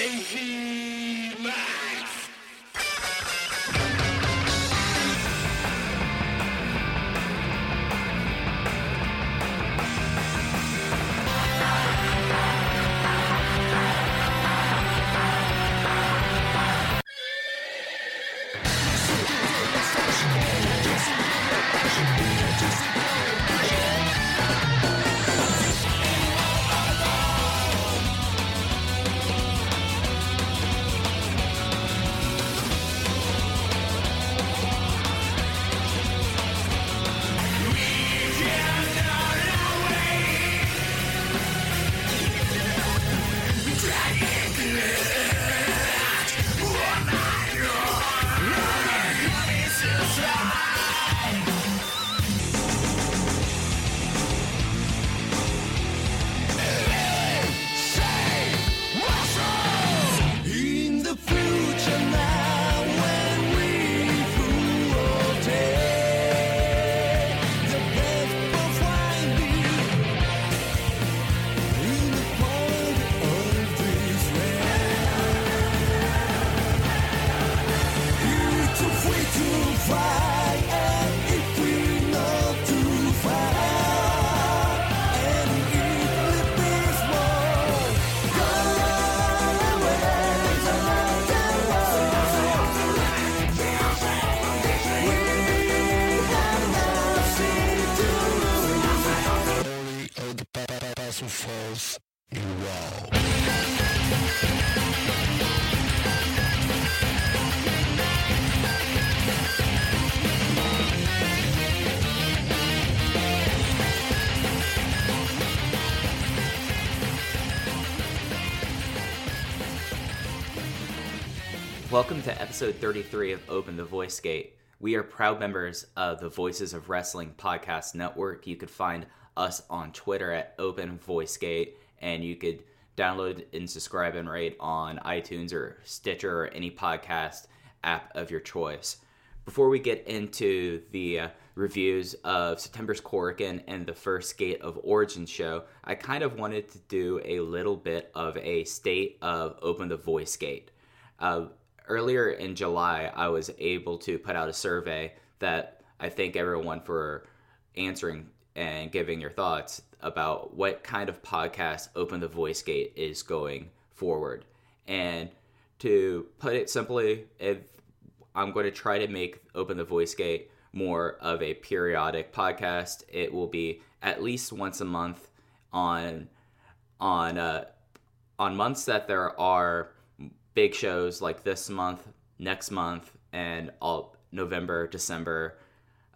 Wave! Episode 33 of Open the Voice Gate. We are proud members of the Voices of Wrestling Podcast Network. You could find us on Twitter at Open Voice Gate, and you could download and subscribe and rate on iTunes or Stitcher or any podcast app of your choice. Before we get into the uh, reviews of September's Korakuen and the first Gate of Origin show, I kind of wanted to do a little bit of a state of Open the Voice Gate. Uh, earlier in July, I was able to put out a survey that I thank everyone for answering and giving your thoughts about what kind of podcast Open the Voice Gate is going forward. And to put it simply, if I'm going to try to make Open the Voice Gate more of a periodic podcast. It will be at least once a month on on uh, on months that there are big shows like this month, next month, and all November, December,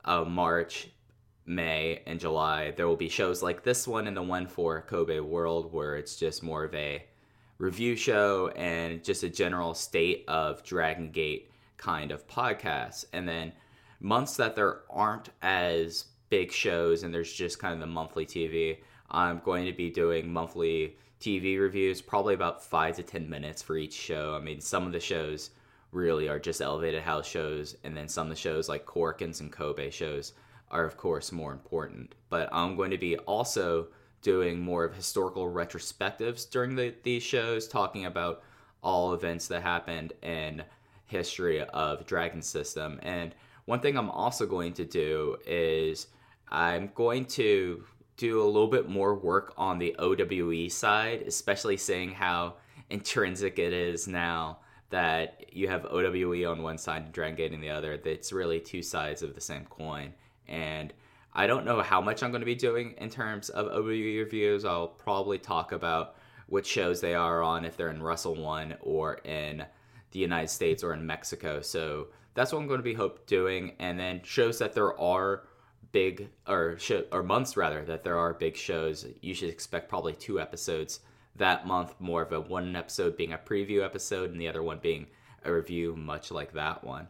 uh, March, May, and July. There will be shows like this one and the one for Kobe World, where it's just more of a review show and just a general state of Dragon Gate kind of podcast. And then months that there aren't as big shows and there's just kind of the monthly TV, I'm going to be doing monthly TV reviews, probably about five to 10 minutes for each show. I mean, some of the shows really are just elevated house shows, and then some of the shows like Korakuens and Kobe shows are, of course, more important. But I'm going to be also doing more of historical retrospectives during the, these shows, talking about all events that happened in history of Dragon System. And one thing I'm also going to do is I'm going to do a little bit more work on the OWE side, especially seeing how intrinsic it is now that you have OWE on one side and Dragon Gate on the other. It's really two sides of the same coin. And I don't know how much I'm going to be doing in terms of OWE reviews. I'll probably talk about which shows they are on, if they're in Russell One or in the United States or in Mexico. So that's what I'm going to be hope doing. And then shows that there are big or show, or months rather that there are big shows. You should expect probably two episodes that month. More of a one episode being a preview episode, and the other one being a review, much like that one.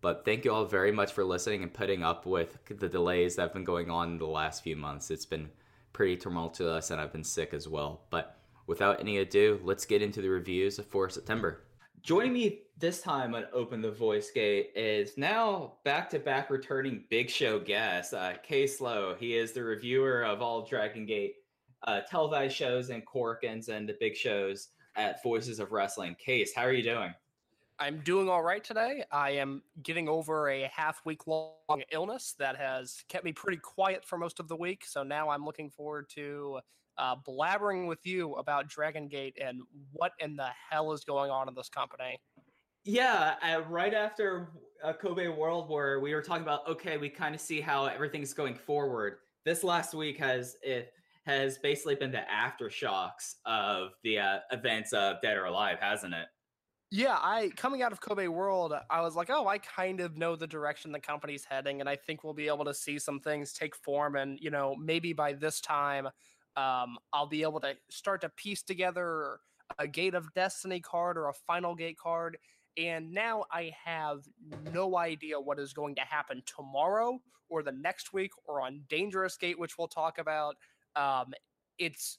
But thank you all very much for listening and putting up with the delays that have been going on in the last few months. It's been pretty tumultuous, and I've been sick as well. But without any ado, let's get into the reviews for September. Joining me this time on Open the Voice Gate is now back to back returning Big Show guest, uh, Case Lowe. He is the reviewer of all Dragon Gate uh, televised shows and Korakuens and the big shows at Voices of Wrestling. Case, how are you doing? I'm doing all right today. I am getting over a half week long illness that has kept me pretty quiet for most of the week. So now I'm looking forward to uh, blabbering with you about Dragon Gate and what in the hell is going on in this company. Yeah, uh, right after uh, Kobe World, where we were talking about, okay, we kind of see how everything's going forward. This last week has it has basically been the aftershocks of the uh, events of Dead or Alive, hasn't it? Yeah, I coming out of Kobe World, I was like, oh, I kind of know the direction the company's heading, and I think we'll be able to see some things take form. And you know, maybe by this time, um, I'll be able to start to piece together a Gate of Destiny card or a Final Gate card. And now I have no idea what is going to happen tomorrow or the next week or on Dangerous Gate, which we'll talk about. Um, it's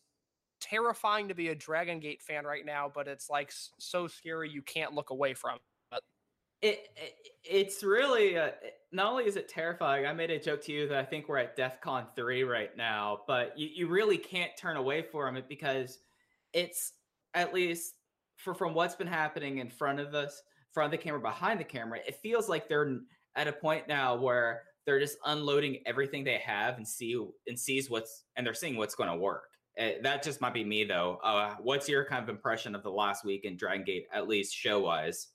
terrifying to be a Dragon Gate fan right now, but it's like so scary you can't look away from it. It, it it's really uh, not only is it terrifying. I made a joke to you that I think we're at DEF CON three right now, but you, you really can't turn away from it because it's at least for from what's been happening in front of us, front of the camera, behind the camera. It feels like they're at a point now where they're just unloading everything they have and see and sees what's and they're seeing what's going to work. Uh, that just might be me though. Uh, what's your kind of impression of the last week in Dragon Gate, at least show wise?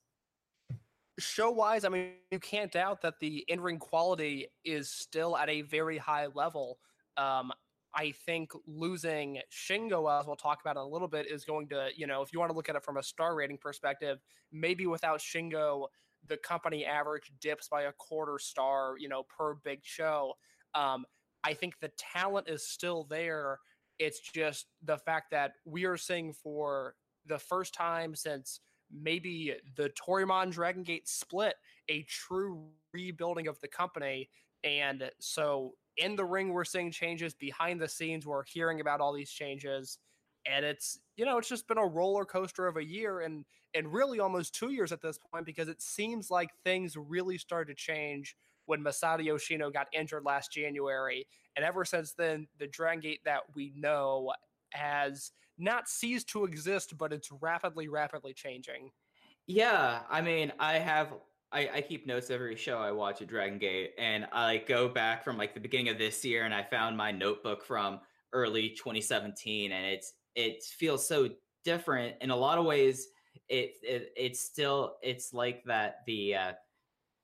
Show wise, I mean, you can't doubt that the in ring quality is still at a very high level. Um, I think losing Shingo, as we'll talk about in a little bit, is going to, you know, if you want to look at it from a star rating perspective, maybe without Shingo, the company average dips by a quarter star, you know, per big show. Um, I think the talent is still there. It's just the fact that we are seeing for the first time since maybe the Toryumon Dragon Gate split a true rebuilding of the company. And so in the ring, we're seeing changes. Behind the scenes, we're hearing about all these changes. And it's, you know, it's just been a roller coaster of a year and and really almost two years at this point because it seems like things really started to change when Masato Yoshino got injured last January. And ever since then, the Dragon Gate that we know has not ceased to exist, but it's rapidly, rapidly changing. Yeah, I mean, I have I, I, keep notes every show I watch at Dragon Gate, and I like go back from like the beginning of this year, and I found my notebook from early 2017, and it's it feels so different in a lot of ways. It, it it's still it's like that the uh,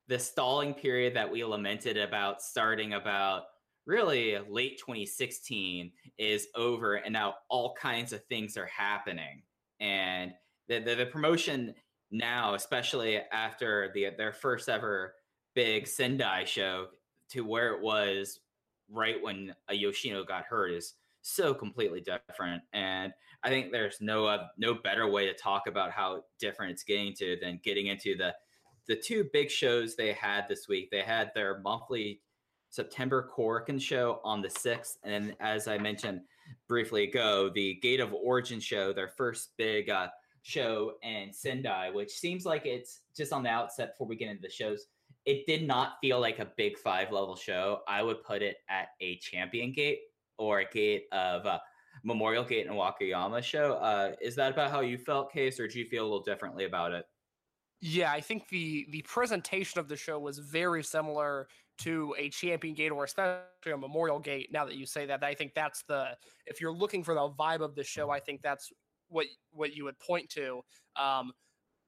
the stalling period that we lamented about starting about really late 2016 is over and now all kinds of things are happening and the, the, the promotion now especially after the their first ever big sendai show to where it was right when a yoshino got hurt is so completely different and i think there's no uh, no better way to talk about how different it's getting to than getting into the the two big shows they had this week. They had their monthly September Korakuen show on the 6th. And as I mentioned briefly ago, the Gate of Origin show, their first big uh, show and Sendai, which seems like it's just on the outset before we get into the shows. It did not feel like a big five level show. I would put it at a champion gate or a gate of uh, Memorial Gate and Wakayama show. Uh, is that about how you felt, Case, or do you feel a little differently about it? Yeah, I think the the presentation of the show was very similar to a champion gate or especially a memorial gate. Now that you say that, I think that's the if you're looking for the vibe of the show, I think that's what what you would point to. Um,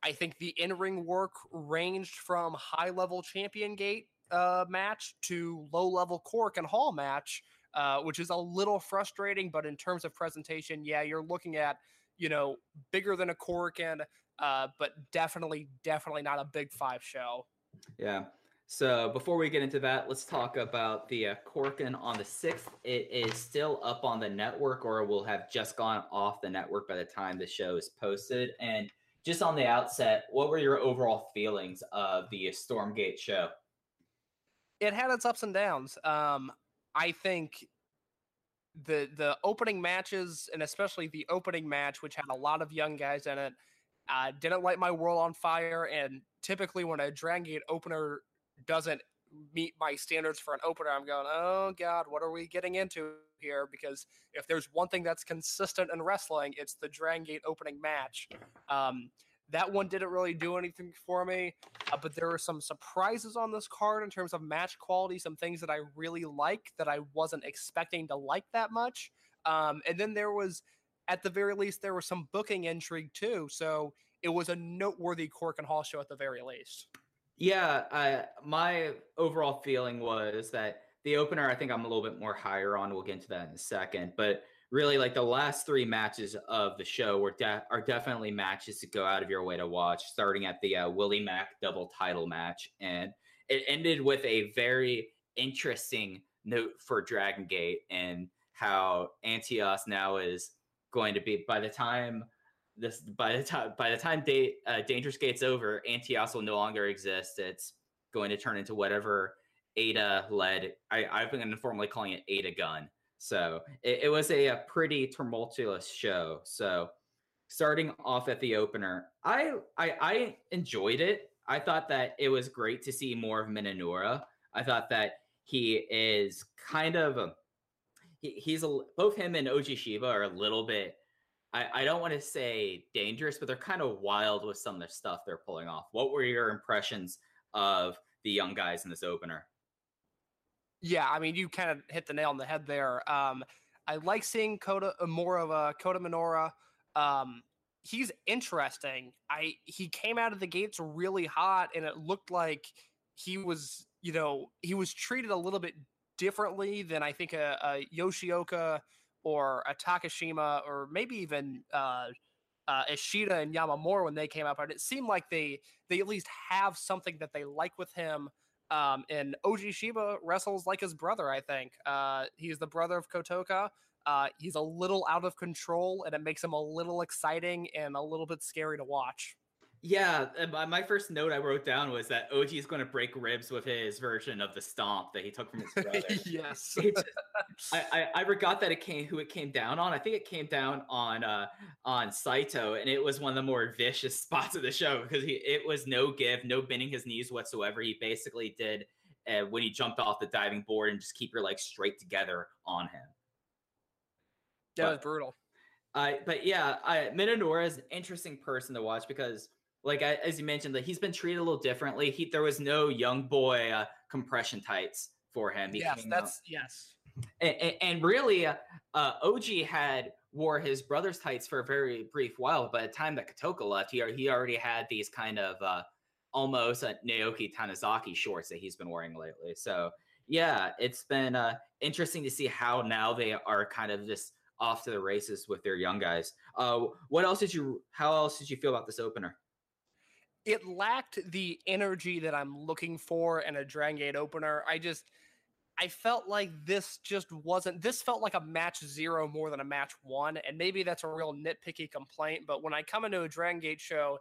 I think the in ring work ranged from high level champion gate uh, match to low level Korakuen Hall match, uh, which is a little frustrating. But in terms of presentation, yeah, you're looking at you know bigger than a Korakuen uh, but definitely, definitely not a big five show. Yeah. So before we get into that, let's talk about the uh, Korakuen on the 6th. It is still up on the network or will have just gone off the network by the time the show is posted. And just on the outset, what were your overall feelings of the Stormgate show? It had its ups and downs. Um, I think the the opening matches and especially the opening match, which had a lot of young guys in it, uh, didn't light my world on fire. And typically, when a Dragon Gate opener doesn't meet my standards for an opener, I'm going, oh God, what are we getting into here? Because if there's one thing that's consistent in wrestling, it's the Dragon Gate opening match. Um, that one didn't really do anything for me, uh, but there were some surprises on this card in terms of match quality, some things that I really like that I wasn't expecting to like that much. Um, and then there was, at the very least, there was some booking intrigue too. So it was a noteworthy Korakuen Hall show at the very least. Yeah, my overall feeling was that the opener, I think I'm a little bit more higher on. We'll get into that in a second, but really, like the last three matches of the show were de- are definitely matches to go out of your way to watch. Starting at the uh, Willie Mack double title match, and it ended with a very interesting note for Dragon Gate and how Antias now is going to be by the time this by the time by the time uh, Dangerous Gate's over, Antias will no longer exist. It's going to turn into whatever Eita led. I, I've been informally calling it Eita Gun. So it, it was a, a, pretty tumultuous show. So starting off at the opener, I, I I enjoyed it. I thought that it was great to see more of Minoura. I thought that he is kind of a, he, he's a both him and Oji Shiba are a little bit I, I don't want to say dangerous, but they're kind of wild with some of the stuff they're pulling off. What were your impressions of the young guys in this opener? Yeah, I mean, you kind of hit the nail on the head there. Um, I like seeing Kota uh, more of a Kota Minoura. Um, he's interesting. I he came out of the gates really hot, and it looked like he was, you know, he was treated a little bit differently than I think a, a Yoshioka or a Takashima or maybe even uh, uh, Ishida and Yamamura when they came up. It seemed like they they at least have something that they like with him. Um, and Oji Shiba wrestles like his brother. I think uh, he's the brother of Kotoka. Uh, he's a little out of control, and it makes him a little exciting and a little bit scary to watch. Yeah, my first note I wrote down was that OG is going to break ribs with his version of the stomp that he took from his brother. yes, just, I, I, I forgot that it came who it came down on. I think it came down on uh on Saito, and it was one of the more vicious spots of the show because he it was no give, no bending his knees whatsoever. He basically did uh, when he jumped off the diving board and just keep your legs straight together on him. That was brutal. Uh, but yeah, I, Minoura is an interesting person to watch because like as you mentioned, that he's been treated a little differently. He there was no young boy uh, compression tights for him. He yes, that's out. yes. And, and, and really, uh, uh, OG had wore his brother's tights for a very brief while. By the time that Kotoka left, he he already had these kind of uh, almost uh, Naoki Tanizaki shorts that he's been wearing lately. So yeah, it's been uh, interesting to see how now they are kind of just off to the races with their young guys. Uh, what else did you? How else did you feel about this opener? It lacked the energy that I'm looking for in a Dragon Gate opener. I just I felt like this just wasn't this felt like a match zero more than a match one. And maybe that's a real nitpicky complaint, but when I come into a Dragon Gate show,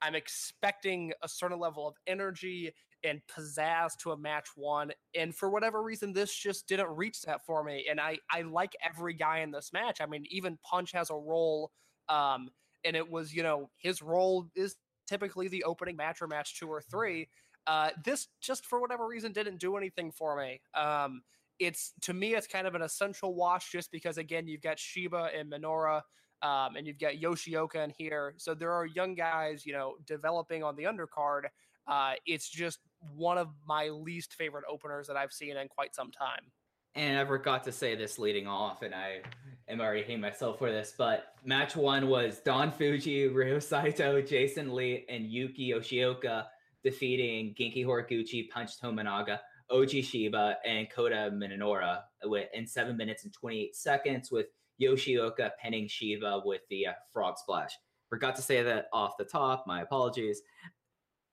I'm expecting a certain level of energy and pizzazz to a match one. And for whatever reason, this just didn't reach that for me. And I, I like every guy in this match. I mean, even Punch has a role. Um, and it was, you know, his role is typically the opening match or match two or three. Uh, this just for whatever reason didn't do anything for me. Um, it's to me, it's kind of an essential wash just because again, you've got Shiba and Minoura, um, and you've got Yoshioka in here. So there are young guys, you know, developing on the undercard. Uh, it's just one of my least favorite openers that I've seen in quite some time and I forgot to say this leading off, and I am already hating myself for this, but match one was Don Fuji, Ryo Saito, Jason Lee, and Yuki Yoshioka defeating Genki Horiguchi, Punch Tominaga, Oji Shiba, and Kota Minoura in seven minutes and 28 seconds with Yoshioka pinning Shiba with the uh, frog splash. Forgot to say that off the top. My apologies.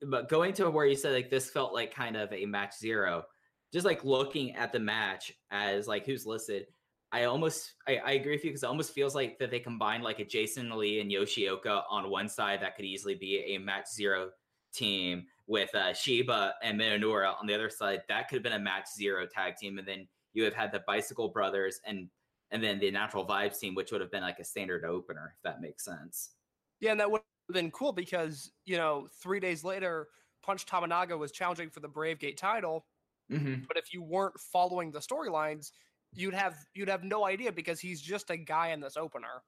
But going to where you said like this felt like kind of a match zero just like looking at the match as like who's listed, I almost I, I agree with you because it almost feels like that they combined like a Jason Lee and Yoshioka on one side that could easily be a match zero team with uh, Shiba and Minoura on the other side. That could have been a match zero tag team, and then you have had the Bicycle Brothers and and then the Natural Vibes team, which would have been like a standard opener, if that makes sense. Yeah, and that would have been cool because you know three days later, Punch Tominaga was challenging for the Brave Gate title Mhm. But if you weren't following the storylines, you'd have you'd have no idea because he's just a guy in this opener.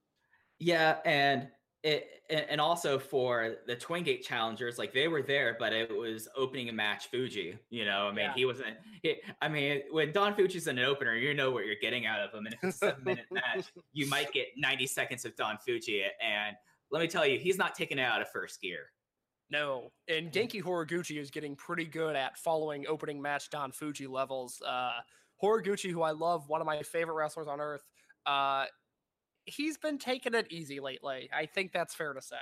Yeah, and it and also for the Twin Gate challengers, like they were there, but it was opening a match Fuji. You know, I mean, Yeah. he wasn't. He, I mean, when Don Fuji's in an opener, you know what you're getting out of him, and if it's a seven minute match, you might get 90 seconds of Don Fuji, and let me tell you, he's not taking it out of first gear. No, and Genki Horiguchi is getting pretty good at following opening match Don Fuji levels. Uh, Horiguchi, who I love, one of my favorite wrestlers on earth, uh, he's been taking it easy lately. I think that's fair to say.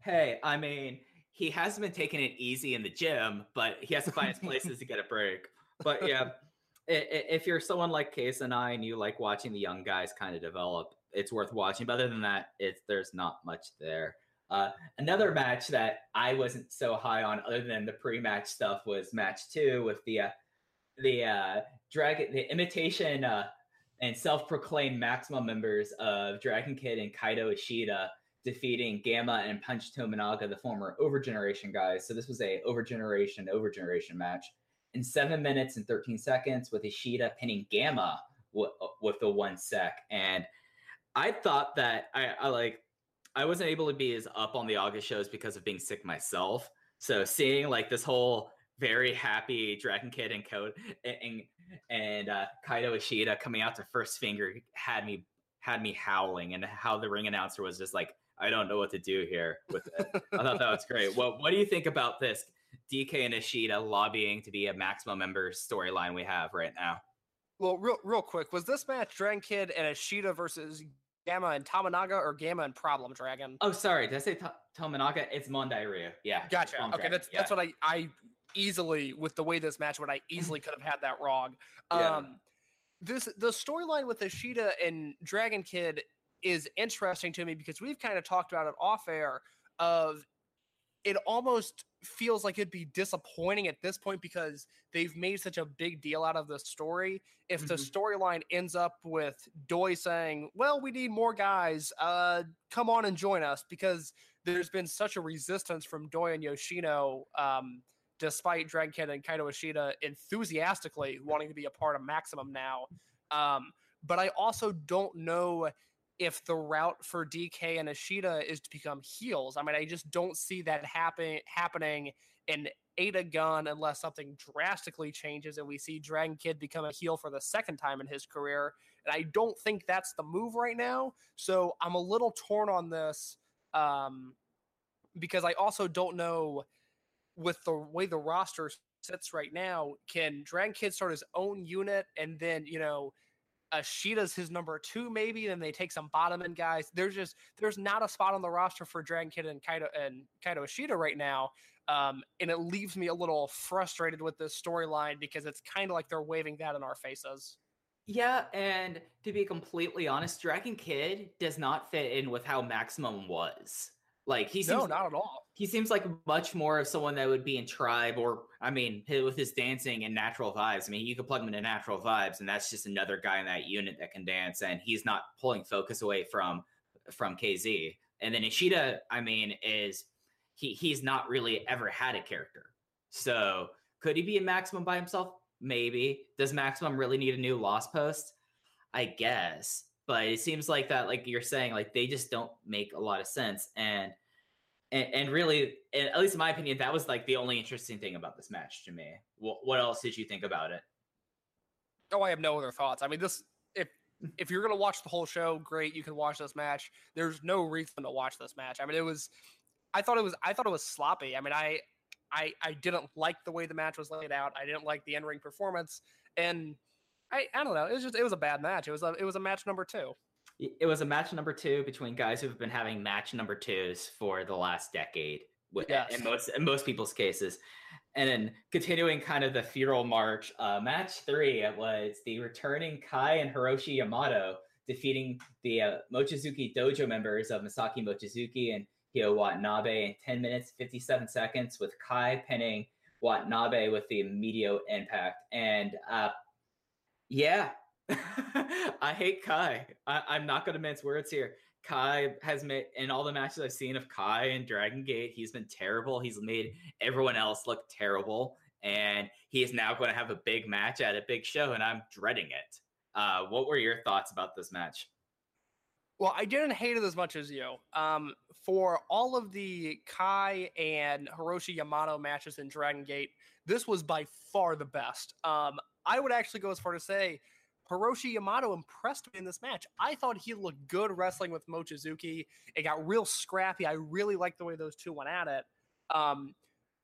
Hey, I mean, he hasn't been taking it easy in the gym, but he has to find his places to get a break. But yeah, if you're someone like Case and I, and you like watching the young guys kind of develop, it's worth watching. But other than that, it's there's not much there. Uh, another match that I wasn't so high on, other than the pre-match stuff, was match two with the uh, the uh, dragon, the imitation uh, and self-proclaimed maximum members of Dragon Kid and Kaito Ishida defeating Gamma and Punch Tominaga, the former Overgeneration guys. So this was a Overgeneration Overgeneration match in seven minutes and 13 seconds with Ishida pinning Gamma w- with the one sec. And I thought that I, I like I wasn't able to be as up on the August shows because of being sick myself. So seeing like this whole very happy Dragon Kid and Code and and uh, Kaito Ishida coming out to first finger had me had me howling, and how the ring announcer was just like, I don't know what to do here with it. I thought that was great. What What do you think about this DK and Ishida lobbying to be a maximum member storyline we have right now? Well, real real quick, was this match Dragon Kid and Ishida versus Gamma and Tamanaga or Gamma and Problem Dragon? Oh, sorry, did I say Tominaga? It's Mon Diarrhea. Yeah, Gotcha. Okay, Dragon, that's yeah. that's what I I easily with the way this match went, I easily could have had that wrong. Yeah. Um, this the storyline with Ishida and Dragon Kid is interesting to me because we've kind of talked about it off air. Of it almost feels like it'd be disappointing at this point because they've made such a big deal out of the story. If the Mhm. storyline ends up with Doi saying, "Well, we need more guys. Uh, come on and join us," because there's been such a resistance from Doi and Yoshino, um, despite Dragon Kid and Kaito Ishida enthusiastically wanting to be a part of Maximum now. Um, but I also don't know if the route for DK and Ishida is to become heels. I mean, I just don't see that happen happening in Eita Gun unless something drastically changes and we see Dragon Kid become a heel for the second time in his career. And I don't think that's the move right now. So I'm a little torn on this um, because I also don't know with the way the roster sits right now, can Dragon Kid start his own unit and then, you know, Ishida's his number two, maybe, then they take some bottom end guys. There's just there's not a spot on the roster for Dragon Kid and Kaito and Kaito Ishida right now. Um, and it leaves me a little frustrated with this storyline because it's kind of like they're waving that in our faces. Yeah, and to be completely honest, Dragon Kid does not fit in with how Maximum was. Like he seems no, not at all. He seems like much more of someone that would be in tribe or I mean with his dancing and natural vibes. I mean, you could plug him into natural vibes and that's just another guy in that unit that can dance and he's not pulling focus away from from KZ. And then Ishida, I mean, is he he's not really ever had a character. So, could he be a maximum by himself? Maybe. Does maximum really need a new lost post? I guess. But it seems like that, like you're saying, like they just don't make a lot of sense. And and, and really, and at least in my opinion, that was like the only interesting thing about this match to me. What, what else did you think about it? Oh, I have no other thoughts. I mean, this if if you're gonna watch the whole show, great, you can watch this match. There's no reason to watch this match. I mean, it was I thought it was I thought it was sloppy. I mean, I I I didn't like the way the match was laid out. I didn't like the in-ring performance. And I I don't know, it was just it was a bad match. It was a it was a match number two. It was a match number two between guys who've been having match number twos for the last decade, Yes. in most in most people's cases. And then continuing kind of the feudal march, uh, match three it was the returning Kai and Hiroshi Yamato defeating the uh, Mochizuki Dojo members of Masaki Mochizuki and Hyo Watanabe in 10 minutes 57 seconds, with Kai pinning Watanabe with the immediate impact. And uh, yeah, I hate Kai. I, I'm not going to mince words here. Kai has made in all the matches I've seen of Kai and Dragon Gate, he's been terrible. He's made everyone else look terrible. and he is now going to have a big match at a big show, and I'm dreading it. Uh, what were your thoughts about this match? Well, I didn't hate it as much as you. Um, for all of the Kai and Hiroshi Yamato matches in Dragon Gate, this was by far the best. Um, I would actually go as far to say Hiroshi Yamato impressed me in this match. I thought he looked good wrestling with Mochizuki. It got real scrappy. I really liked the way those two went at it. Um,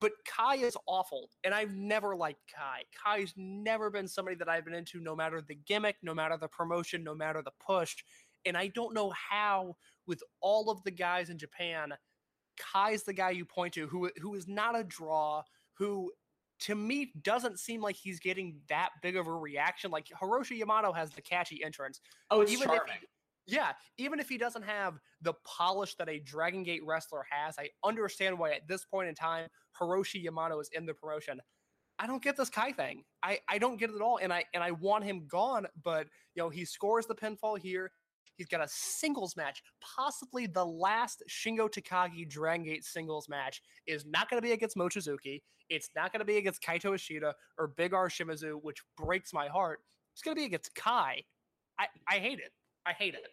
but Kai is awful, and I've never liked Kai. Kai's never been somebody that I've been into, no matter the gimmick, no matter the promotion, no matter the push. And I don't know how, with all of the guys in Japan, Kai's the guy you point to who who is not a draw, who to me doesn't seem like he's getting that big of a reaction. Like Hiroshi Yamato has the catchy entrance. Oh, it's even charming. if he, yeah, even if he doesn't have the polish that a Dragon Gate wrestler has, I understand why at this point in time Hiroshi Yamato is in the promotion. I don't get this Kai thing. I, I don't get it at all, and I and I want him gone. But you know he scores the pinfall here. He's got a singles match, possibly the last Shingo Takagi Dragon Gate singles match is not going to be against Mochizuki. It's not going to be against Kaito Ishida or Big R Shimizu, which breaks my heart. It's going to be against Kai. I, I hate it. I hate it.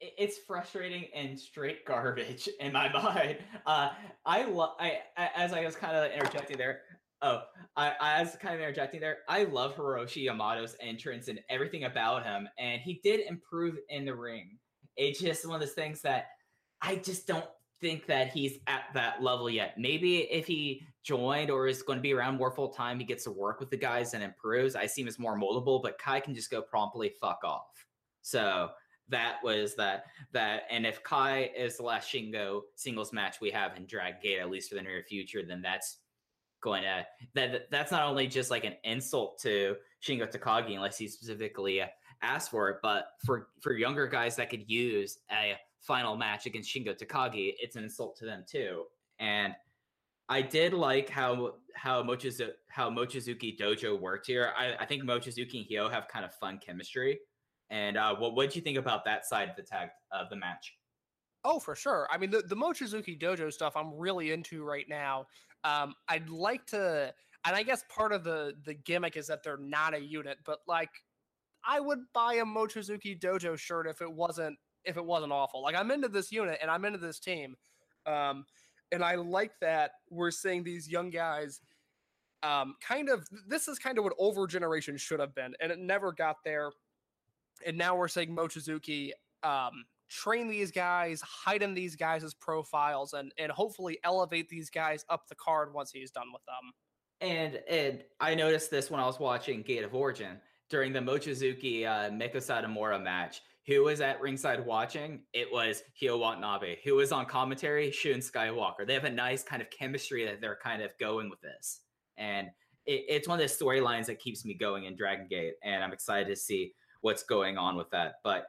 It's frustrating and straight garbage in my mind. Uh, I. I I- as I was kind of interjecting there. Oh, I, I was kind of interjecting there. I love Hiroshi Yamato's entrance and everything about him, and he did improve in the ring. It's just one of those things that I just don't think that he's at that level yet. Maybe if he joined or is going to be around more full time, he gets to work with the guys and improves. I see him as more moldable, but Kai can just go promptly fuck off. So that was that that and if Kai is the last Shingo singles match we have in Drag Gate, at least for the near future, then that's going to that that's not only just like an insult to Shingo Takagi unless he specifically asked for it, but for for younger guys that could use a final match against Shingo Takagi, it's an insult to them too. And I did like how how Mochizuki how Mochizuki Dojo worked here. I, I think Mochizuki and Hyo have kind of fun chemistry. And uh, what what did you think about that side of the tag of the match? Oh, for sure. I mean, the, the Mochizuki Dojo stuff I'm really into right now. Um, I'd like to, and I guess part of the the gimmick is that they're not a unit, but like, I would buy a Mochizuki Dojo shirt if it wasn't if it wasn't awful. Like, I'm into this unit and I'm into this team, um, and I like that we're seeing these young guys. Um, kind of, this is kind of what over generation should have been, and it never got there. And now we're saying Mochizuki um, train these guys, heighten these guys' profiles, and and hopefully elevate these guys up the card once he's done with them. And and I noticed this when I was watching Gate of Origin during the Mochizuki uh, Meiko Satomura match. Who was at ringside watching? It was Hyo Watanabe. Who was on commentary? Shun Skywalker. They have a nice kind of chemistry that they're kind of going with this, and it, it's one of the storylines that keeps me going in Dragon Gate, and I'm excited to see what's going on with that. But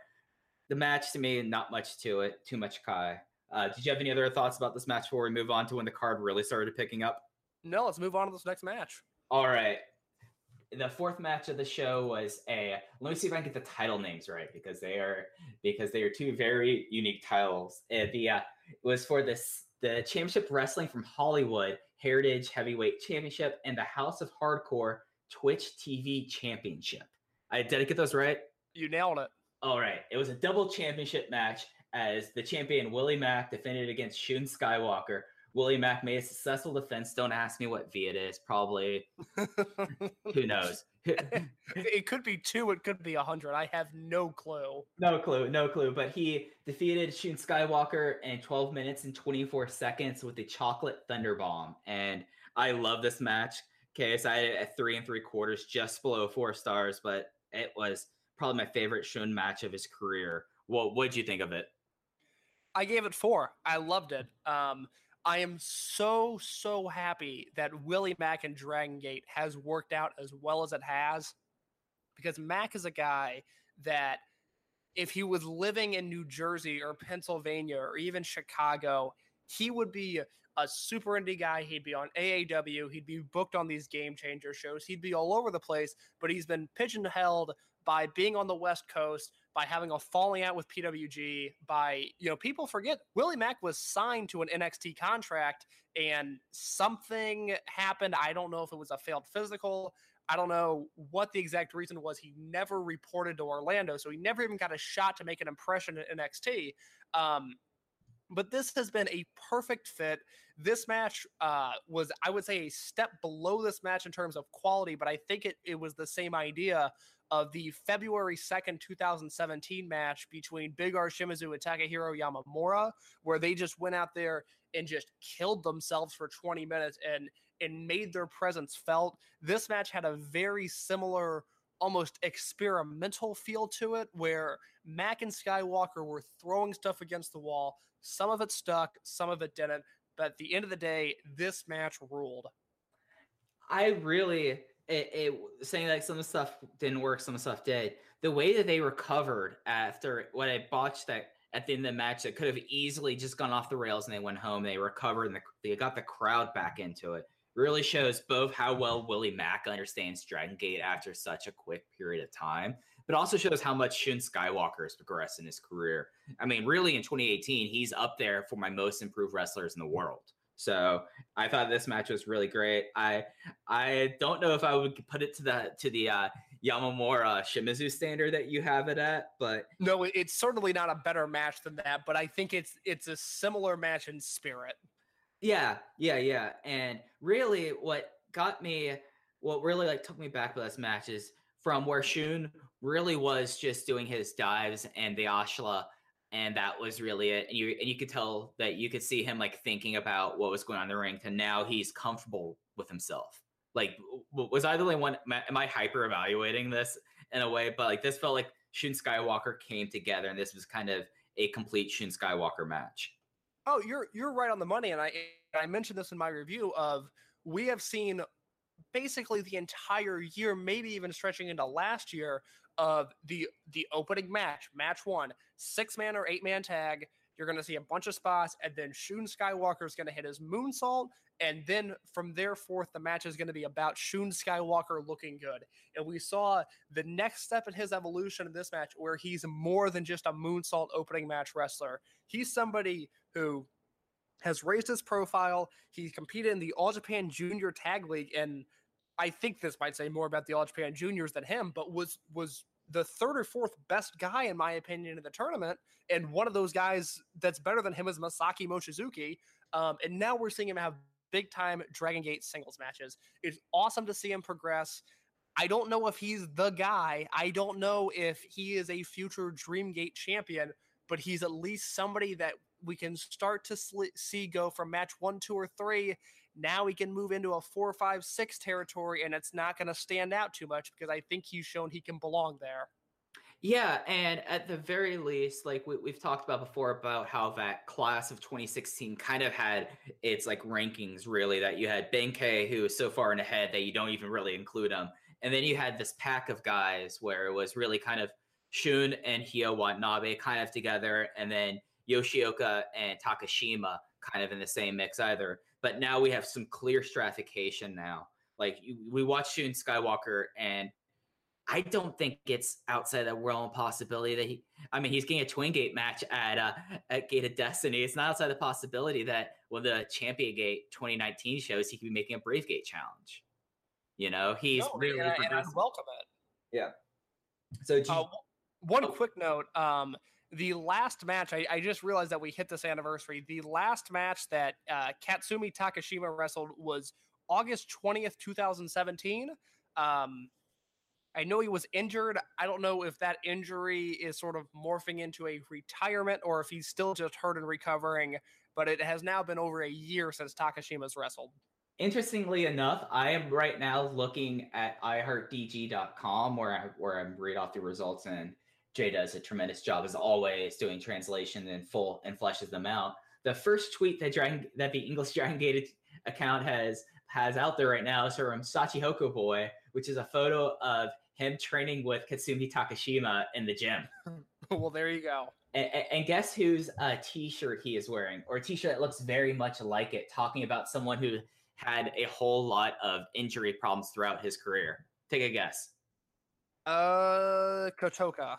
the match to me, not much to it. Too much Kai. Uh, did you have any other thoughts about this match before we move on to when the card really started picking up? No, let's move on to this next match. All right. The fourth match of the show was a. Let me see if I can get the title names right because they are because they are two very unique titles. Uh, the uh, it was for this the Championship Wrestling from Hollywood Heritage Heavyweight Championship and the House of Hardcore Twitch TV Championship. I did I get those right? You nailed it. All right. It was a double championship match as the champion Willie Mack defended against Shun Skywalker. Willie Mack made a successful defense. Don't ask me what V it is. Probably who knows. it could be two. It could be a hundred. I have no clue. no clue, no clue. But he defeated Shun Skywalker in 12 minutes and 24 seconds with the Chocolate Thunder Bomb. And I love this match. Okay, so I had it at three and three quarters, just below four stars, but it was probably my favorite Shun match of his career. What what did you think of it? I gave it four. I loved it. Um, I am so so happy that Willie Mack and Dragon Gate has worked out as well as it has, because Mack is a guy that if he was living in New Jersey or Pennsylvania or even Chicago, he would be a super indie guy. He'd be on AAW. He'd be booked on these game changer shows. He'd be all over the place, but he's been pigeonholed by being on the West Coast, by having a falling out with PWG, by, you know, people forget Willie Mack was signed to an NXT contract and something happened. I don't know if it was a failed physical. I don't know what the exact reason was. He never reported to Orlando, so he never even got a shot to make an impression at NXT. Um, but this has been a perfect fit. This match uh, was, I would say, a step below this match in terms of quality, but I think it, it was the same idea of the February 2nd, 2017 match between Big R Shimizu and Takahiro Yamamura, where they just went out there and just killed themselves for 20 minutes and and made their presence felt. This match had a very similar almost experimental feel to it where Mack and Skywalker were throwing stuff against the wall. Some of it stuck, some of it didn't. But at the end of the day, this match ruled. I really it, it saying like some stuff didn't work, some stuff did. The way that they recovered after what I botched that at the end of the match that could have easily just gone off the rails and they went home. They recovered and the, they got the crowd back into it. Really shows both how well Willie Mack understands Dragon Gate after such a quick period of time, but also shows how much Shun Skywalker has progressed in his career. I mean, really in 2018, he's up there for my most improved wrestlers in the world. So I thought this match was really great. I I don't know if I would put it to the to the uh, Yamamura Shimizu standard that you have it at, but no, it's certainly not a better match than that. But I think it's it's a similar match in spirit. Yeah, yeah, yeah. And really, what got me, what really like took me back with this match is from where Shun really was just doing his dives and the Ashla and that was really it. And you and you could tell that you could see him like thinking about what was going on in the ring. To now he's comfortable with himself. Like, was I the only one? Am I hyper evaluating this in a way? But like, this felt like Shun Skywalker came together, and this was kind of a complete Shun Skywalker match. Oh, you're you're right on the money, and I I mentioned this in my review of we have seen basically the entire year, maybe even stretching into last year, of the the opening match, match one, six man or eight man tag. You're going to see a bunch of spots, and then Shun Skywalker is going to hit his moonsault, and then from there forth, the match is going to be about Shun Skywalker looking good. And we saw the next step in his evolution in this match, where he's more than just a moonsault opening match wrestler. He's somebody who has raised his profile. He competed in the All Japan Junior Tag League, and I think this might say more about the All Japan Juniors than him, but was was the third or fourth best guy in my opinion in the tournament, and one of those guys that's better than him is Masaki Mochizuki. Um, and now we're seeing him have big time Dragon Gate singles matches. It's awesome to see him progress. I don't know if he's the guy. I don't know if he is a future Dreamgate champion, but he's at least somebody that we can start to see go from match one, two, or three now he can move into a four, five, six territory, and it's not going to stand out too much because I think he's shown he can belong there. Yeah, and at the very least, like we, have talked about before, about how that class of 2016 kind of had its like rankings. Really, that you had Benkei, who is so far in ahead that you don't even really include him, and then you had this pack of guys where it was really kind of Shun and Hyo Watanabe kind of together, and then Yoshioka and Takashima kind of in the same mix either. But now we have some clear stratification now. Like we watch Shun Skywalker, and I don't think it's outside the realm of possibility that he. I mean, he's getting a Twin Gate match at uh, at Gate of Destiny. It's not outside the possibility that when the Champion Gate 2019 shows, he could be making a Brave Gate challenge. You know, he's no, really and, and I welcome it. Yeah. So, uh, one oh. quick note. Um, the last match, I, I, just realized that we hit this anniversary. The last match that uh, Katsumi Takashima wrestled was August 20th, 2017. Um, I know he was injured. I don't know if that injury is sort of morphing into a retirement or if he's still just hurt and recovering, but it has now been over a year since Takashima's wrestled. Interestingly enough, I am right now looking at iHeartDG.com where I where I'm read off the results and Jay does a tremendous job as always doing translation in full and fleshes them out. The first tweet that Dragon, that the English Dragon Gate account has has out there right now is from Shachihoko Boy, which is a photo of him training with Katsumi Takashima in the gym. well, there you go. And, and, guess whose uh, t-shirt he is wearing, or a t-shirt that looks very much like it, talking about someone who had a whole lot of injury problems throughout his career. Take a guess. Uh, Kotoka.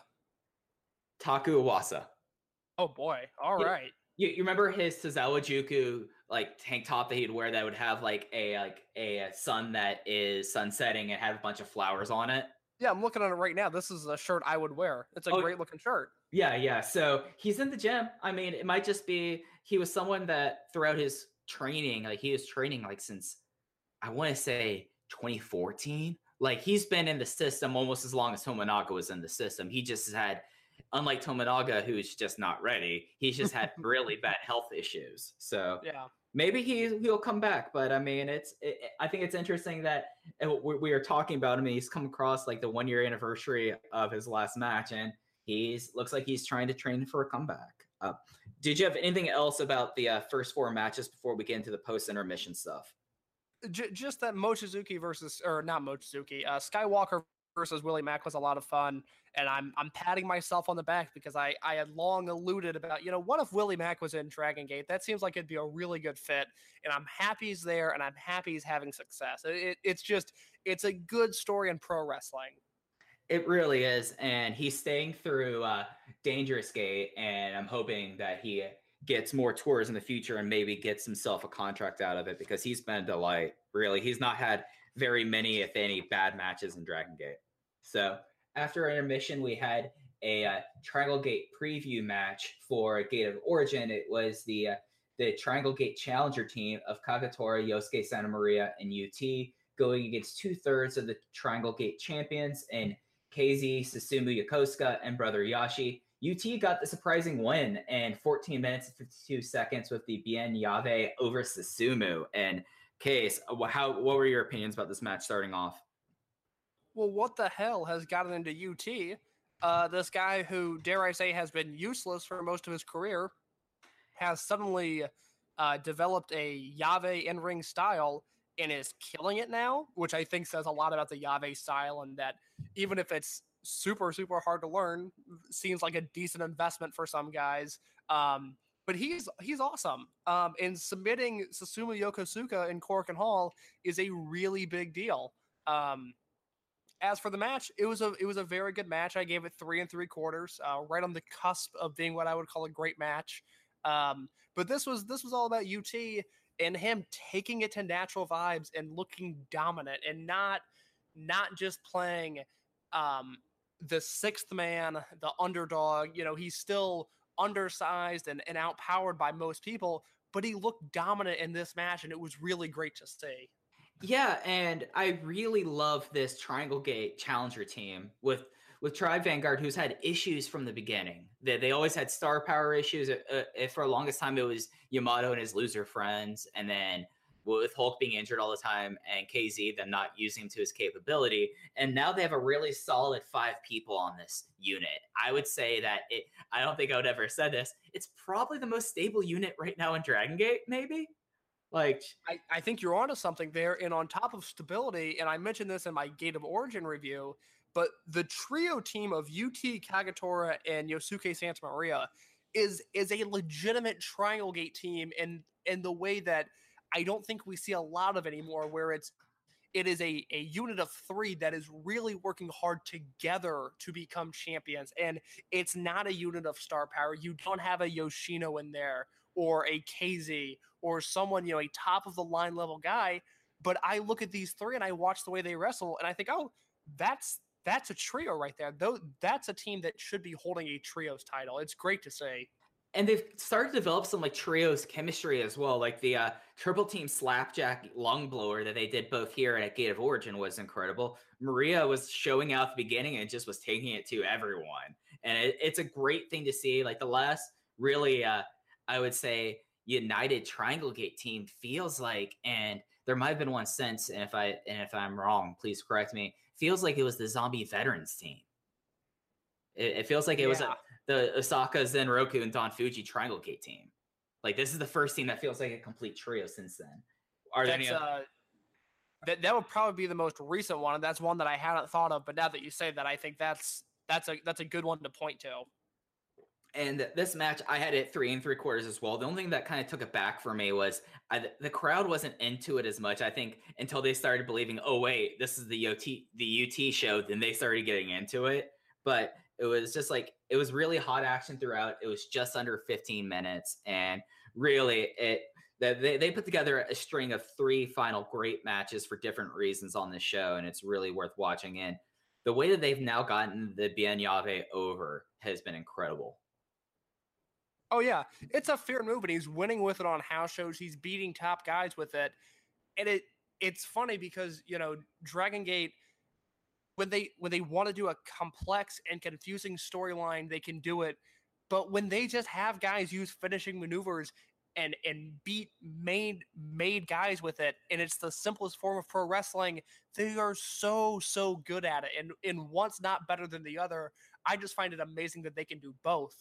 Taku Iwasa. Oh boy! All Yeah. right. You, you remember his Tozawa Juku like tank top that he'd wear that would have like a like a, sun that is sunsetting and have a bunch of flowers on it. Yeah, I'm looking at it right now. This is a shirt I would wear. It's a Oh, great looking shirt. Yeah, yeah. So he's in the gym. I mean, it might just be he was someone that throughout his training, like he was training like since I want to say 2014. Like he's been in the system almost as long as Tominaga was in the system. He just had, unlike Tominaga, who's just not ready, he's just had really bad health issues. So Yeah. maybe he he'll come back but i mean it's it, i think it's interesting that uh, we, we are talking about him he's come across like the one year anniversary of his last match and he's looks like he's trying to train for a comeback uh, did you have anything else about the uh, first four matches before we get into the post intermission stuff J- just that Mochizuki versus or not Mochizuki, uh, Skywalker versus Willie Mack was a lot of fun, and I'm I'm patting myself on the back because I I had long alluded about you know what if Willie Mack was in Dragon Gate? That seems like it'd be a really good fit, and I'm happy he's there, and I'm happy he's having success. It, it- it's just it's a good story in pro wrestling. It really is, and he's staying through uh, Dangerous Gate, and I'm hoping that he gets more tours in the future and maybe gets himself a contract out of it because he's been a delight. Really, he's not had very many, if any, bad matches in Dragon Gate. So after intermission, we had a uh, Triangle Gate preview match for Gate of Origin. It was the uh, the Triangle Gate Challenger team of Kagatora, Yosuke Santa Maria, and UT going against two thirds of the Triangle Gate champions and KZ, Susumu Yokosuka, and Brother Yashi. UT got the surprising win in 14 minutes and 52 seconds with the Bien Yave over Susumu. And Case, how what were your opinions about this match starting off? Well, what the hell has gotten into UT? Uh, this guy who, dare I say, has been useless for most of his career, has suddenly uh, developed a Yave in ring style and is killing it now, which I think says a lot about the Yave style and that even if it's super, super hard to learn, seems like a decent investment for some guys. Um, but he's he's awesome. Um, and submitting Susumu Yokosuka in Korakuen Hall is a really big deal. Um, as for the match, it was a it was a very good match. I gave it three and three quarters, uh, right on the cusp of being what I would call a great match. Um, but this was this was all about UT and him taking it to natural vibes and looking dominant and not not just playing um, the sixth man, the underdog. You know, he's still undersized and, and outpowered by most people, but he looked dominant in this match, and it was really great to see. Yeah, and I really love this Triangle Gate Challenger team with with Tribe Vanguard, who's had issues from the beginning. They, they always had star power issues. Uh, uh, for the longest time, it was Yamato and his loser friends, and then with Hulk being injured all the time and KZ them not using him to his capability. And now they have a really solid five people on this unit. I would say that it. I don't think I would ever said this. It's probably the most stable unit right now in Dragon Gate. Maybe like I, I think you're onto something there. And on top of stability, and I mentioned this in my Gate of Origin review, but the trio team of UT Kagatora and Yosuke Santa Maria is is a legitimate triangle gate team in in the way that I don't think we see a lot of anymore, where it's it is a, a unit of three that is really working hard together to become champions. And it's not a unit of star power. You don't have a Yoshino in there or a KZ or someone, you know, a top of the line level guy. But I look at these three and I watch the way they wrestle and I think, oh, that's that's a trio right there. Though that's a team that should be holding a trios title. It's great to see. and they've started to develop some like trios chemistry as well. Like the uh, triple team slapjack lung blower that they did both here at Gate of Origin was incredible. Maria was showing out the beginning and just was taking it to everyone, and it, it's a great thing to see. Like the last really, uh, I would say, united Triangle Gate team feels like, and there might have been one since. And if I and if I'm wrong, please correct me. Feels like it was the Zombie Veterans team. It, it feels like it was a, the Osaka, Zen Roku, and Don Fujii Triangle Gate team. Like this is the first team that feels like a complete trio since then. Are there any? That's, oth- uh, that that would probably be the most recent one, and that's one that I hadn't thought of. But now that you say that, I think that's that's a that's a good one to point to. And this match, I had it three and three quarters as well. The only thing that kind of took it back for me was I, the crowd wasn't into it as much. I think until they started believing, oh wait, this is the UT the UT show, then they started getting into it. But It was just like it was really hot action throughout. It was just under 15 minutes, and really it they, they put together a string of three final great matches for different reasons on this show, and it's really worth watching. And the way that they've now gotten the Bien Yave over has been incredible. Oh yeah, it's a fair move, and he's winning with it on house shows. He's beating top guys with it, and it it's funny because you know Dragon Gate when they when they want to do a complex and confusing storyline, they can do it. But when they just have guys use finishing maneuvers and and beat made made guys with it, and it's the simplest form of pro wrestling, they are so so good at it. And and one's not better than the other. I just find it amazing that they can do both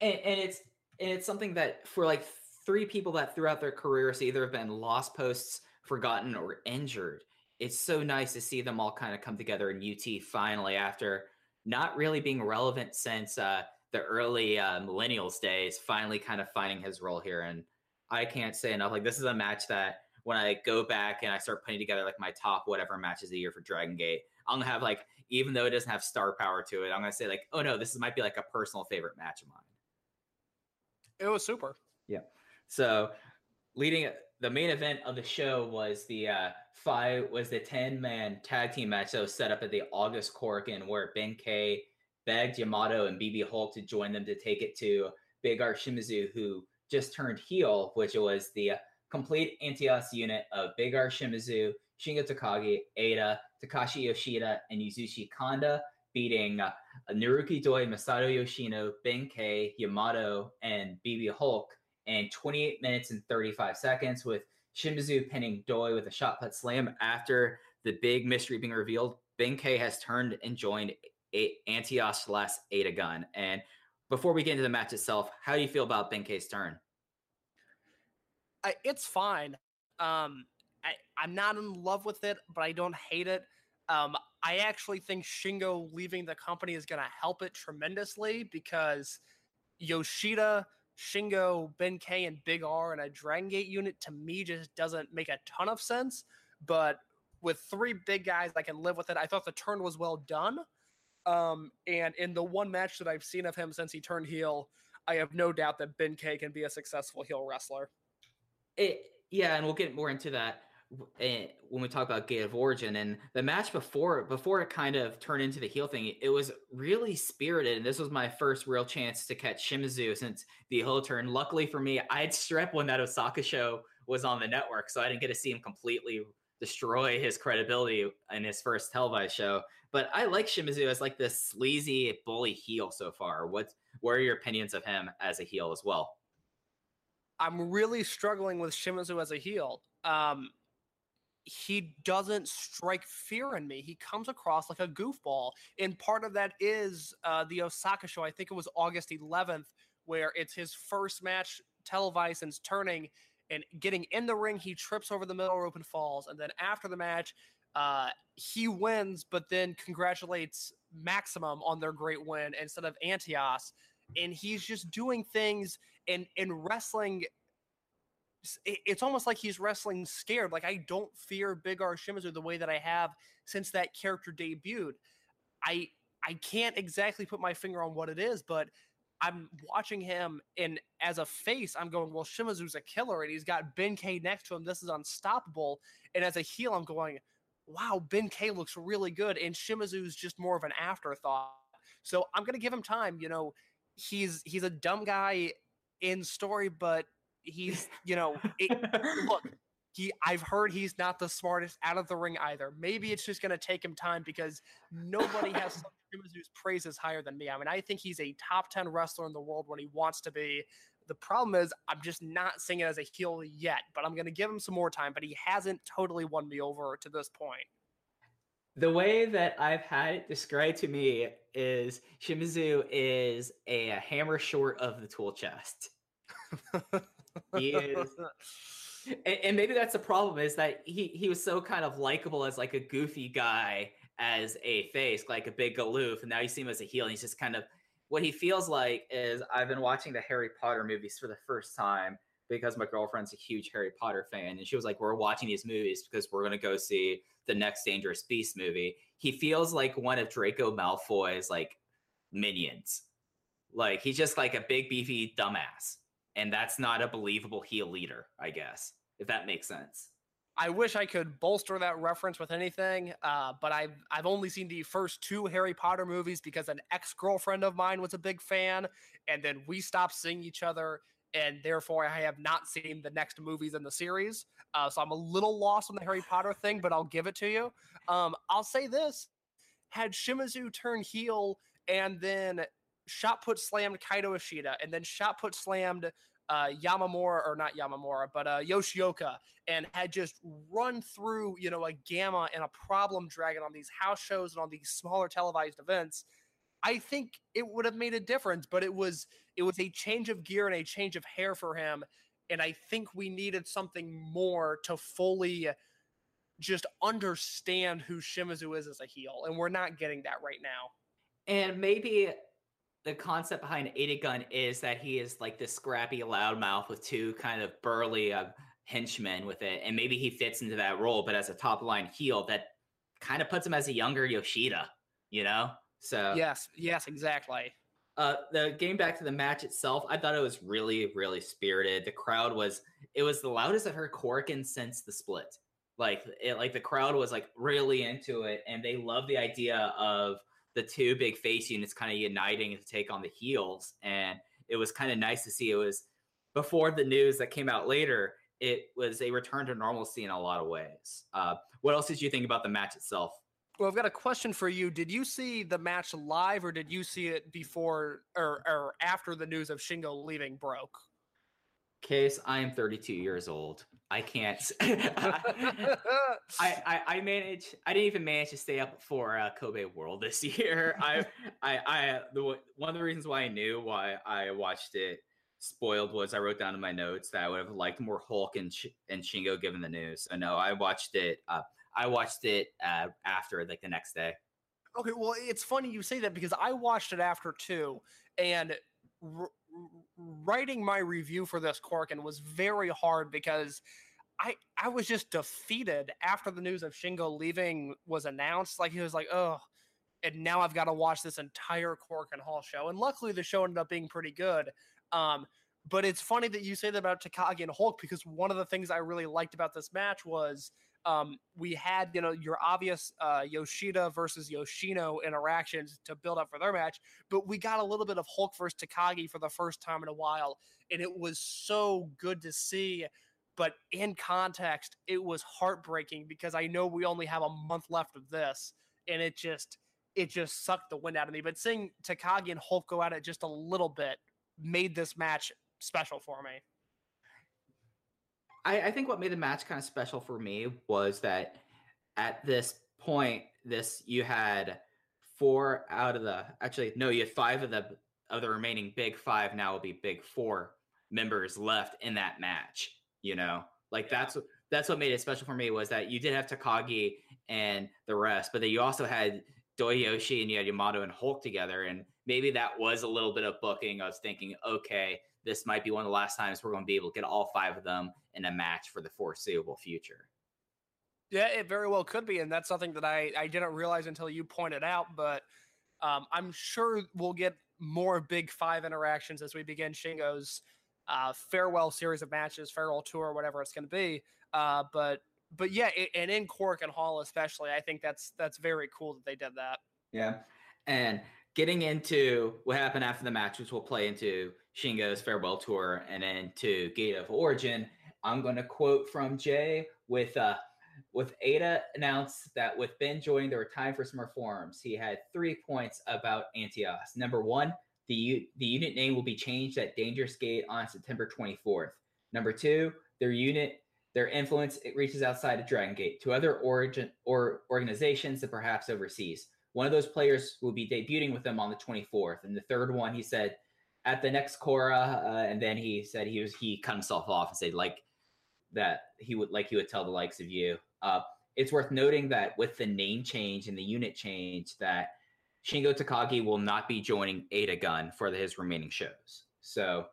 and, and it's and it's something that for like three people that throughout their careers either have been lost posts, forgotten, or injured. It's so nice to see them all kind of come together in UT finally after not really being relevant since uh, the early uh, millennials days. Finally, kind of finding his role here, and I can't say enough. Like this is a match that when I go back and I start putting together like my top whatever matches of the year for Dragon Gate, I'm gonna have like even though it doesn't have star power to it, I'm gonna say like, oh no, this might be like a personal favorite match of mine. It was super. Yeah. So leading the main event of the show was the uh, five was the 10 man tag team match that was set up at the August Korakuen where Ben K begged Yamato and BB Hulk to join them to take it to Big R Shimizu, who just turned heel, which was the complete anti-us unit of Big R Shimizu, Shingo Takagi, Eita, Takashi Yoshida, and Yasushi Kanda beating uh, Naruki Doi, Masato Yoshino, Ben K, Yamato, and BB Hulk in 28 minutes and 35 seconds, with Shimizu pinning Doi with a shot put slam. After the big mystery being revealed, Ben K has turned and joined a- Antias less Eita Gun. And before we get into the match itself, how do you feel about Ben K's turn? I, it's fine. Um, I, I'm not in love with it, but I don't hate it. Um, I actually think Shingo leaving the company is going to help it tremendously because Yoshida, Shingo, Ben K, and Big R in a Dragon Gate unit to me just doesn't make a ton of sense. But with three big guys, I can live with it. I thought the turn was well done. Um, and in the one match that I've seen of him since he turned heel, I have no doubt that Ben K can be a successful heel wrestler. It, yeah, and we'll get more into that when we talk about Gate of Origin and the match before before it kind of turned into the heel thing, it was really spirited. And this was my first real chance to catch Shimizu since the heel turn. Luckily for me, I had strep when that Osaka show was on the network, so I didn't get to see him completely destroy his credibility in his first televised show. But I like Shimizu as like this sleazy bully heel so far. What what are your opinions of him as a heel as well? I'm really struggling with Shimizu as a heel. Um, he doesn't strike fear in me. He comes across like a goofball. And part of that is uh, the Osaka show. I think it was August 11th, where it's his first match televised since turning and getting in the ring. He trips over the middle rope and falls. And then after the match, uh, he wins, but then congratulates Maximum on their great win instead of Antias. And he's just doing things in, in wrestling it's almost like he's wrestling scared. Like I don't fear Big R Shimizu the way that I have since that character debuted. I I can't exactly put my finger on what it is, but I'm watching him and as a face, I'm going, well, Shimizu's a killer and he's got Ben K next to him. This is unstoppable. And as a heel, I'm going, wow, Ben K looks really good. And Shimizu's just more of an afterthought. So I'm gonna give him time. You know, he's he's a dumb guy in story, but he's you know it, look he I've heard he's not the smartest out of the ring either. Maybe it's just going to take him time because nobody has Shimizu's praises higher than me. I mean, I think he's a top 10 wrestler in the world when he wants to be. The problem is I'm just not seeing it as a heel yet, but I'm going to give him some more time, but he hasn't totally won me over to this point. The way that I've had it described to me is Shimizu is a, a hammer short of the tool chest. he is and, and, maybe that's the problem is that he he was so kind of likable as like a goofy guy as a face like a big aloof and now you see him as a heel and he's just kind of what he feels like is i've been watching the harry potter movies for the first time because my girlfriend's a huge harry potter fan and she was like we're watching these movies because we're going to go see the next dangerous beast movie he feels like one of draco malfoy's like minions. Like he's just like a big beefy dumbass, and that's not a believable heel leader, I guess, if that makes sense. I wish I could bolster that reference with anything, uh, but I've I've only seen the first two Harry Potter movies because an ex girlfriend of mine was a big fan, and then we stopped seeing each other, and therefore I have not seen the next movies in the series. Uh, so I'm a little lost on the Harry Potter thing, but I'll give it to you. Um, I'll say this: had Shimizu turn heel and then shot put slammed Kaito Ishida, and then shot put slammed uh, Yamamura or not Yamamura, but uh, Yoshioka, and had just run through you know a gamma and a problem dragon on these house shows and on these smaller televised events. I think it would have made a difference, but it was it was a change of gear and a change of hair for him, and I think we needed something more to fully just understand who Shimizu is as a heel, and we're not getting that right now. And maybe the concept behind Eita Gun is that he is like this scrappy loudmouth with two kind of burly uh, henchmen with it, and maybe he fits into that role. But as a top line heel, that kind of puts him as a younger Yoshida, you know. So yes, yes, exactly. Uh, the game back to the match itself, I thought it was really, really spirited. The crowd was it was the loudest I've heard Korakuen since the split. Like it, like the crowd was like really into it, and they love the idea of the two big face units kind of uniting to take on the heels. And it was kind of nice to see. It was before the news that came out later. It was a return to normalcy in a lot of ways. Uh, what else did you think about the match itself? Well, I've got a question for you. Did you see the match live, or did you see it before or, or after the news of Shingo leaving broke? Case, I am 32 years old. I can't. I, I I manage. I didn't even manage to stay up for uh, Kobe World this year. I I I the one of the reasons why I knew why I watched it spoiled was I wrote down in my notes that I would have liked more Hulk and and Shingo given the news. So no, I watched it. Uh, I watched it uh, after like the next day. Okay, well, it's funny you say that because I watched it after too, and r- writing my review for this Korakuen was very hard because I I was just defeated after the news of Shingo leaving was announced. Like he was like, oh, and now I've got to watch this entire Korakuen Hall show. And luckily, the show ended up being pretty good. Um, but it's funny that you say that about Takagi and Hulk because one of the things I really liked about this match was um, we had you know your obvious uh, Yoshida versus Yoshino interactions to build up for their match, but we got a little bit of Hulk versus Takagi for the first time in a while, and it was so good to see. But in context, it was heartbreaking because I know we only have a month left of this, and it just it just sucked the wind out of me. But seeing Takagi and Hulk go at it just a little bit made this match special for me. I, I think what made the match kind of special for me was that at this point, this you had four out of the actually no, you had five of the of the remaining big five now will be big four members left in that match. You know, like yeah. that's that's what made it special for me was that you did have Takagi and the rest, but then you also had Doyoshi and you had Yamato and Hulk together, and maybe that was a little bit of booking. I was thinking, okay, this might be one of the last times we're going to be able to get all five of them in a match for the foreseeable future. Yeah, it very well could be, and that's something that I I didn't realize until you pointed out. But um, I'm sure we'll get more Big Five interactions as we begin Shingo's uh, farewell series of matches, farewell tour, whatever it's going to be. Uh, but but yeah, it, and in Korakuen Hall especially, I think that's that's very cool that they did that. Yeah, and getting into what happened after the match, which will play into Shingo's farewell tour and then to Gate of Origin. I'm going to quote from Jay with uh, with Eita announced that with Ben joining, there were time for some reforms. He had three points about Antias. Number one, the U- the unit name will be changed at Dangerous Gate on September 24th. Number two, their unit their influence it reaches outside of Dragon Gate to other origin or organizations and perhaps overseas. One of those players will be debuting with them on the 24th, and the third one, he said, at the next Cora, uh, and then he said he was he cut himself off and said like that he would like he would tell the likes of you. Uh, it's worth noting that with the name change and the unit change, that Shingo Takagi will not be joining Eita Gun for his remaining shows. So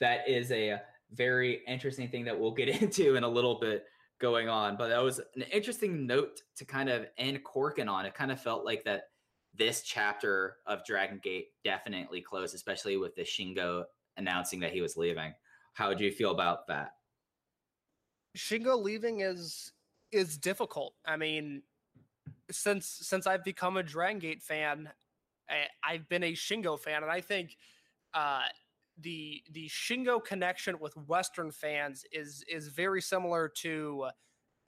that is a very interesting thing that we'll get into in a little bit going on. But that was an interesting note to kind of end Korakuen on. It kind of felt like that this chapter of Dragon Gate definitely closed, especially with the Shingo announcing that he was leaving. How would you feel about that? Shingo leaving is is difficult. I mean, since since I've become a Dragon Gate fan, I, I've been a Shingo fan, and I think uh, the the Shingo connection with Western fans is is very similar to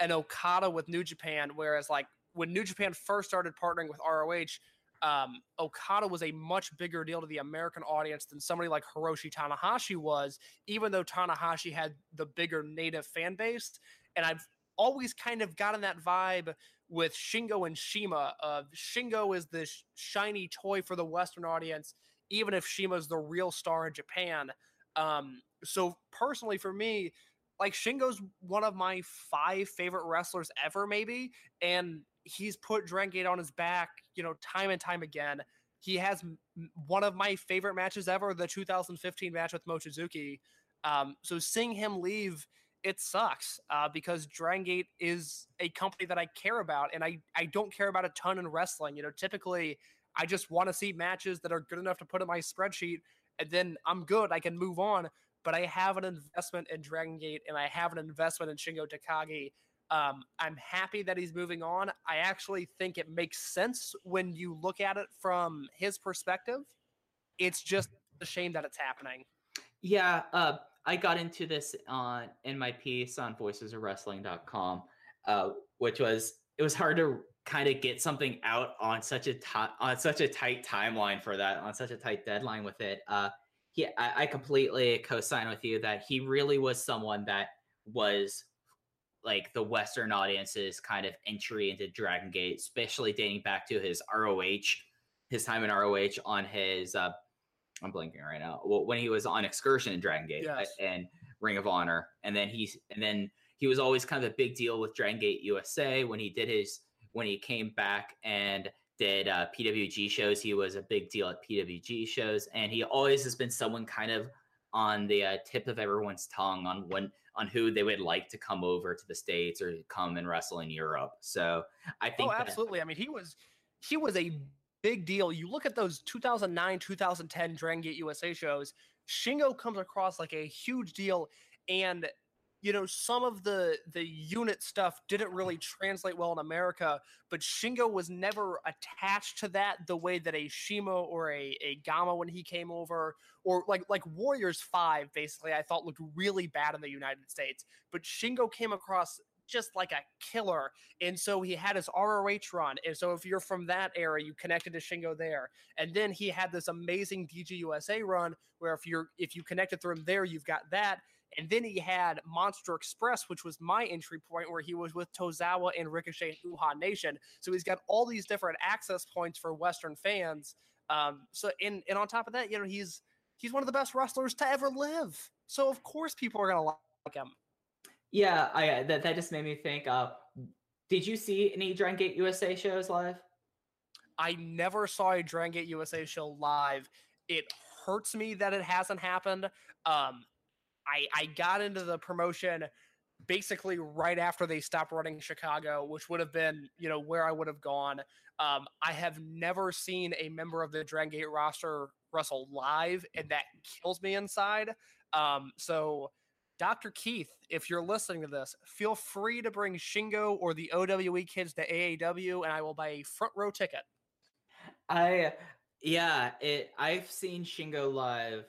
an Okada with New Japan. Whereas, like when New Japan first started partnering with ROH, um, Okada was a much bigger deal to the American audience than somebody like Hiroshi Tanahashi was, even though Tanahashi had the bigger native fan base. And I've always kind of gotten that vibe with Shingo and CIMA. Of Shingo is this shiny toy for the Western audience, even if CIMA's the real star in Japan. Um, so personally, for me, like Shingo's one of my five favorite wrestlers ever, maybe, and he's put Dragon Gate on his back, you know, time and time again. He has one of my favorite matches ever, the 2015 match with Mochizuki. Um, so seeing him leave, it sucks uh, because Dragon Gate is a company that I care about, and I I don't care about a ton in wrestling. You know, typically I just want to see matches that are good enough to put in my spreadsheet, and then I'm good. I can move on. But I have an investment in Dragon Gate, and I have an investment in Shingo Takagi. Um, I'm happy that he's moving on. I actually think it makes sense when you look at it from his perspective. It's just a shame that it's happening. Yeah, uh, I got into this on in my piece on voicesofwrestling.com, uh, which was it was hard to kind of get something out on such a ti- on such a tight timeline for that on such a tight deadline with it. Uh, yeah, I, I completely co-sign with you that he really was someone that was like the Western audience's kind of entry into Dragon Gate, especially dating back to his ROH, his time in ROH on his uh, I'm blinking right now. Well, when he was on excursion in Dragon Gate uh, Yes. and Ring of Honor, and then he's and then he was always kind of a big deal with Dragon Gate USA when he did his when he came back and did uh, PWG shows. He was a big deal at PWG shows, and he always has been someone kind of on the uh, tip of everyone's tongue on when on who they would like to come over to the states or come and wrestle in Europe. So I think Oh, that- absolutely. I mean, he was he was a big deal. You look at those 2009, 2010 Dragon Gate USA shows. Shingo comes across like a huge deal, and you know some of the the unit stuff didn't really translate well in America. But Shingo was never attached to that the way that a CIMA or a a Gamma when he came over, or like like Warriors Five basically I thought looked really bad in the United States. But Shingo came across just like a killer and so he had his ROH run. And so if you're from that era, you connected to Shingo there. And then he had this amazing DGUSA run where if you're if you connected through him there, you've got that. And then he had Monster Express, which was my entry point where he was with Tozawa and Ricochet and Uhaa Nation. So he's got all these different access points for Western fans. Um, so and and on top of that, you know, he's he's one of the best wrestlers to ever live. So of course people are gonna like him. Yeah, I that that just made me think. Uh, did you see any Dragon Gate USA shows live? I never saw a Dragon Gate USA show live. It hurts me that it hasn't happened. Um, I I got into the promotion basically right after they stopped running Chicago, which would have been you know where I would have gone. Um, I have never seen a member of the Dragon Gate roster wrestle live, and that kills me inside. Um, so. Dr. Keith, if you're listening to this, feel free to bring Shingo or the OWE kids to AAW, and I will buy a front row ticket. I yeah, it I've seen Shingo live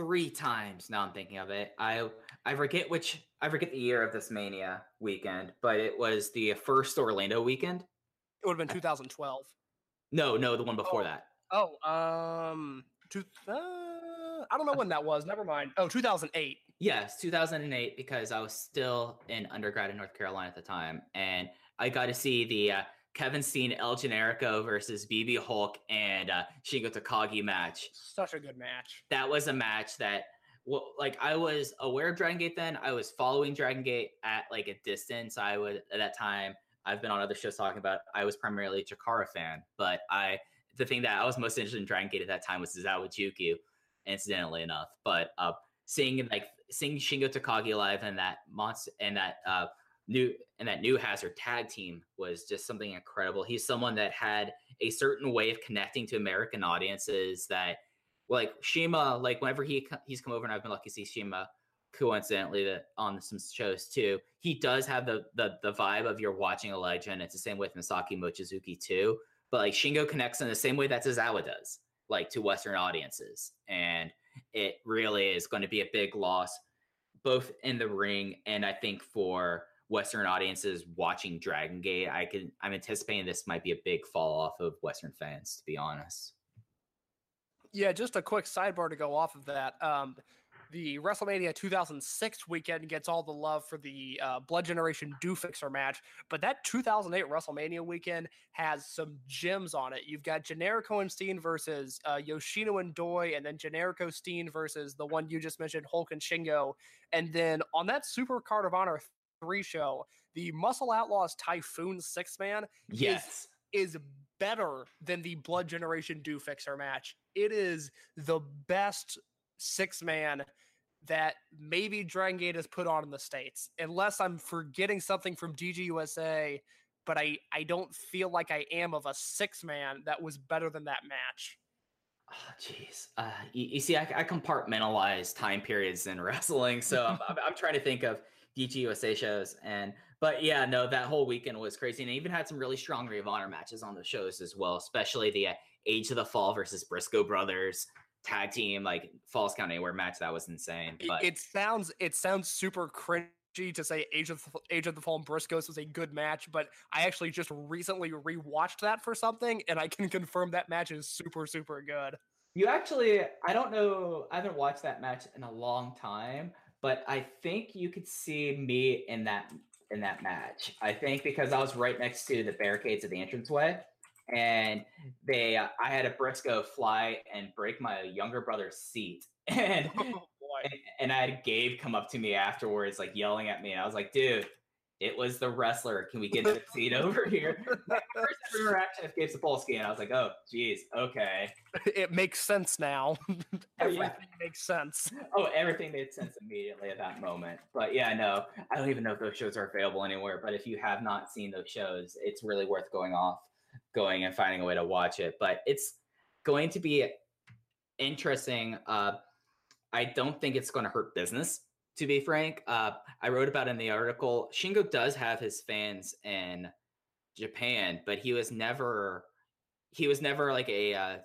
three times now I'm thinking of it. I I forget which I forget the year of this Mania weekend, but it was the first Orlando weekend. It would have been 2012. No, no, the one before Oh. that. Oh, um, two, uh, I don't know when that was. Never mind. Oh, 2008. Yes, 2008 because I was still in undergrad in North Carolina at the time and I got to see the uh, Kevin Steen El Generico versus BB Hulk and uh, Shingo Takagi match. Such a good match. that was a match that well like i was aware of dragon gate then i was following dragon gate at like a distance i would at that time i've been on other shows talking about i was primarily a chikara fan but i the thing that i was most interested in dragon gate at that time was zawa Jukyu, incidentally enough but uh seeing like seeing shingo takagi live and that monster and that uh new and that new hazard tag team was just something incredible he's someone that had a certain way of connecting to American audiences that like CIMA, like whenever he he's come over and I've been lucky to see CIMA coincidentally that on some shows too, he does have the the the vibe of you're watching a legend. It's the same with Masaki Mochizuki too. But like Shingo connects in the same way that Tozawa does, like to Western audiences. And it really is going to be a big loss, both in the ring and I think for Western audiences watching Dragon Gate. I can I'm anticipating this might be a big fall off of Western fans, to be honest. Yeah, just a quick sidebar to go off of that. Um, the WrestleMania 2006 weekend gets all the love for the uh, Blood Generation Do Fixer match, but that 2008 WrestleMania weekend has some gems on it. You've got Generico and Steen versus uh, Yoshino and Doi, and then Generico Steen versus the one you just mentioned, Hulk and Shingo. And then on that Super Card of Honor 3 show, the Muscle Outlaws Typhoon six man Yes. is, is better than the Blood Generation Do Fixer match. It is the best six man that maybe Dragon Gate has put on in the States, unless I'm forgetting something from DGUSA, but I, I don't feel like I am of a six man that was better than that match. Oh, jeez. Uh, you, you see, I, I compartmentalize time periods in wrestling, so I'm, I'm, I'm trying to think of DGUSA shows, and but yeah, no, that whole weekend was crazy, and I even had some really strong Ring of Honor matches on the shows as well, especially the uh, Age of the Fall versus Briscoe Brothers tag team, like Falls Count Anywhere match. That was insane. It, But it sounds it sounds super cringy to say Age of the, Age of the Fallen Briscoes was a good match, but I actually just recently rewatched that for something, and I can confirm that match is super super good. You actually, I don't know, I haven't watched that match in a long time, but I think you could see me in that in that match. I think because I was right next to the barricades of the entranceway, and they, uh, I had a Briscoe fly and break my younger brother's seat, and Oh and, and I had Gabe come up to me afterwards, like yelling at me, and I was like, "Dude." It was the wrestler. Can we get the seat over here? First interaction with Gabe Sapolsky, and I was like, "Oh, geez, okay." It makes sense now. Oh, Everything yeah. makes sense. Oh, everything made sense immediately at that moment. But yeah, no, I don't even know if those shows are available anywhere. But if you have not seen those shows, it's really worth going off, going and finding a way to watch it. But it's going to be interesting. Uh, I don't think it's going to hurt business, to be frank. Uh, I wrote about in the article. Shingo does have his fans in Japan, but he was never he was never like a uh,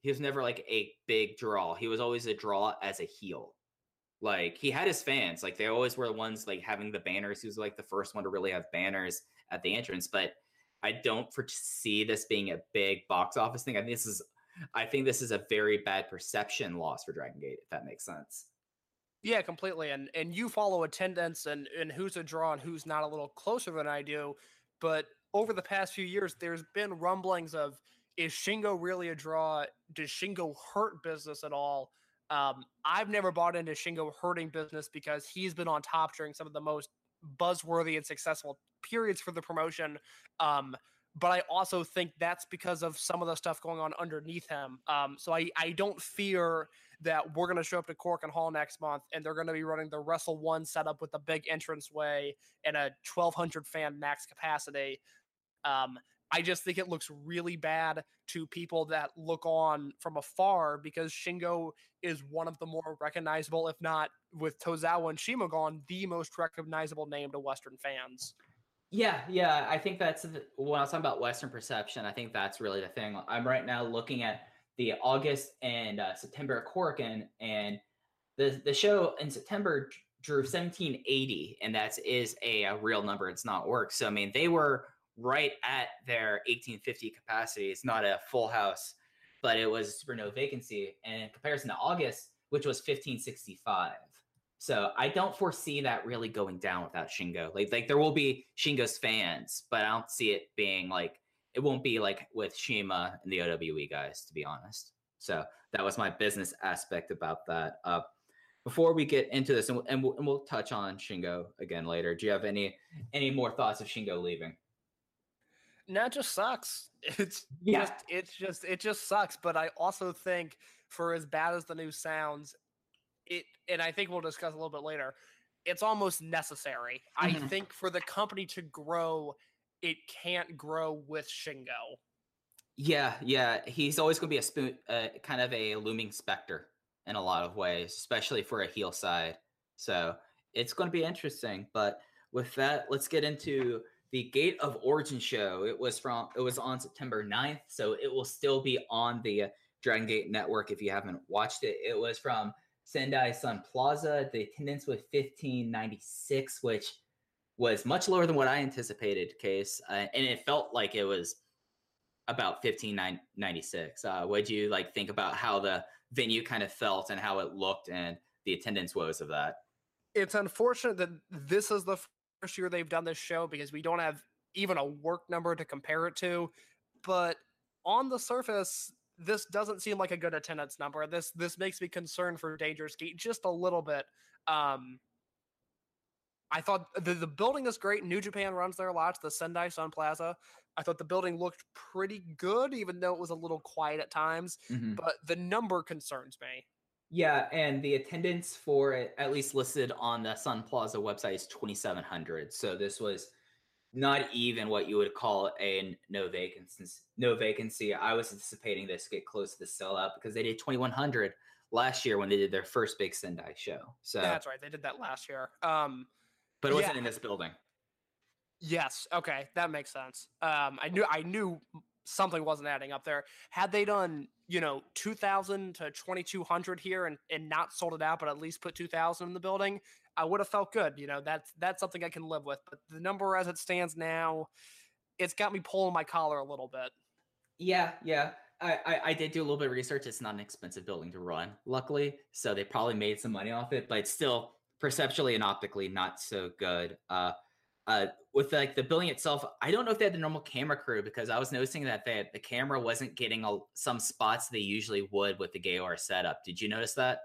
he was never like a big draw. He was always a draw as a heel. Like he had his fans, like they always were the ones like having the banners. He was like the first one to really have banners at the entrance. But I don't foresee this being a big box office thing. I think this is I think this is a very bad perception loss for Dragon Gate, if that makes sense. Yeah, completely. And and you follow attendance and and who's a draw and who's not a little closer than I do. But over the past few years, there's been rumblings of is Shingo really a draw? Does Shingo hurt business at all? Um, I've never bought into Shingo hurting business because he's been on top during some of the most buzzworthy and successful periods for the promotion. Um, but I also think that's because of some of the stuff going on underneath him. Um, so I, I don't fear that we're going to show up to Korakuen Hall next month and they're going to be running the Wrestle One setup with a big entranceway and a 1,200 fan max capacity. Um, I just think it looks really bad to people that look on from afar because Shingo is one of the more recognizable, if not with Tozawa and CIMA gone, the most recognizable name to Western fans. Yeah, yeah. I think that's the, when I was talking about Western perception. I think that's really the thing. I'm right now looking at the August and uh, September Korakuen, and the the show in September drew 1780, and that is a, a real number. It's not work. So I mean, they were right at their 1850 capacity. It's not a full house, but it was super no vacancy. And in comparison to August, which was 1565. So I don't foresee that really going down without Shingo. Like like there will be Shingo's fans, but I don't see it being like it won't be like with CIMA and the OWE guys, to be honest. So that was my business aspect about that. Uh, before we get into this, and we'll, and, we'll, and we'll touch on Shingo again later. Do you have any any more thoughts of Shingo leaving? No, it just sucks. It's Yeah. just it's just it just sucks. But I also think for as bad as the news sounds, it and I think we'll discuss a little bit later, it's almost necessary. I Mhm. think for the company to grow, it can't grow with Shingo. Yeah, yeah, he's always going to be a spoon, uh, kind of a looming specter in a lot of ways, especially for a heel side. So it's going to be interesting. But with that, let's get into the Gate of Origin show. It was from it was on September 9th, so it will still be on the Dragon Gate network if you haven't watched it. It was from Sendai Sun Plaza. The attendance was 1596, which was much lower than what I anticipated, Case. Uh, and it felt like it was about 1596. Uh, what do you like think about how the venue kind of felt and how it looked and the attendance woes of that? It's unfortunate that this is the first year they've done this show because we don't have even a work number to compare it to. But on the surface, this doesn't seem like a good attendance number. This this makes me concerned for Dangerous Gate just a little bit. Um, I thought the, the building is great. New Japan runs there a lot. The Sendai Sun Plaza. I thought the building looked pretty good, even though it was a little quiet at times. Mhm. But the number concerns me. Yeah, and the attendance for it, at least listed on the Sun Plaza website, is 2,700. So this was not even what you would call a no vacancy. No vacancy. I was anticipating this get close to the sellout because they did 2,100 last year when they did their first big Sendai show. So, That's right. They did that last year. Um, but it wasn't yeah. in this building. Yes. Okay, that makes sense. Um, I knew I knew something wasn't adding up there. Had they done, you know, two thousand to twenty two hundred here and and not sold it out, but at least put two thousand in the building, I would have felt good. You know, that's that's something I can live with. But the number as it stands now, it's got me pulling my collar a little bit. Yeah, yeah. I, I, I did do a little bit of research. It's not an expensive building to run, luckily. So they probably made some money off it, but it's still perceptually and optically not so good. Uh, uh, with like the building itself, I don't know if they had the normal camera crew because I was noticing that they, the camera wasn't getting a, some spots they usually would with the Gaor setup. Did you notice that?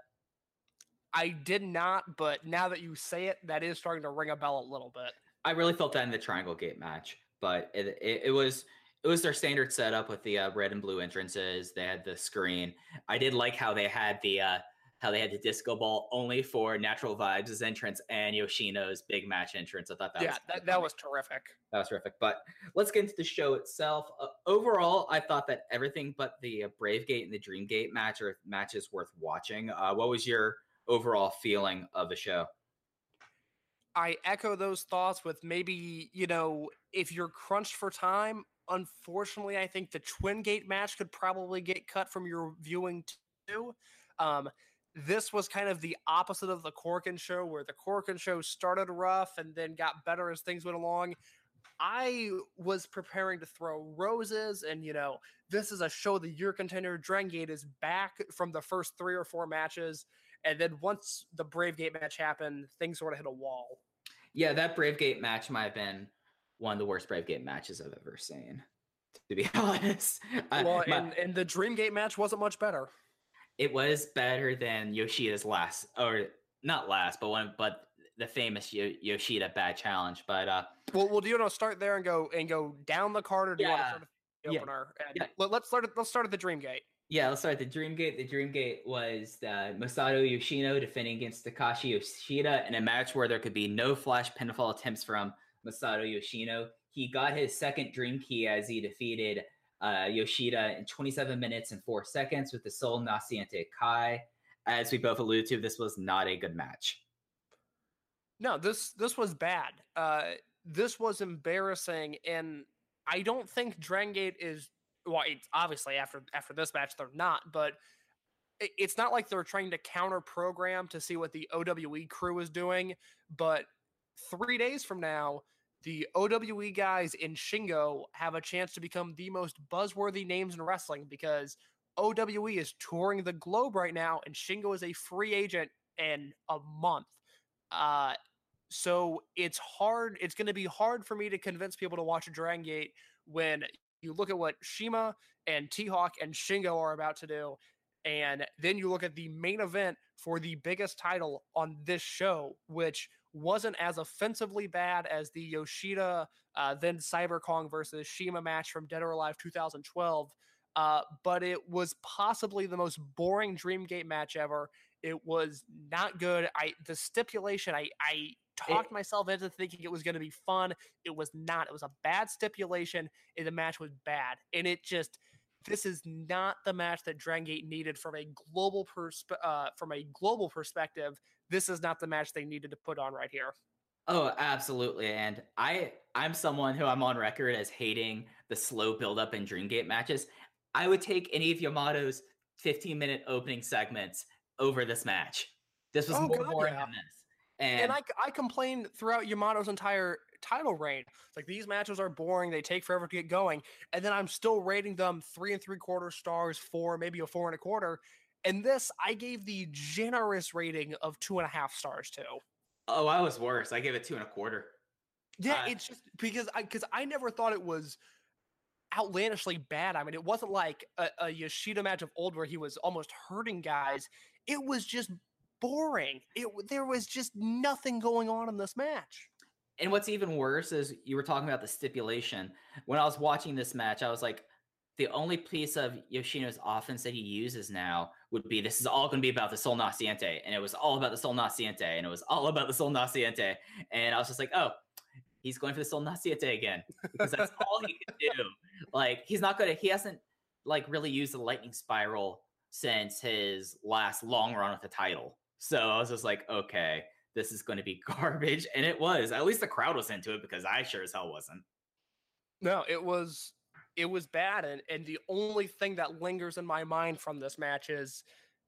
I did not, but now that you say it, that is starting to ring a bell a little bit. I really felt that in the Triangle Gate match, but it, it, it was it was their standard setup with the uh, red and blue entrances. They had the screen. I did like how they had the uh, how they had the disco ball only for Natural Vibes' entrance and Yoshino's big match entrance. I thought that yeah, was that, that was terrific. that was terrific. But let's get into the show itself. Uh, overall, I thought that everything but the uh, Brave Gate and the Dream Gate match are matches worth watching. Uh, what was your overall feeling of the show? I echo those thoughts with maybe, you know, if you're crunched for time, unfortunately, I think the Twin Gate match could probably get cut from your viewing too. Um, this was kind of the opposite of the Korakuen show, where the Korakuen show started rough and then got better as things went along. I was preparing to throw roses, and you know, this is a show the year contender. Drengate is back from the first three or four matches, and then once the Brave Gate match happened, things sort of hit a wall. Yeah, that Brave Gate match might have been one of the worst Brave Gate matches I've ever seen. To be honest, Well, my- and, and the Dream Gate match wasn't much better. It was better than Yoshida's last, or not last, but one, but the famous Yo- Yoshida bad challenge. But uh, Well, well, do you want to start there and go and go down the card, or do you want to start the Yeah. opener? Yeah. let, us start. At, let's start at the Dream Gate. yeah, let's start with the Dream Gate. The Dream Gate was uh, Masato Yoshino defending against Takashi Yoshida in a match where there could be no flash pinfall attempts from Masato Yoshino. He got his second Dream Key as he defeated uh, Yoshida in 27 minutes and four seconds with the Sol Naciente Kai. As we both alluded to, this was not a good match. No, this this was bad. Uh, this was embarrassing, and I don't think Drengate is. Well, it's obviously after after this match they're not, but it's not like they're trying to counter program to see what the OWE crew is doing. But three days from now, the OWE guys in Shingo have a chance to become the most buzzworthy names in wrestling because OWE is touring the globe right now, and Shingo is a free agent in a month. Uh, so it's hard. It's going to be hard for me to convince people to watch a Dragon Gate when you look at what CIMA and T Hawk and Shingo are about to do, and then you look at the main event for the biggest title on this show, which wasn't as offensively bad as the Yoshida uh, then Cyber Kong versus CIMA match from Dead or Alive 2012. Uh, but it was possibly the most boring Dreamgate match ever. It was not good. I the stipulation I I talked myself into thinking it was going to be fun. It was not. It was a bad stipulation, and the match was bad. And it just this is not the match that Dragon Gate needed from a global persp- uh, from a global perspective. This is not the match they needed to put on right here. Oh, absolutely. And I I'm someone who I'm on record as hating the slow build up in Dreamgate matches. I would take any of Yamato's 15 minute opening segments over this match. This was Oh, more God, boring yeah. than this. And, And I, I complained throughout Yamato's entire title reign. It's like these matches are boring. They take forever to get going. And then I'm still rating them three and three quarter stars, four, maybe a four and a quarter. And this, I gave the generous rating of two and a half stars to. oh, I was worse. I gave it two and a quarter. Yeah, Uh, it's just because I because I never thought it was outlandishly bad. I mean, it wasn't like a, a Yoshida match of old where he was almost hurting guys. It was just boring. It there was just nothing going on in this match. And what's even worse is you were talking about the stipulation. When I was watching this match, I was like, the only piece of Yoshino's offense that he uses now would be this is all going to be about the Sol Naciente. And it was all about the Sol Naciente. And it was all about the Sol Naciente. And I was just like, oh, he's going for the Sol Naciente again. Because that's all he can do. Like, he's not going to, he hasn't like really used the lightning spiral since his last long run with the title. So I was just like, okay, this is going to be garbage. And it was. At least the crowd was into it because I sure as hell wasn't. No, it was it was bad, and and the only thing that lingers in my mind from this match is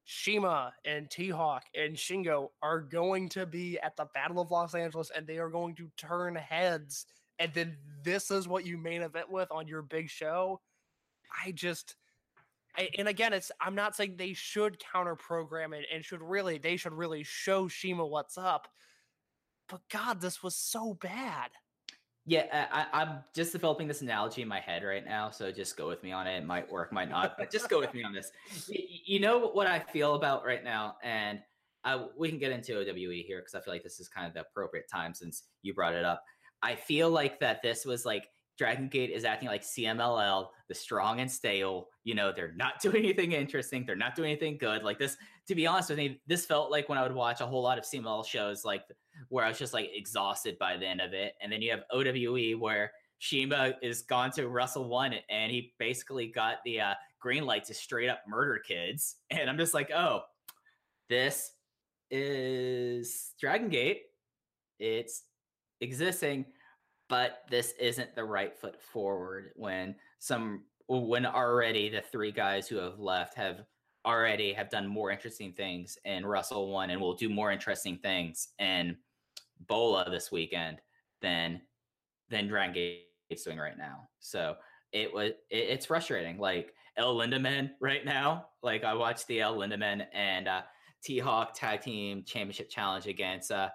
CIMA and T Hawk and Shingo are going to be at the Battle of Los Angeles, and they are going to turn heads, and then this is what you main event with on your big show. I just. I- And again, it's I'm not saying they should counter program it and should really they should really show CIMA what's up, but God, this was so bad. Yeah, I, I- I'm just developing this analogy in my head right now. So just go with me on it. It might work, might not, but just go with me on this. You know what I feel about right now? And I, we can get into OWE here because I feel like this is kind of the appropriate time since you brought it up. I feel like that this was like Dragon Gate is acting like CMLL, the strong and stale. You know, they're not doing anything interesting. They're not doing anything good. Like this, to be honest with me, this felt like when I would watch a whole lot of CMLL shows, like where I was just like exhausted by the end of it. And then you have OWE where CIMA is gone to Wrestle One and he basically got the uh, green light to straight up murder kids. And I'm just like, oh, this is Dragon Gate. It's existing, but this isn't the right foot forward when some when already the three guys who have left have already have done more interesting things in Wrestle One and will do more interesting things in Bola this weekend than than Dragon Gate's doing right now. So it was it, it's frustrating. Like El Lindaman right now. Like I watched the El Lindaman and uh, T Hawk Tag Team Championship Challenge against uh,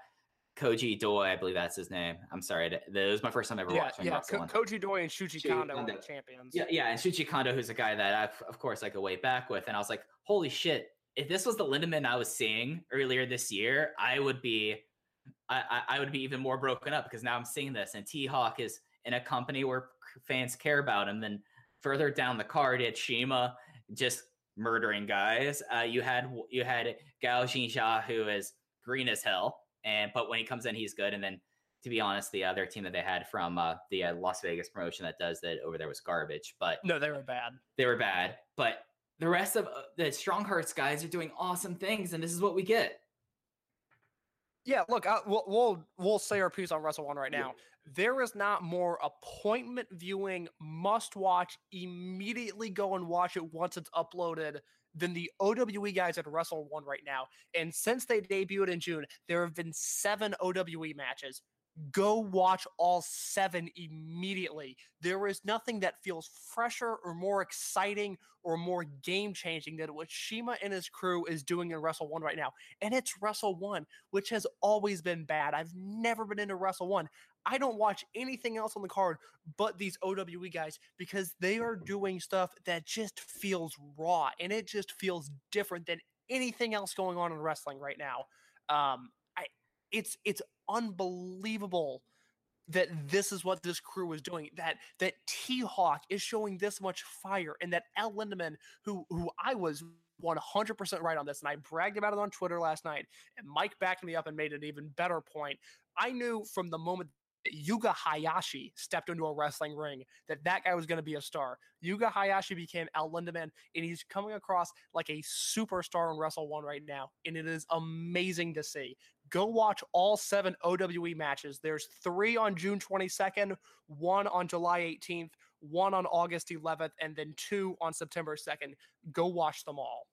Koji Doi. I believe that's his name. I'm sorry. That was my first time ever Yeah, watching yeah. Ko- Koji Doi and Shuji Shuji Kondo are the Kondo. champions. Yeah, yeah, and Shuji Kondo, who's a guy that I, of course, I go way back with, and I was like, holy shit! If this was the Lindaman I was seeing earlier this year, I would be, I, I, would be even more broken up because now I'm seeing this, and T Hawk is in a company where fans care about him. Then further down the card, had CIMA just murdering guys. Uh, you had you had Gao Jingjia, who is green as hell, and but when he comes in, he's good, and then to be honest, the other team that they had from uh, the uh, Las Vegas promotion that does that over there was garbage, but No, they were bad. they were bad. But the rest of uh, the Strong Hearts guys are doing awesome things, and this is what we get. Yeah, look, I, we'll, we'll we'll say our piece on Wrestle One right Yeah. now. There is not more appointment viewing, must watch, immediately go and watch it once it's uploaded than the OWE guys at Wrestle One right now. And since they debuted in June, there have been seven OWE matches. Go watch all seven immediately. There is nothing that feels fresher or more exciting or more game changing than what CIMA and his crew is doing in Wrestle One right now. And it's Wrestle One which has always been bad. I've never been into Wrestle One. I don't watch anything else on the card but these OWE guys because they are doing stuff that just feels raw and it just feels different than anything else going on in wrestling right now. Um, I it's it's unbelievable that this is what this crew is doing. That that T Hawk is showing this much fire, and that Al Lindaman, who who I was 100% right on this, and I bragged about it on Twitter last night, and Mike backed me up and made an even better point. I knew from the moment Yuga Hayashi stepped into a wrestling ring, that that guy was going to be a star. Yuga Hayashi became El Lindaman, and he's coming across like a superstar in Wrestle One right now, and it is amazing to see. Go watch all seven OWE matches. There's three on June 22nd, one on July 18th, one on August 11th, and then two on September 2nd. Go watch them all.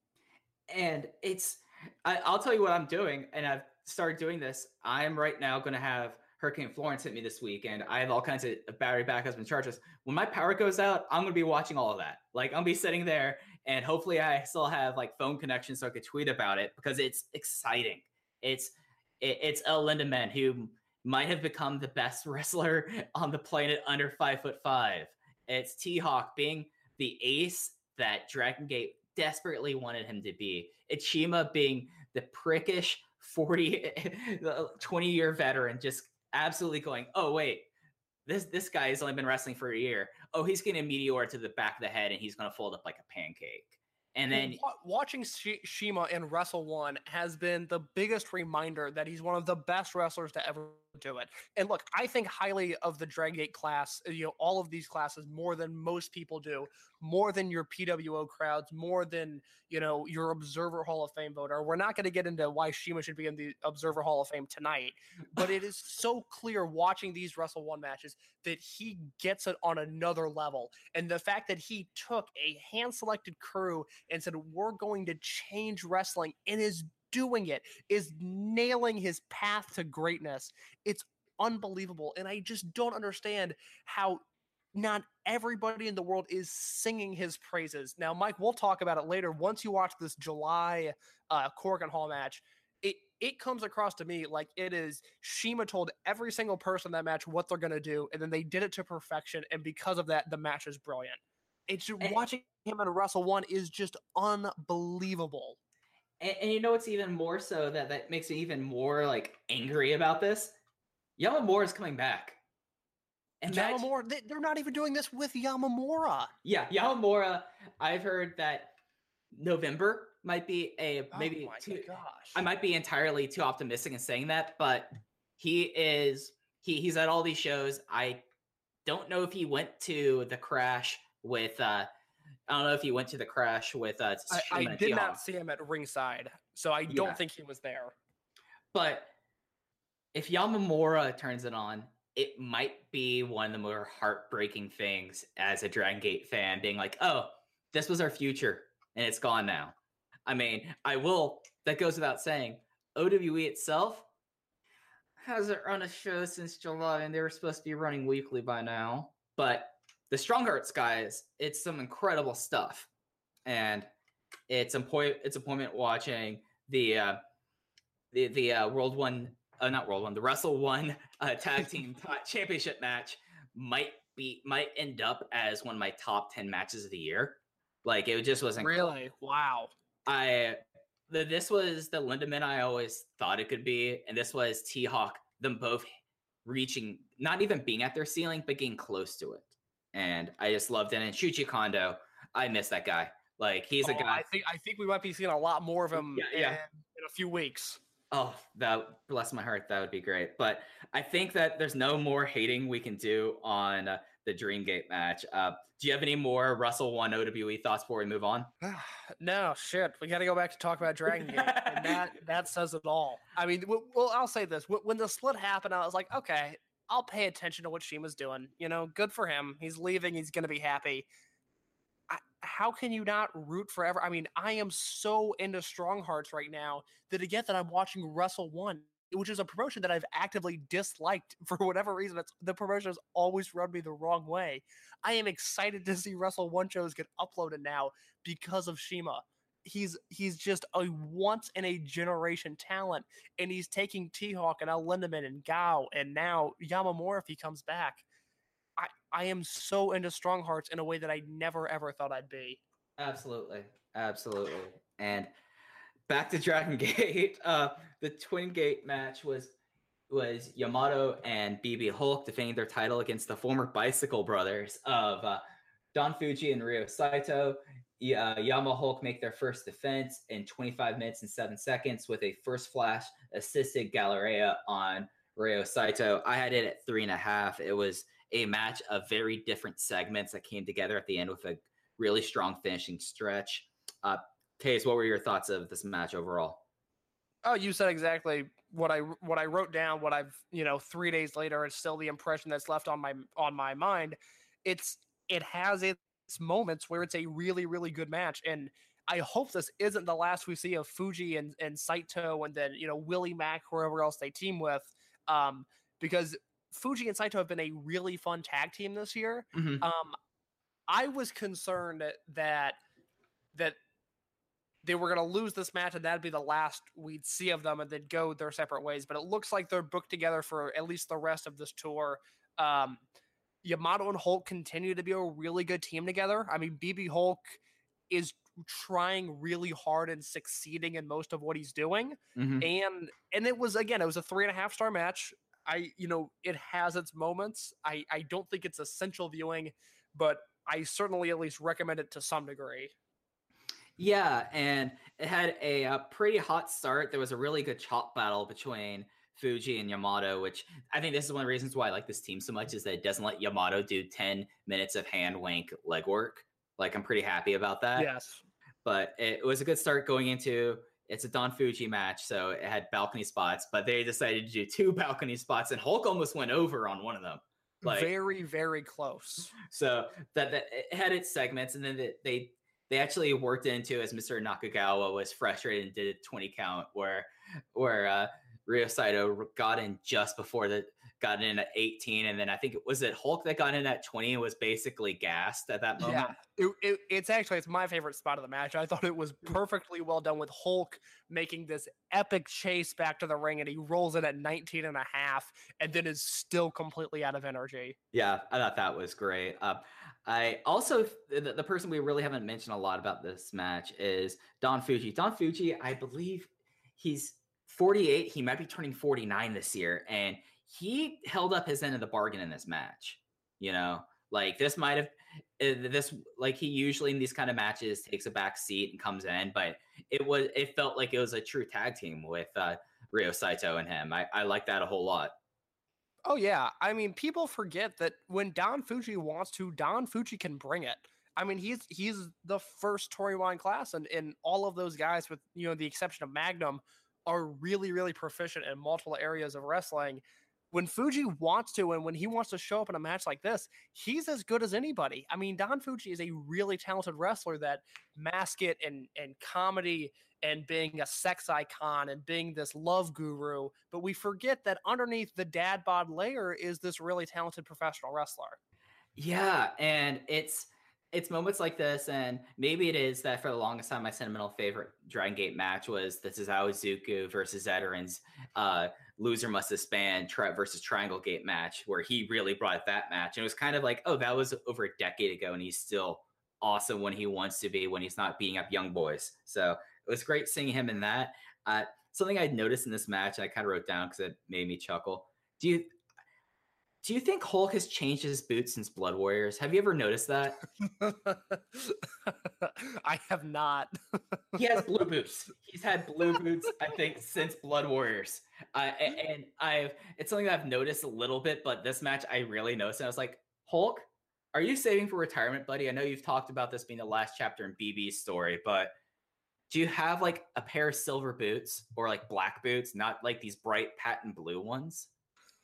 And it's, I, I'll tell you what I'm doing, and I've started doing this. I'm right now going to have Hurricane Florence hit me this week, and I have all kinds of battery backups and charges. When my power goes out, I'm going to be watching all of that. Like, I'm be sitting there, and hopefully, I still have like phone connection so I could tweet about it because it's exciting. It's it, it's El Lindaman who might have become the best wrestler on the planet under five foot five. It's T Hawk being the ace that Dragon Gate desperately wanted him to be. It's CIMA being the prickish 40, uh, 20 year veteran, just absolutely going, oh, wait, this this guy has only been wrestling for a year. Oh, he's getting a meteor to the back of the head and he's going to fold up like a pancake. And then watching Shi- CIMA in Wrestle One has been the biggest reminder that he's one of the best wrestlers to ever do it. And look, I think highly of the Dragon Gate class, you know, all of these classes more than most people do, more than your PWO crowds, more than, you know, your Observer Hall of Fame voter. We're not going to get into why CIMA should be in the Observer Hall of Fame tonight, but it is so clear watching these Wrestle One matches that he gets it on another level. And the fact that he took a hand selected crew and said, We're going to change wrestling and is doing it, is nailing his path to greatness. It's unbelievable. And I just don't understand how not everybody in the world is singing his praises. Now, Mike, we'll talk about it later. Once you watch this July uh, Korakuen Hall match, it it comes across to me like it is CIMA told every single person in that match what they're gonna do, and then they did it to perfection. And because of that, the match is brilliant. It's And- watching him and Wrestle One is just unbelievable. And, and you know what's even more so that that makes me even more like angry about this? Yamamura is coming back. And Yamamura, they, they're not even doing this with Yamamura. yeah, Yamamura. I've heard that November might be a maybe oh my too. gosh. I might be entirely too optimistic in saying that, but he is he he's at all these shows. I don't know if he went to the crash with uh I don't know if he went to the crash with uh I, I did not see him at ringside, so I don't Yeah. think he was there. But if Yamamura turns it on, it might be one of the more heartbreaking things as a Dragon Gate fan, being like, oh, this was our future and it's gone now. I mean, I will, that goes without saying, OWE itself hasn't run a show since July and they were supposed to be running weekly by now. But the Strong Hearts guys, it's some incredible stuff. And it's appoint it's appointment watching the uh the the uh, World One, uh, not World One, the Wrestle One uh, Tag Team Championship match might be might end up as one of my top ten matches of the year. Like it just wasn't Really? Wow. I the, this was the Lindaman I always thought it could be, and this was T Hawk. Them both reaching, not even being at their ceiling, but getting close to it. And I just loved it. And Shuji Kondo, I miss that guy. Like he's a Oh, guy. I think I think we might be seeing a lot more of him Yeah, yeah. In, in a few weeks. Oh, that bless my heart. That would be great. But I think that there's no more hating we can do on uh, the Dreamgate match. Uh, do you have any more Wrestle One OWE thoughts before we move on? no shit. We got to go back to talk about Dragon Gate, and that that says it all. I mean, well, I'll say this: when the split happened, I was like, okay, I'll pay attention to what CIMA's doing. You know, good for him. He's leaving. He's gonna be happy. How can you not root forever? I mean, I am so into Strong Hearts right now that again that I'm watching Wrestle One, which is a promotion that I've actively disliked for whatever reason. It's the promotion has always rubbed me the wrong way. I am excited to see Wrestle One shows get uploaded now because of CIMA. He's he's just a once in a generation talent, and he's taking T Hawk and El Lindaman and Gao and now Yamamura if he comes back. I am so into Strong Hearts in a way that I never ever thought I'd be. Absolutely, absolutely. And back to Dragon Gate. Uh, the Twin Gate match was was Yamato and BB Hulk defending their title against the former Bicycle Brothers of uh, Don Fujii and Ryo Saito. Uh, Yama Hulk make their first defense in 25 minutes and seven seconds with a first flash assisted Galleria on Ryo Saito. I had it at three and a half. It was a match of very different segments that came together at the end with a really strong finishing stretch. Uh, Case, what were your thoughts of this match overall? Oh, you said exactly what I what I wrote down. What I've you know three days later, it's still the impression that's left on my on my mind. It's it has its moments where it's a really really good match, and I hope this isn't the last we see of Fujii and and Saito, and then you know Willie Mack, whoever else they team with, um, because Fujii and Saito have been a really fun tag team this year. Mhm. Um, I was concerned that that they were going to lose this match and that'd be the last we'd see of them and they'd go their separate ways. But it looks like they're booked together for at least the rest of this tour. Um, Yamato and Hulk continue to be a really good team together. I mean, BB Hulk is trying really hard and succeeding in most of what he's doing. Mhm. And and it was again, it was a three and a half star match. I you know it has its moments. I I don't think it's essential viewing, but I certainly at least recommend it to some degree. Yeah, and it had a, uh pretty hot start. There was a really good chop battle between Fujii and Yamato, which I think this is one of the reasons why I like this team so much is that it doesn't let Yamato do 10 minutes of hand wank legwork. Like I'm pretty happy about that. yes. But it was a good start going into it's a Don Fujii match, so it had balcony spots, but they decided to do two balcony spots, and Hulk almost went over on one of them. Like very, very close. so that, that it had its segments, and then they, they they actually worked into as Mr. Nakagawa was frustrated and did a 20 count where where uh Ryo Saito got in just before the got in at 18 and then I think it was it Hulk that got in at 20 and was basically gassed at that moment. Yeah, it, it, it's actually it's my favorite spot of the match. I thought it was perfectly well done with Hulk making this epic chase back to the ring, and he rolls in at 19 and a half, and then is still completely out of energy. Yeah, I thought that was great. Uh, I also the, the person we really haven't mentioned a lot about this match is Don Fujii. Don Fujii, I believe he's 48. He might be turning 49 this year, and he held up his end of the bargain in this match. You know, like this might have uh, this like he usually in these kind of matches takes a back seat and comes in, but it was it felt like it was a true tag team with uh, Ryo Saito and him. I, I like that a whole lot. Oh yeah, I mean, people forget that when Don Fujii wants to, Don Fujii can bring it. I mean, he's he's the first Toryumon class, and and all of those guys, with you know the exception of Magnum, are really really proficient in multiple areas of wrestling. When Fujii wants to, and when he wants to show up in a match like this, he's as good as anybody. I mean, Don Fujii is a really talented wrestler that mask it and and comedy and being a sex icon and being this love guru, but we forget that underneath the dad bod layer is this really talented professional wrestler. Yeah, and it's it's moments like this, and maybe it is that for the longest time, my sentimental favorite Dragon Gate match was the Tozawa Juku versus Veterans uh, loser must disband tri- versus Triangle Gate match, where he really brought that match, and it was kind of like, oh, that was over a decade ago, and he's still awesome when he wants to be when he's not beating up young boys. So it was great seeing him in that. Uh, something I noticed in this match, I kind of wrote down because it made me chuckle. Do you do you think Hulk has changed his boots since Blood Warriors? Have you ever noticed that? I have not. He has blue boots. He's had blue boots, I think, since Blood Warriors. Uh, and I've it's something that I've noticed a little bit, but this match I really noticed. And I was like, Hulk, are you saving for retirement, buddy? I know you've talked about this being the last chapter in BB's story, but do you have like a pair of silver boots or like black boots, not like these bright patent blue ones?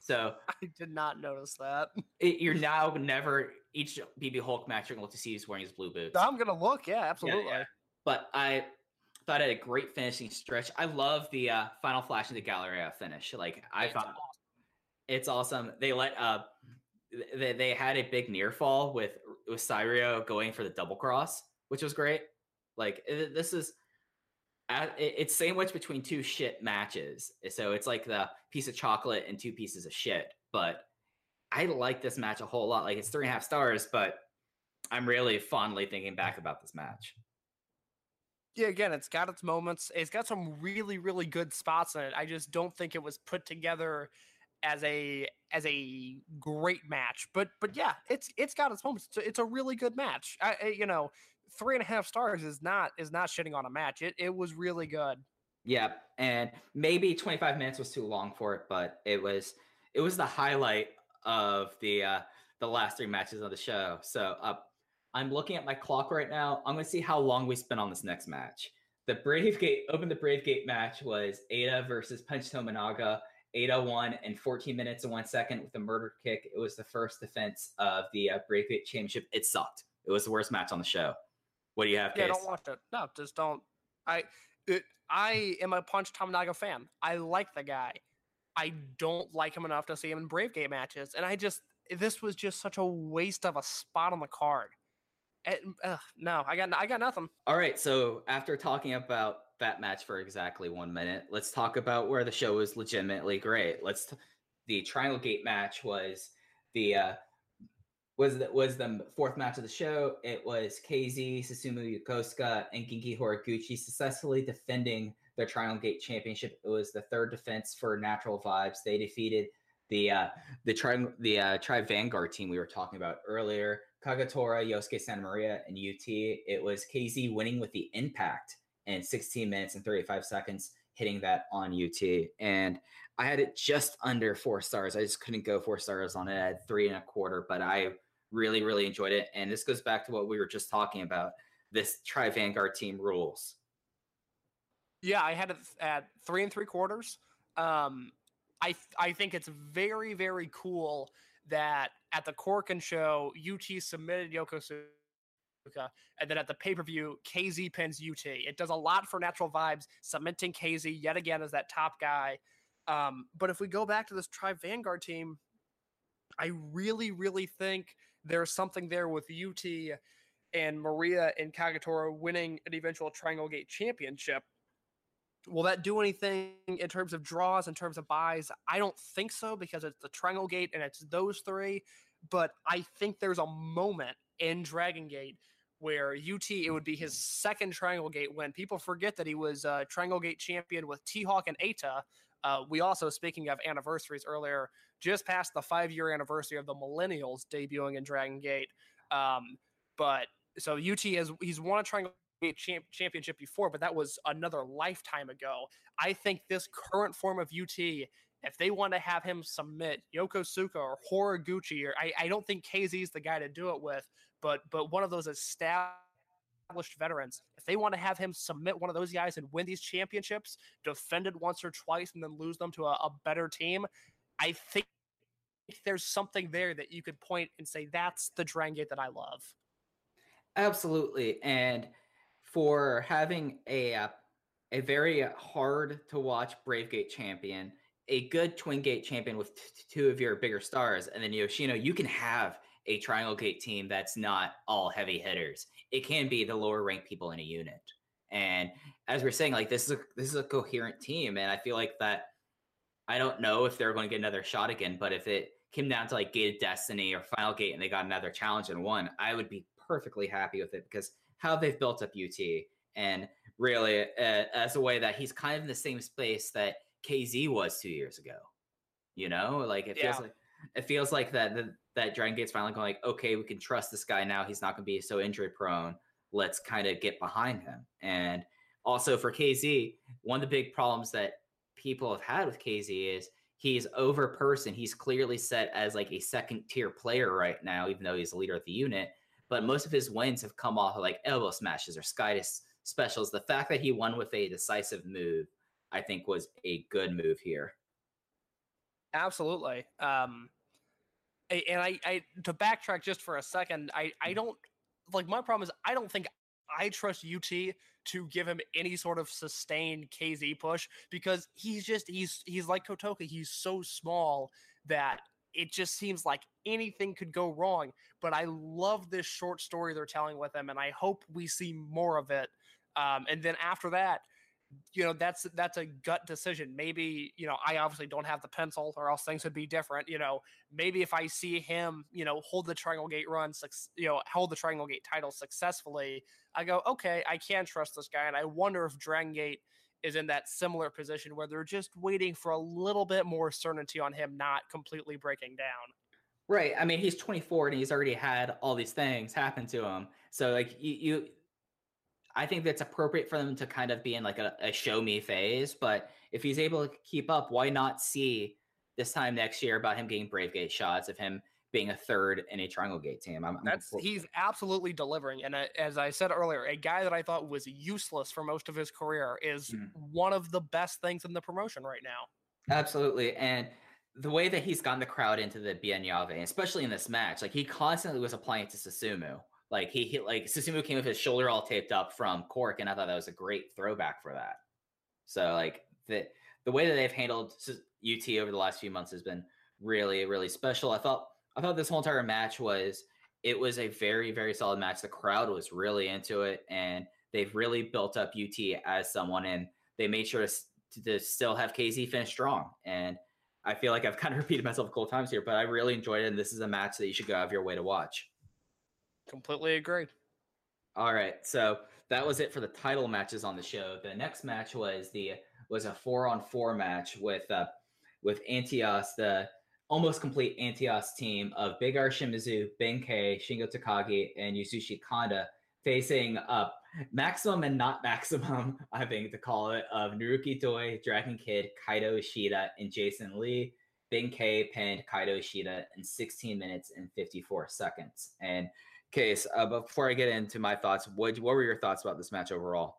So I did not notice that. it, you're now never each BB Hulk match you're going to see he's wearing his blue boots. I'm gonna look. Yeah, absolutely. yeah. But I thought it had a great finishing stretch. I love the uh, final flash into Galleria finish. Like I It's found awesome. it's awesome. They let uh they, they had a big near fall with with Cyrio going for the double cross, which was great. Like this is it's sandwiched between two shit matches. So it's like the piece of chocolate and two pieces of shit. But I like this match a whole lot. Like it's three and a half stars, but I'm really fondly thinking back about this match. yeah, again, it's got its moments. It's got some really, really good spots in it. I just don't think it was put together as a as a great match. But but yeah, it's it's got its moments. It's a, it's a really good match. I, you know, three and a half stars is not is not shitting on a match. It it was really good. Yeah, and maybe 25 minutes was too long for it, but it was it was the highlight of the uh the last three matches of the show. So uh, I'm looking at my clock right now. I'm gonna see how long we spent on this next match. The Brave Gate open the Brave Gate match was Eita versus Punch Tominaga. Eita won in 14 minutes and one second with a murder kick. It was the first defense of the uh, Brave Gate Championship. It sucked. It was the worst match on the show. What do you have? Guys? Yeah, Case? don't watch it. No, just don't. I it, I am a Punch Tominaga fan. I like the guy. I don't like him enough to see him in Brave Gate matches, and I just this was just such a waste of a spot on the card. And, ugh, no, I got I got nothing. All right, so after talking about that match for exactly one minute, let's talk about where the show was legitimately great. Let's t- the Triangle Gate match was the uh, was the, was the fourth match of the show. It was KZ, Susumu Yokosuka, and Genki Horiguchi successfully defending their Triangle Gate Championship. It was the third defense for Natural Vibes. They defeated the uh, the tri the uh, Tri Vanguard team we were talking about earlier. Kagetora, Yosuke Santa Maria, and UT. It was KZ winning with the impact in 16 minutes and 35 seconds, hitting that on UT. And I had it just under four stars. I just couldn't go four stars on it. I had three and a quarter, but I really, really enjoyed it. And this goes back to what we were just talking about. This Tri Vanguard team rules. Yeah, I had it at three and three quarters. Um, I I think it's very very cool that at the Korakuen show UT submitted Yokosuka, and then at the pay per view KZ pins UT. It does a lot for Natural Vibes, cementing KZ yet again as that top guy. Um, but if we go back to this Tri Vanguard team, I really really think there's something there with UT and Maria and Kagetora winning an eventual Triangle Gate championship will that do anything in terms of draws, in terms of buys? I don't think so because it's the Triangle Gate and it's those three. But I think there's a moment in Dragon Gate where UT it would be his second Triangle Gate win. People forget that he was a Triangle Gate champion with T Hawk and Eita. Uh, we also, speaking of anniversaries earlier, just passed the five year anniversary of the Millennials debuting in Dragon Gate. Um, but so UT has he's won a Triangle champ- championship before, but that was another lifetime ago. I think this current form of UT, if they want to have him submit Yokosuka or Horiguchi, or I, I don't think KZ is the guy to do it with, but but one of those established veterans, if they want to have him submit one of those guys and win these championships, defend it once or twice, and then lose them to a, a better team, I think there's something there that you could point and say that's the Dragon Gate that I love. Absolutely, and for having a uh, a very hard to watch Brave Gate champion, a good Twin Gate champion with t- two of your bigger stars, and then Yoshino, you can have a Triangle Gate team that's not all heavy hitters. It can be the lower ranked people in a unit. And as we're saying, like this is a this is a coherent team, and I feel like that. I don't know if they're going to get another shot again, but if it came down to like Gate of Destiny or Final Gate and they got another challenge and won, I would be perfectly happy with it because how they've built up UT and really uh, as a way that he's kind of in the same space that KZ was two years ago. You know, like it feels like it feels like that that, that Dragon Gate's finally going like, okay, we can trust this guy now. He's not going to be so injury prone. Let's kind of get behind him. And also for KZ, one of the big problems that people have had with KZ is he's over person. He's clearly set as like a second tier player right now, even though he's the leader of the unit but most of his wins have come off of like elbow smashes or sky s- specials. The fact that he won with a decisive move, I think, was a good move here. Absolutely. Um, and I, I to backtrack just for a second, I, I don't like my problem is I don't think I trust UT to give him any sort of sustained KZ push because he's just he's he's like Kotoka. He's so small that it just seems like anything could go wrong. But I love this short story they're telling with him, and I hope we see more of it. Um, and then after that, you know that's that's a gut decision maybe you know i obviously don't have the pencil or else things would be different you know maybe if i see him you know hold the triangle gate run you know hold the triangle gate title successfully i go okay i can trust this guy and i wonder if dragon gate is in that similar position where they're just waiting for a little bit more certainty on him not completely breaking down Right. I mean, he's 24 and he's already had all these things happen to him. So like you, you I think that's appropriate for them to kind of be in like a, a show me phase. But if he's able to keep up, why not see this time next year about him getting Brave Gate shots of him being a third in a Triangle Gate team? I'm, That's I'm, he's absolutely delivering, and uh, as I said earlier, a guy that I thought was useless for most of his career is Mm. one of the best things in the promotion right now. Absolutely. And the way that he's gotten the crowd into the Bianyave, especially in this match, like he constantly was applying it to Susumu. Like he hit like Susumu came with his shoulder all taped up from Cork, and I thought that was a great throwback for that. So like the the way that they've handled UT over the last few months has been really, really special. I thought I thought this whole entire match was it was a very, very solid match. The crowd was really into it, and they've really built up UT as someone, and they made sure to, to still have KZ finish strong. And I feel like I've kind of repeated myself a couple times here, but I really enjoyed it, and this is a match that you should go out of your way to watch. Completely agreed. All right, so that was it for the title matches on the show. The next match was the was a four on four match with uh, with Antias, the almost complete Antias team of Big R Shimizu, Benkei, Shingo Takagi, and Yasushi Kanda facing up maximum and not maximum, I think to call it, of Naruki Doi, Dragon Kid, Kaito Ishida, and Jason Lee. Benkei pinned Kaito Ishida in 16 minutes and 54 seconds. And Case, uh, before I get into my thoughts, what what were your thoughts about this match overall?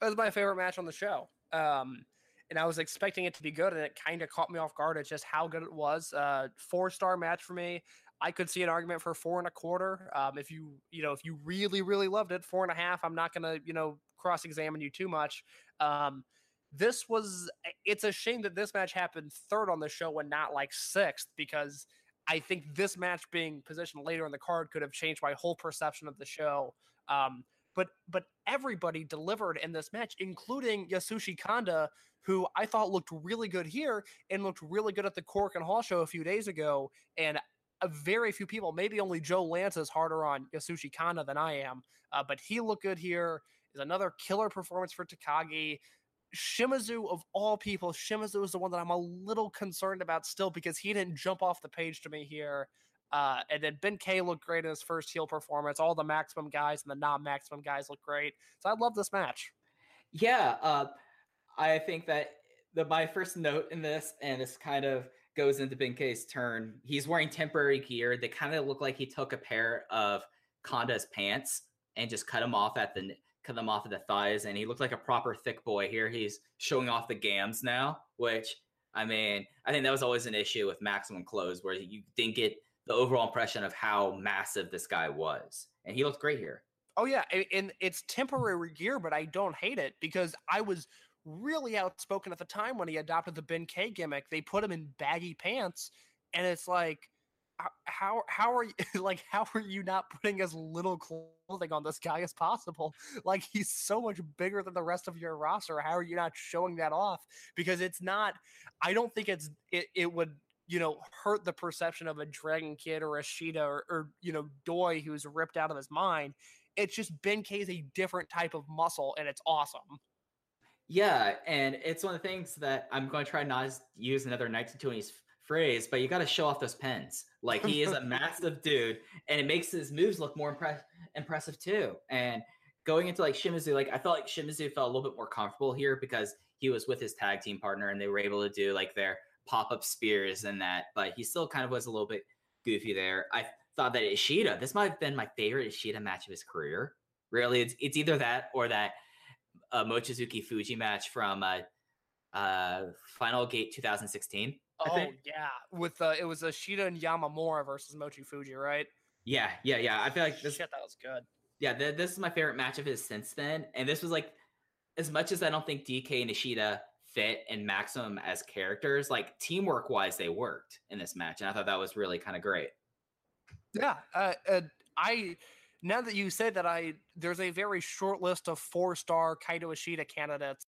It was my favorite match on the show. Um, and I was expecting it to be good, and it kind of caught me off guard at just how good it was. Uh, four star match for me. I could see an argument for four and a quarter. Um, if you you know if you really really loved it, four and a half. I'm not gonna you know cross examine you too much. Um, this was it's a shame that this match happened third on the show and not like sixth because I think this match being positioned later in the card could have changed my whole perception of the show. Um, but but everybody delivered in this match, including Yasushi Kanda, who I thought looked really good here and looked really good at the Korakuen Hall show a few days ago. And a very few people, maybe only Joe Lance is harder on Yasushi Kanda than I am, uh, but he looked good here. Is another killer performance for Takagi. Shimizu of all people, Shimizu is the one that I'm a little concerned about still because he didn't jump off the page to me here. Uh, and then Benkei looked great in his first heel performance. All the maximum guys and the non-maximum guys look great. So I love this match. Yeah, uh, I think that the my first note in this, and this kind of goes into Benkei's turn. He's wearing temporary gear. They kind of look like he took a pair of Kanda's pants and just cut them off at the cut them off at the thighs, and he looked like a proper thick boy. Here he's showing off the gams now, which I mean, I think that was always an issue with maximum clothes, where you didn't get the overall impression of how massive this guy was, and he looked great here. Oh yeah, and it's temporary gear, but I don't hate it because I was really outspoken at the time when he adopted the Benkei gimmick. They put him in baggy pants, and it's like, Uh, how how are you like how are you not putting as little clothing on this guy as possible? Like he's so much bigger than the rest of your roster. How are you not showing that off? Because it's not. I don't think it's it. It would you know hurt the perception of a Dragon Kid or a Sheeta or, or you know Doi who's ripped out of his mind it's just Benkei is a different type of muscle, and it's awesome. Yeah, and it's one of the things that I'm going to try not to use another 1920s phrase, but you got to show off those pens. Like he is a massive dude, and it makes his moves look more impress- impressive too. And going into like Shimizu, like I felt like Shimizu felt a little bit more comfortable here because he was with his tag team partner, and they were able to do like their pop up spears and that. But he still kind of was a little bit goofy there. I thought that Ishida, this might have been my favorite Ishida match of his career. Really, it's it's either that or that uh, Mochizuki Fujii match from uh, uh, Final Gate 2016. Oh think. yeah, with uh, it was Ishida and Yamamura versus Mochi Fujii, right? Yeah, yeah, yeah. I feel like this. Shit, that was good. Yeah, th- this is my favorite match of his since then, and this was like, as much as I don't think DK and Ishida fit and Maximum as characters, like teamwork wise, they worked in this match, and I thought that was really kind of great. Yeah, uh, uh, I now that you say that, I there's a very short list of four star Kaito Ishida candidates.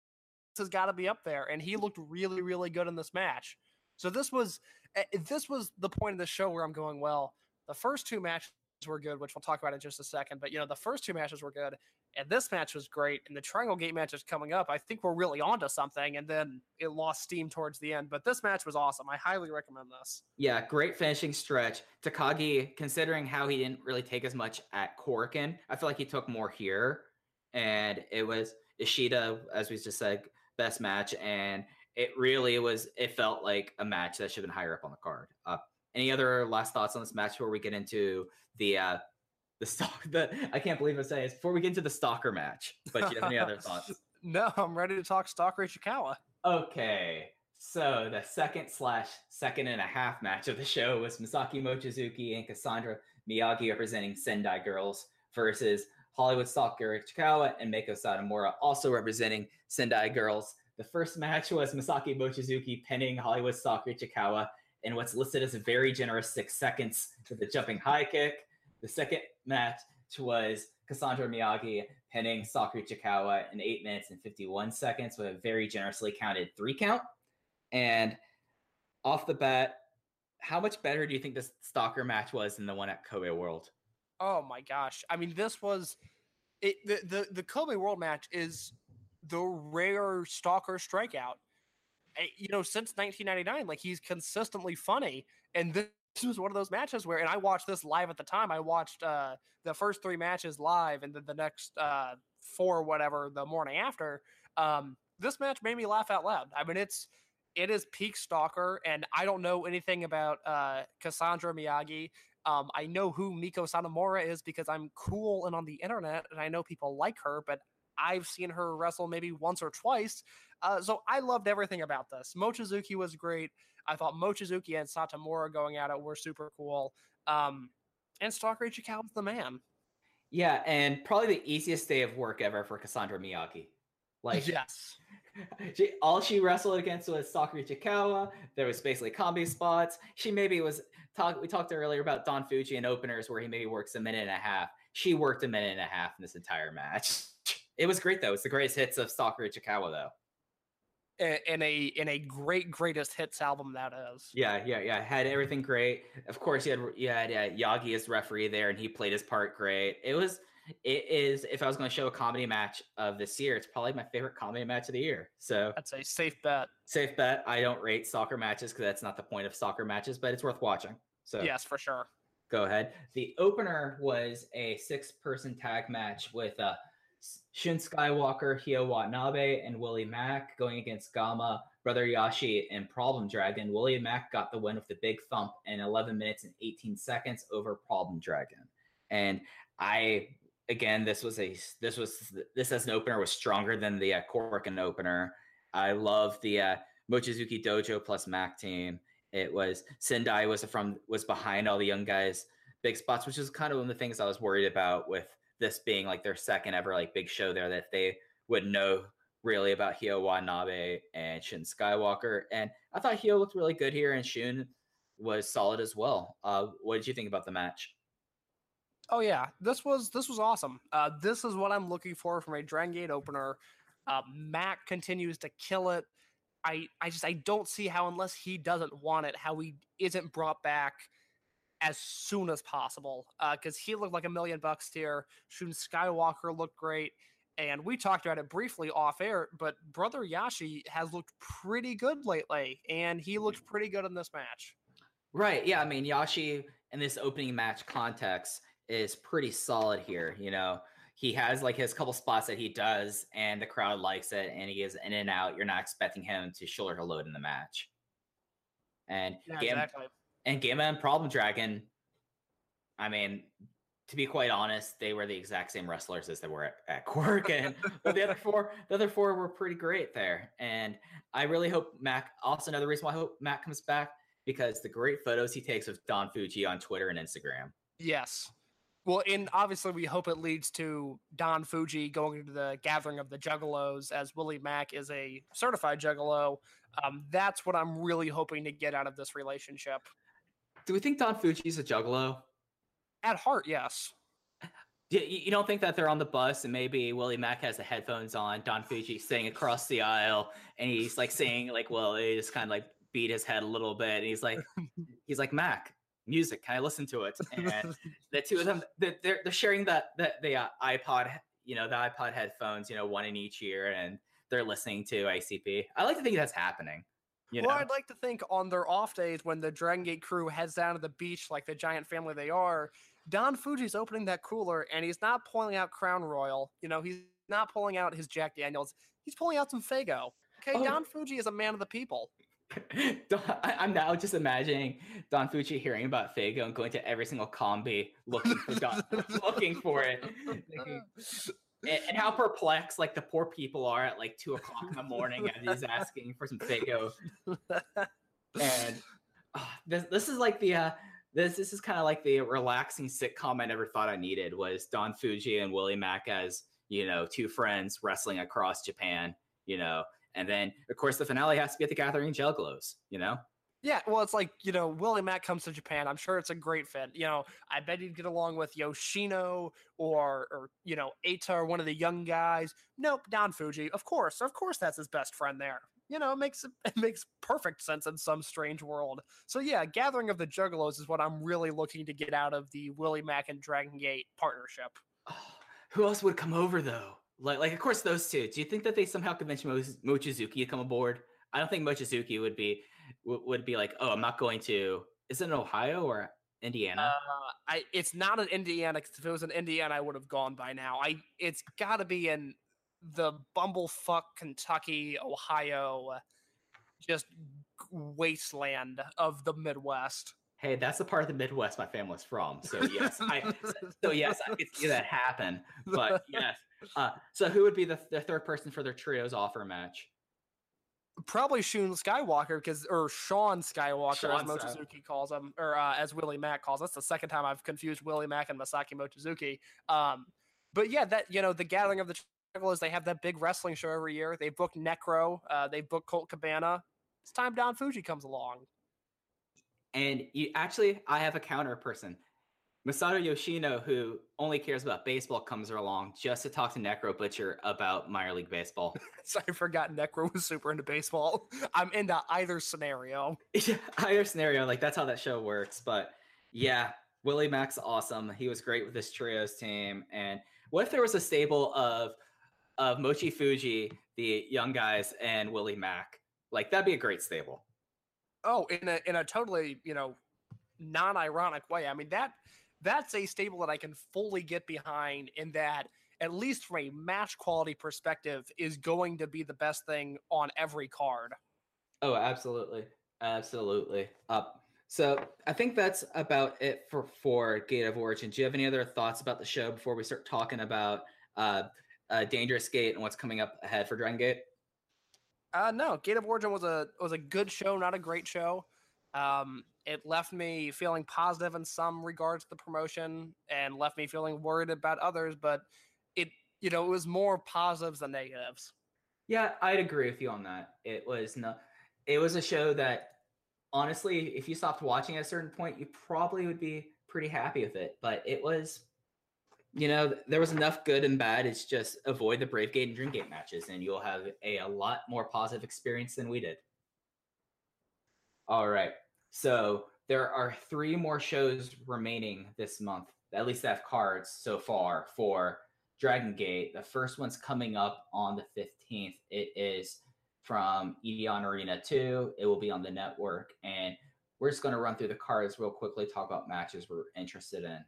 This has got to be up there, and he looked really, really good in this match. So this was uh, this was the point of the show where I'm going. Well, the first two matches were good, which we'll talk about in just a second. But you know, the first two matches were good, and this match was great. And the Triangle Gate match is coming up. I think we're really onto something. And then it lost steam towards the end, but this match was awesome. I highly recommend this. Yeah, great finishing stretch. Takagi, considering how he didn't really take as much at Korakuen, I feel like he took more here. and it was Ishida, as we just said, best match, and it really was. It felt like a match that should have been higher up on the card. Uh, any other last thoughts on this match before we get into the uh, the stock? The I can't believe I'm saying this before we get into the stalker match. But do you have any other thoughts? No, I'm ready to talk Stalker Ichikawa. Okay, so the second slash second and a half match of the show was Masaaki Mochizuki and Cassandra Miyagi representing Sendai Girls versus Hollywood Stalker Ichikawa and Meiko Satomura also representing Sendai Girls. The first match was Masaaki Mochizuki pinning Hollywood Stalker Ichikawa in what's listed as a very generous six seconds with a jumping high kick. The second match was Cassandra Miyagi pinning Sakura Ichikawa in 8 minutes and 51 seconds with a very generously counted three count. And off the bat, how much better do you think this Stalker match was than the one at Kobe World? Oh my gosh. I mean, this was it the the, the Kobe World match is the rare stalker strikeout. Eh, You know, since 1999, like he's consistently funny, and this was one of those matches where, and I watched this live at the time. I watched uh, the first three matches live, and then the next uh, four, whatever, the morning after. Um, this match made me laugh out loud. I mean, it's it is peak stalker, and I don't know anything about uh, Cassandra Miyagi. Um, I know who Meiko Satomura is because I'm cool and on the internet, and I know people like her, but I've seen her wrestle maybe once or twice. Uh, so I loved everything about this. Mochizuki was great. I thought Mochizuki and Satomura going at it were super cool. Um, and Stalker Ichikawa was the man. Yeah, and probably the easiest day of work ever for Cassandra Miyagi. Like yes. she, all she wrestled against was Sakura Ichikawa. There was basically combi spots. She maybe was talk. We talked earlier about Don Fujii and openers where he maybe works a minute and a half. She worked a minute and a half in this entire match. It was great though. It's the greatest hits of Sakura Ichikawa though. In, in a in a great greatest hits album that is. Yeah, yeah, yeah. Had everything great. Of course, you had you had uh, Yagi as referee there, and he played his part great. It was. It is. If I was going to show a comedy match of this year, it's probably my favorite comedy match of the year. So That's a safe bet. safe bet. I don't rate soccer matches because that's not the point of soccer matches, but it's worth watching. So Yes, for sure. go ahead. The opener was a six-person tag match with uh, S- Shun Skywalker, Hyo Watanabe, and Willie Mack going against Gamma, Brother Yashi, and Problem Dragon. Willie Mack got the win with the big thump in 11 minutes and 18 seconds over Problem Dragon. And I, again, this was a this was this as an opener was stronger than the uh, Korakuen opener. I love the uh, Mochizuki Dojo plus Mack team. It was Sendai was from was behind all the young guys big spots, which is kind of one of the things I was worried about with this being like their second ever like big show there that they would know really about Hyo Watanabe and Shun Skywalker. And I thought Hyo looked really good here and Shun was solid as well. Uh, what did you think about the match? Oh yeah, this was this was awesome. Uh, this is what I'm looking for from a Dragon Gate opener. Uh, Mack continues to kill it. I I just I don't see how unless he doesn't want it, how he isn't brought back as soon as possible. Uh, because he looked like a million bucks here. Shun Skywalker looked great, and we talked about it briefly off air. But Brother Yashi has looked pretty good lately, and he looked pretty good in this match. Right. Yeah. I mean, Yashi in this opening match context is pretty solid here. You know, he has like his couple spots that he does, and the crowd likes it, and he is in and out. You're not expecting him to shoulder to load in the match. And Yeah, Gam- exactly. And Gamma and Problem Dragon, I mean, to be quite honest, they were the exact same wrestlers as they were at, at Quirk, and but the other four, the other four were pretty great there. And I really hope Mack. Also, another reason why I hope Mack comes back because the great photos he takes of Don Fujii on Twitter and Instagram. Yes. Well, and obviously we hope it leads to Don Fujii going to the gathering of the Juggalos as Willie Mack is a certified Juggalo. Um, that's what I'm really hoping to get out of this relationship. Do we think Don Fujii's a juggalo? At heart, yes. You, you don't think that they're on the bus and maybe Willie Mack has the headphones on, Don Fujii sitting across the aisle, and he's like saying like, well, he just kind of like beat his head a little bit, and he's like, he's like Mack, music, can I listen to it? And the two of them, they're they're, they're sharing that that the uh, iPod, you know, the iPod headphones, you know, one in each ear, and they're listening to ICP. I like to think that's happening. You know, Well, I'd like to think on their off days when the Dragon Gate crew heads down to the beach like the giant family they are, Don Fujii's opening that cooler and he's not pulling out Crown Royal. You know, he's not pulling out his Jack Daniels. He's pulling out some Faygo. Okay, Oh. Don Fujii is a man of the people. Don, I, I'm now just imagining Don Fujii hearing about Faygo and going to every single combi looking for Don, looking for it, thinking- and, and how perplexed like the poor people are at like two o'clock in the morning and he's asking for some Faygo. And ah, this this is like the uh, this this is kind of like the relaxing sitcom I never thought I needed was Don Fujii and Willie Mack as you know two friends wrestling across Japan, you know, and then of course the finale has to be at the Gathering Juggalos, you know. Yeah, well, it's like you know, Willie Mack comes to Japan. I'm sure it's a great fit. You know, I bet he'd get along with Yoshino or or you know, Eita or one of the young guys. Nope, Don Fujii. Of course, of course, that's his best friend there. You know, it makes it makes perfect sense in some strange world. So yeah, Gathering of the Juggalos is what I'm really looking to get out of the Willie Mack and Dragon Gate partnership. Oh, who else would come over though? Like, like of course those two. Do you think that they somehow convinced Mo- Mochizuki to come aboard? I don't think Mochizuki would be would, would be like, oh, I'm not going to. Is it in Ohio or Indiana? Uh, I it's not in Indiana. 'cause if it was in Indiana, I would have gone by now. I it's got to be in the bumblefuck Kentucky, Ohio, uh, just wasteland of the Midwest. hey, that's the part of the Midwest my family's from. So yes, I so yes, I could see that happen. But yes. Uh, so who would be the, the third person for their trios offer match? Probably Shun Skywalker because or Sean Skywalker as Sean Sky- Mochizuki calls him, or uh, as Willie Mack calls. That's the second time I've confused Willie Mack and Masaaki Mochizuki. Um, but yeah, that you know the Gathering of the Juggalos, they have that big wrestling show every year. They booked Necro, uh, they booked Colt Cabana. It's time Don Fujii comes along. And you actually, I have a counter person. Masato Yoshino, who only cares about baseball, comes along just to talk to Necro Butcher about minor league baseball. So I forgot Necro was super into baseball. I'm into either scenario. yeah, either scenario, like that's how that show works. But yeah, Willie Mack's awesome. He was great with this trios team. And what if there was a stable of of Mochi Fujii, the young guys, and Willie Mack? Like that'd be a great stable. Oh, in a in a totally you know non-ironic way. I mean that that's a stable that I can fully get behind. In that, at least from a match quality perspective, is going to be the best thing on every card. Oh, absolutely, absolutely. Up. so I think that's about it for for Gate of Origin. Do you have any other thoughts about the show before we start talking about uh, uh Dangerous Gate and what's coming up ahead for Dragon Gate? Uh, no, Gate of Origin was a was a good show, not a great show. Um, it left me feeling positive in some regards to the promotion, and left me feeling worried about others. But it, you know, it was more positives than negatives. Yeah, I'd agree with you on that. It was no, it was a show that honestly, if you stopped watching at a certain point, you probably would be pretty happy with it. But it was, you know, there was enough good and bad. It's just avoid the Brave Gate and Dream Gate matches, and you'll have a, a lot more positive experience than we did. All right, so there are three more shows remaining this month. At least that have cards so far for Dragon Gate. The first one's coming up on the 15th. It is from Eon Arena 2. It will be on the network. And we're just going to run through the cards real quickly, talk about matches we're interested in.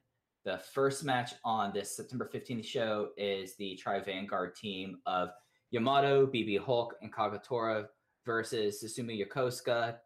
The first match on this September 15th show is the Tribe Vanguard team of Yamato, BB Hulk, and Kagetora versus Susumu Yokosuka,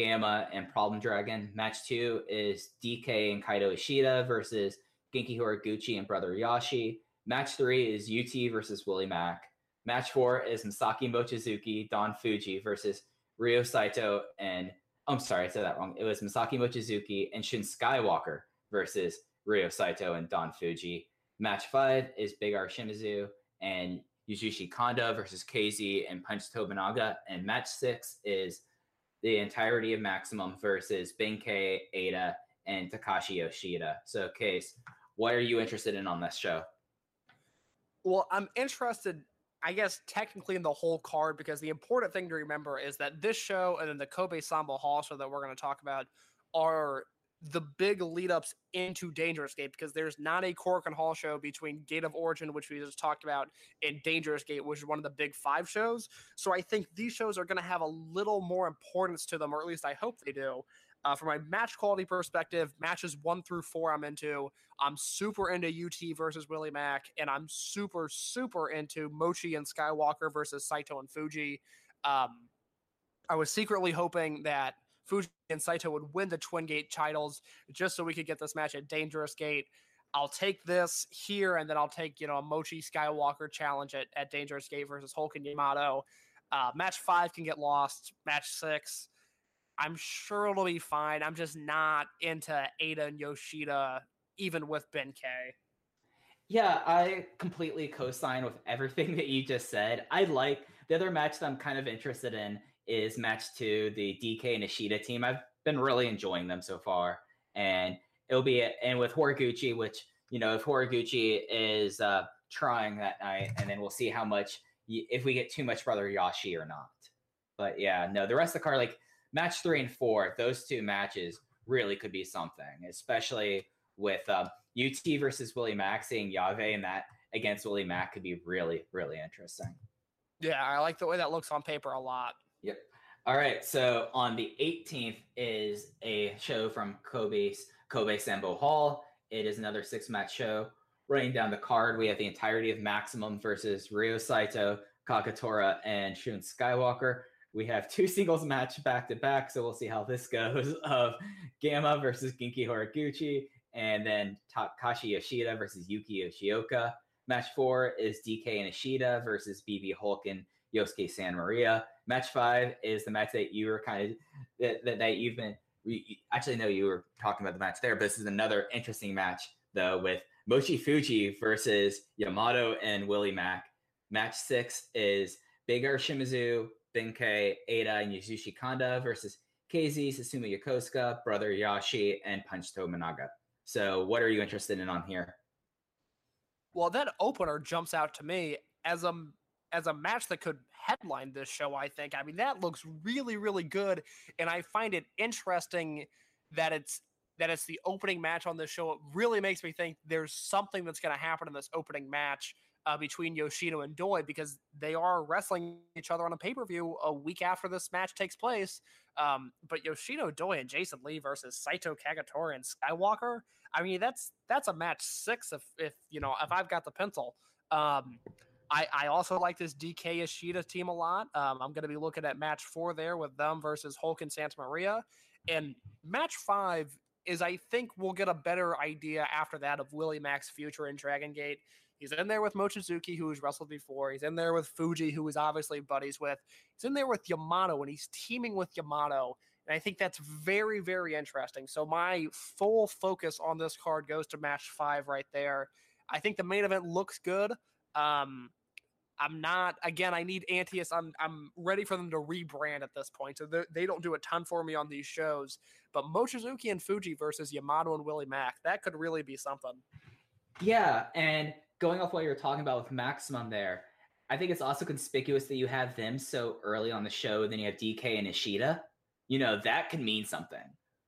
Gamma, and Problem Dragon. Match two is DK and Kaito Ishida versus Genki Horiguchi and Brother Yashi. Match three is UT versus Willie Mack. Match four is Masaaki Mochizuki, Don Fujii versus Ryo Saito and oh, I'm sorry, I said that wrong. It was Masaaki Mochizuki and Shun Skywalker versus Ryo Saito and Don Fujii. Match five is Big R Shimizu and Yasushi Kanda versus KZ and Punch Tominaga. And match six is the entirety of Maximum versus Benkei, Eita, and Takashi Yoshida. So, Case, what are you interested in on this show? Well, I'm interested, I guess, technically in the whole card because the important thing to remember is that this show and then the Kobe Sanbo Hall show that we're going to talk about are the big lead ups into Dangerous Gate because there's not a Korakuen Hall show between Gate of Origin, which we just talked about, and Dangerous Gate, which is one of the big five shows. So I think these shows are going to have a little more importance to them, or at least I hope they do. Uh, from a match quality perspective, matches one through four I'm into. I'm super into UT versus Willie Mack, and I'm super, super into Mochi and Skywalker versus Saito and Fujii. Um, I was secretly hoping that Fujii and Saito would win the Twin Gate titles just so we could get this match at Dangerous Gate. I'll take this here, and then I'll take you know a Mochi Skywalker challenge at, at Dangerous Gate versus Hulk and Yamato. Uh, match five can get lost. Match six, I'm sure it'll be fine. I'm just not into Eita and Yoshida, even with Benkei. Yeah, I completely co-sign with everything that you just said. I like the other match that I'm kind of interested in is matched to the DK and Ishida team. I've been really enjoying them so far, and it'll be and with Horiguchi, which you know if Horiguchi is uh, trying that night, and then we'll see how much if we get too much brother Yashi or not. But yeah, no, the rest of the card like match three and four, those two matches really could be something, especially with um, UT versus Willie Mack, seeing Yave and that against Willie Mack could be really, really interesting. Yeah, I like the way that looks on paper a lot. Yep. All right. So on the 18th is a show from Kobe's Kobe Sanbo Hall. It is another six match show. Running down the card, we have the entirety of Maximum versus Ryo Saito, Kagetora, and Shun Skywalker. We have two singles match back to back, so we'll see how this goes. Of Gamma versus Genki Horiguchi, and then Takashi Yoshida versus Yuki Yoshioka. Match four is DK and Ishida versus BB Hulk and Yosuke Santa Maria. Match five is the match that you were kind of that, that, that you've been. Actually, no, you were talking about the match there, but this is another interesting match though with Mochi Fujii versus Yamato and Willie Mack. Match six is Big R Shimizu, Benkei, Eita, and Yasushi Kanda versus KZ, Susumu Yokosuka, Brother Yashi, and Punch Tominaga. So, what are you interested in on here? Well, that opener jumps out to me as a as a match that could headline this show. I think. I mean, that looks really, really good, and I find it interesting that it's that it's the opening match on this show. It really makes me think there's something that's going to happen in this opening match uh, between Yoshino and Doi because they are wrestling each other on a pay per view a week after this match takes place. Um, but Yoshino Doi and Jason Lee versus Saito Kagetora and Skywalker. I mean, that's that's a match six if if you know if I've got the pencil. Um, I, I also like this DK Ishida team a lot. Um, I'm going to be looking at match four there with them versus Hulk and Santa Maria. And match five is, I think, we'll get a better idea after that of Willie Mack's future in Dragon Gate. He's in there with Mochizuki, who has wrestled before. He's in there with Fujii, who is obviously buddies with. He's in there with Yamato, and he's teaming with Yamato. And I think that's very, very interesting. So my full focus on this card goes to match five right there. I think the main event looks good. Um, I'm not again. I need Antias. I'm I'm ready for them to rebrand at this point. So they don't do a ton for me on these shows. But Mochizuki and Fujii versus Yamato and Willie Mack that could really be something. Yeah, and going off what you're talking about with Maximum there, I think it's also conspicuous that you have them so early on the show. Then you have DK and Ishida. You know that could mean something.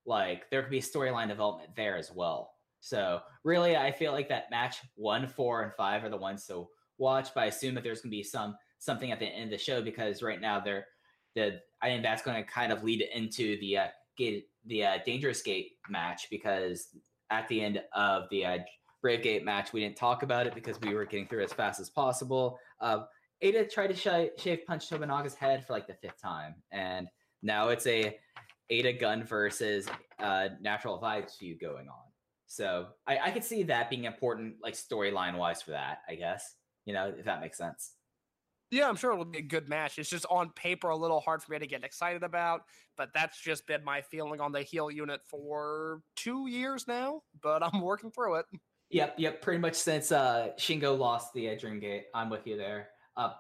Like there could be storyline development there as well. So really, I feel like that match one, four, and five are the ones to watch. But I assume that there's going to be some something at the end of the show because right now they're the I think that's going to kind of lead into the uh, get the uh, Dangerous Gate match because at the end of the uh, Brave Gate match. We didn't talk about it because we were getting through as fast as possible. Uh, Eita tried to sh- shave Punch Tominaga's head for like the fifth time, and now it's a Eita gun versus uh, Natural Vibes feud going on. So I, I could see that being important, like storyline wise, for that. I guess you know if that makes sense. Yeah, I'm sure it'll be a good match. It's just on paper a little hard for me to get excited about, but that's just been my feeling on the heel unit for two years now. But I'm working through it. Yep, yep. Pretty much since uh, Shingo lost the uh, Dreamgate, I'm with you there. Uh,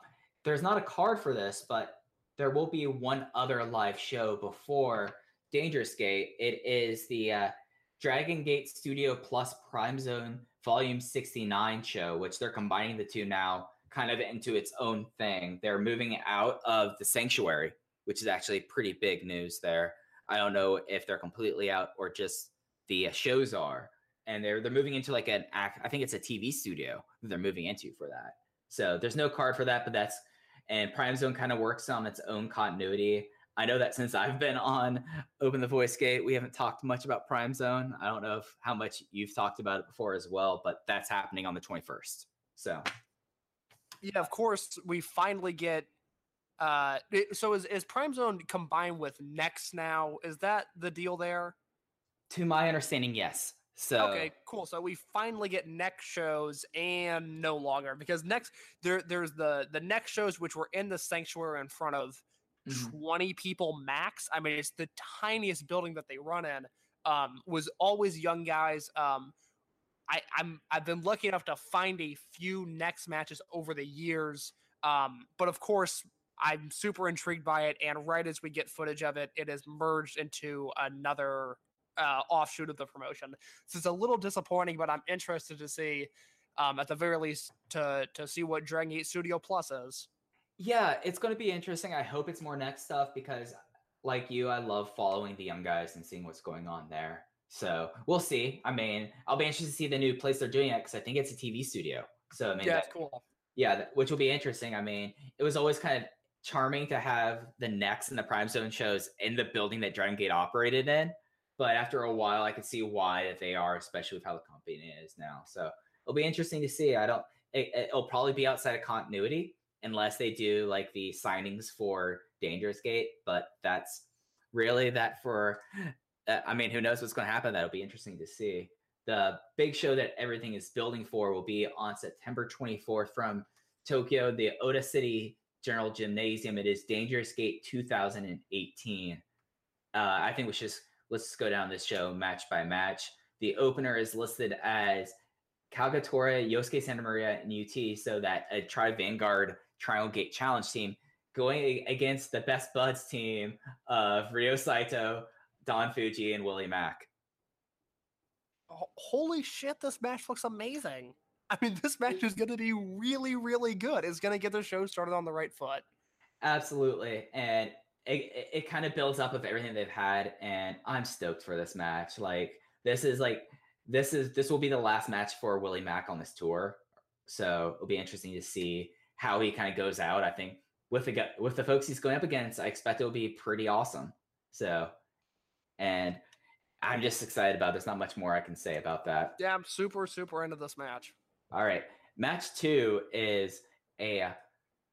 there's not a card for this, but there will be one other live show before Dangerous Gate. It is the uh, Dragon Gate Studio Plus Prime Zone Volume 69 show, which they're combining the two now kind of into its own thing. They're moving out of the Sanctuary, which is actually pretty big news there. I don't know if they're completely out or just the shows are and they're they're moving into like an act. I think it's a TV studio they're moving into for that. So there's no card for that, but that's and Prime Zone kind of works on its own continuity. I know that since I've been on Open the Voice Gate, we haven't talked much about Prime Zone. I don't know if how much you've talked about it before as well, but that's happening on the 21st. So Yeah, of course, we finally get. Uh, it- so is is Prime Zone combined with Next now? Is that the deal there? to my understanding, yes. So Okay, cool. So we finally get next shows and no longer because next there there's the the next shows which were in the sanctuary in front of Mhm. 20 people max. I mean, it's the tiniest building that they run in. Um, was always young guys. Um, I, I'm I've been lucky enough to find a few next matches over the years. Um, but of course, I'm super intrigued by it. And right as we get footage of it, it is merged into another uh, offshoot of the promotion. So it's a little disappointing, but I'm interested to see, um, at the very least, to to see what Dragon Gate Studio Plus is. Yeah, it's going to be interesting. I hope it's more next stuff because, like you, I love following the young guys and seeing what's going on there. So we'll see. I mean, I'll be interested to see the new place they're doing it because I think it's a TV studio. So I mean, Yeah, that- cool. yeah, which will be interesting. I mean, it was always kind of charming to have the Next and the Prime Zone shows in the building that Dragon Gate operated in, but after a while, I could see why that they are, especially with how the company is now. So it'll be interesting to see. I don't. It, it'll probably be outside of continuity unless they do like the signings for Dangerous Gate, but that's really that for. Uh, I mean, who knows what's going to happen? That'll be interesting to see the big show that everything is building for will be on September 24th from Tokyo, the Ota City General Gymnasium. It is Dangerous Gate 2018. Uh, I think we should just let's go down this show match by match. The opener is listed as Kagetora, Yosuke Santa Maria, and UT, so that a Tribe Vanguard Triangle Gate Challenge team going against the Best Buds team of Ryo Saito, Don Fujii, and Willie Mack. Holy shit, this match looks amazing. I mean, this match is going to be really, really good. It's going to get the show started on the right foot. Absolutely, and it, it, it kind of builds up of everything they've had, and I'm stoked for this match. Like this is like this is this will be the last match for Willie Mack on this tour, so it'll be interesting to see how he kind of goes out. I think with the with the folks he's going up against, I expect it'll be pretty awesome. So, and I'm just excited about. it. There's not much more I can say about that. Yeah, I'm super, super into this match. All right. Match two is a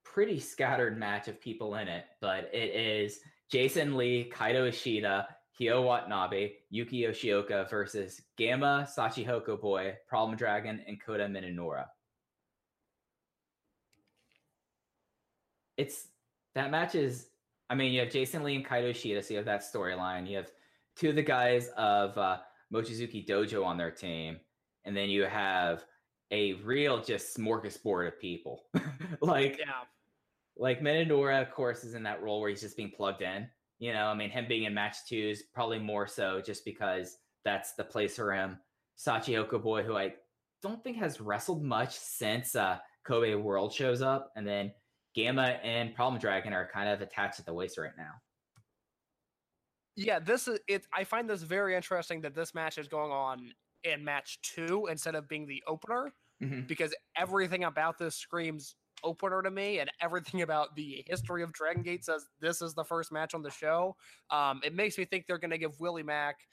pretty scattered match of people in it, but it is Jason Lee, Kaito Ishida, Hyo Watanabe, Yuki Yoshioka versus Gamma, Shachihoko Boy, Problem Dragon, and Kota Minoura. It's that match is I mean, you have Jason Lee and Kaito Ishida, so you have that storyline. You have two of the guys of uh, Mochizuki Dojo on their team, and then you have a real just smorgasbord of people. like Yeah. like Minoura, of course, is in that role where he's just being plugged in. You know, I mean, him being in match two is probably more so just because that's the place for him. Shachihoko Boy, who I don't think has wrestled much since uh, Kobe World shows up, and then Gamma and Problem Dragon are kind of attached at the waist right now. Yeah, this is it. I find this very interesting that this match is going on in match two instead of being the opener Mhm. because everything about this screams opener to me and everything about the history of Dragon Gate says this is the first match on the show. Um, it makes me think they're going to give Willie Mack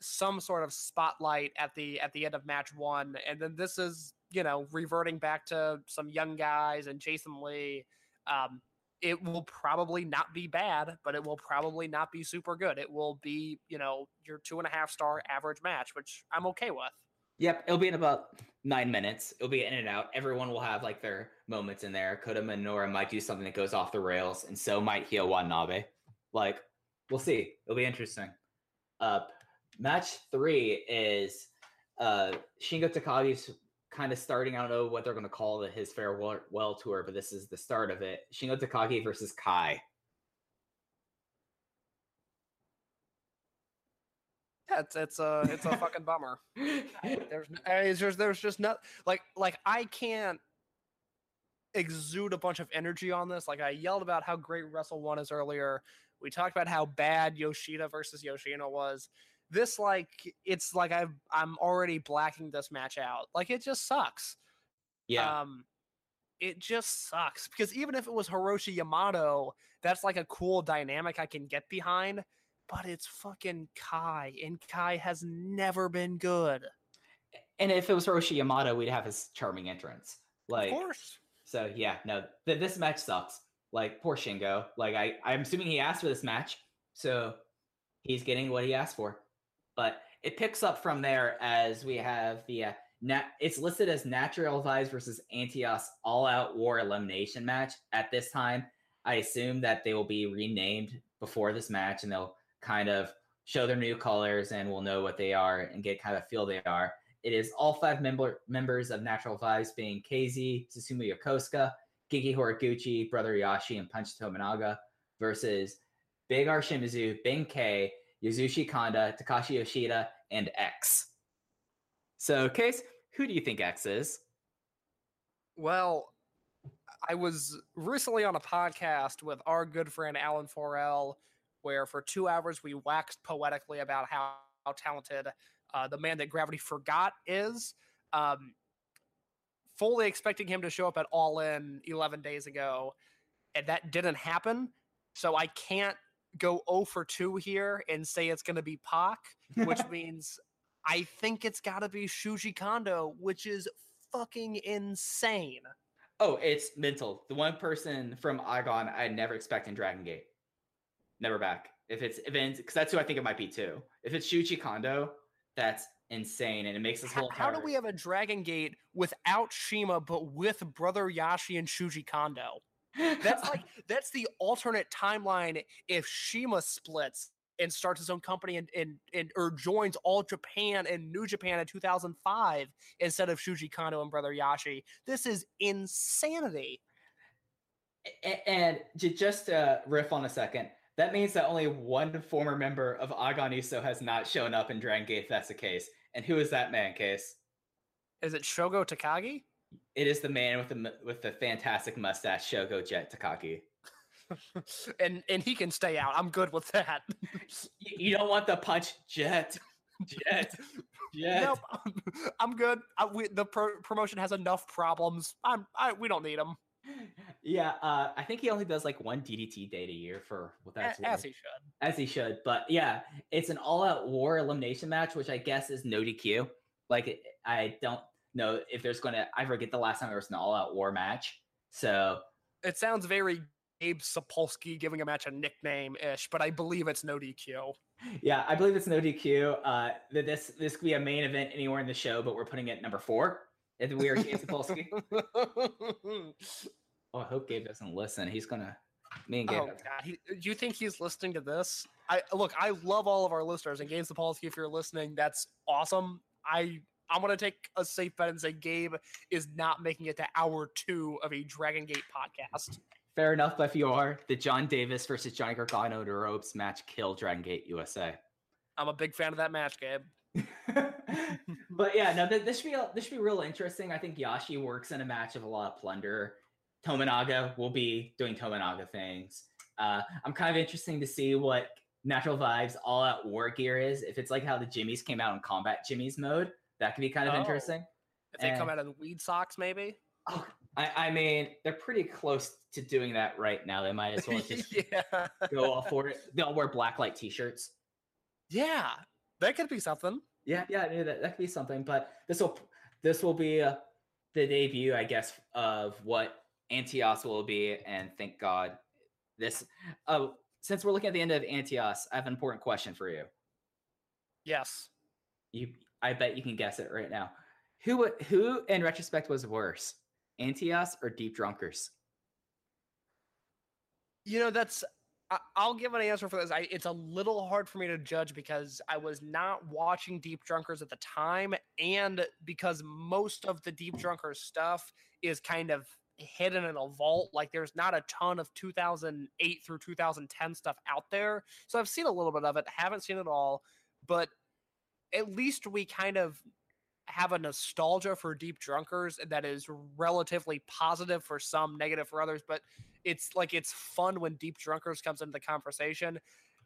some sort of spotlight at the at the end of match one, and then this is you know reverting back to some young guys and Jason Lee. Um, it will probably not be bad, but it will probably not be super good. It will be, you know, your two and a half star average match, which I'm okay with. Yep, it'll be in about nine minutes. It'll be in and out. Everyone will have like their moments in there. Kota Minoura might do something that goes off the rails, and so might Hyo Watanabe. Like, we'll see. It'll be interesting. Uh, match three is uh, Shingo Takagi's kind of starting. I don't know what they're going to call it, his farewell well tour, but this is the start of it. Shingo Takagi versus Kai. Yeah, it's it's a it's a fucking bummer. There's n- uh, just there's just not like like I can't exude a bunch of energy on this. Like I yelled about how great Wrestle One is earlier. We talked about how bad Yoshida versus Yoshino was. This like it's like I've I'm already blacking this match out. Like it just sucks. yeah. Um, it just sucks because even if it was Hiroshi Yamato, that's like a cool dynamic I can get behind. But it's fucking Kai, and Kai has never been good. And if it was Hiroshi Yamato, we'd have his charming entrance. Like, of course. So yeah, no, th- this match sucks. Like poor Shingo. Like I, I'm assuming he asked for this match, so he's getting what he asked for. But it picks up from there as we have the uh, it's listed as Natural Vibes versus Antias All Out War Elimination match. At this time, I assume that they will be renamed before this match, and they'll kind of show their new colors, and we'll know what they are and get kind of feel they are. It is all five member members of Natural Vibes being KZ, Susumu Yokosuka, Genki Horiguchi, Brother Yashi, and Punch Tominaga versus Big R Shimizu, Benkei, Yasushi Kanda, Takashi Yoshida, and X. So, Case, who do you think X is? Well, I was recently on a podcast with our good friend Alan Forel, where for two hours we waxed poetically about how, how talented uh, the man that gravity forgot is. Um, fully expecting him to show up at All In 11 days ago, and that didn't happen. So I can't go 0 for 2 here and say it's going to be Pac, which means I think it's got to be Shuji Kondo, which is fucking insane. Oh, it's mental. The one person from Aagan I never expect in Dragon Gate. Never back. If it's it's because that's who I think it might be too. If it's Shuji Kondo, that's insane, and it makes this How, whole. how do we have a Dragon Gate without CIMA but with Brother Yashi and Shuji Kondo? That's like that's the alternate timeline if CIMA splits and starts his own company and and, and or joins All Japan and New Japan in 2005 instead of Shuji Kondo and Brother Yashi. This is insanity. And j- just to riff on a second, that means that only one former member of Aagan Iisou has not shown up in Dragon Gate. If that's the case, and who is that man? Case. Is it Shogo Takagi? It is the man with the with the fantastic mustache, Shogo Jet Takaki. and and he can stay out. I'm good with that. You, don't want the punch, Jet, Jet, Jet. nope, I'm good. I, we, the pro- promotion has enough problems. I'm I, we don't need him Yeah, uh, I think he only does like one DDT date a year for what that's as worth. he should. as he should. But yeah, it's an all-out war elimination match, which I guess is no DQ. Like I don't know if there's going to. I forget the last time there was an all-out war match. So It sounds very Gabe Sapolsky giving a match a nickname ish, but I believe it's no DQ. yeah, I believe it's no DQ. Uh, that this this could be a main event anywhere in the show, but we're putting it number four. If we are Gabe Sapolsky. Oh, I hope Gabe doesn't listen. He's gonna. Me and Gabe. Oh God! He, do you think he's listening to this? I look. I love all of our listeners, and Gabe Sapolsky, if you're listening, that's awesome. I I'm gonna take a safe bet and say Gabe is not making it to hour two of a Dragon Gate podcast. Fair enough, but if you are, the John Davis versus Johnny Gargano to ropes match kill Dragon Gate USA. I'm a big fan of that match, Gabe. but yeah, no, th- this should be a- this should be real interesting. I think Yashi works in a match of a lot of plunder. Tominaga will be doing Tominaga things. Uh, I'm kind of interesting to see what Natural Vibes All Out War Gear is. If it's like how the Jimmies came out in Combat Jimmies mode, that could be kind of Oh. interesting. If they come out of the weed socks, maybe. Oh, I, I mean, they're pretty close to doing that right now. They might as well just yeah, go all for it. They'll wear black light T-shirts. yeah, that could be something. Yeah, yeah, yeah, that, that could be something. But this will this will be uh, the debut, I guess, of what Antias will be. And thank God, this. Oh, since we're looking at the end of Antias, I have an important question for you. Yes. You, I bet you can guess it right now. Who who in retrospect was worse, Antias or Deep Drunkers? You know, that's. I'll give an answer for this. I, it's a little hard for me to judge because I was not watching Deep Drunkers at the time, and because most of the Deep Drunkers stuff is kind of hidden in a vault. Like, there's not a ton of 2008 through 2010 stuff out there. So I've seen a little bit of it, haven't seen it all, but at least we kind of have a nostalgia for Deep Drunkers that is relatively positive for some, negative for others. But it's like it's fun when Deep Drunkers comes into the conversation.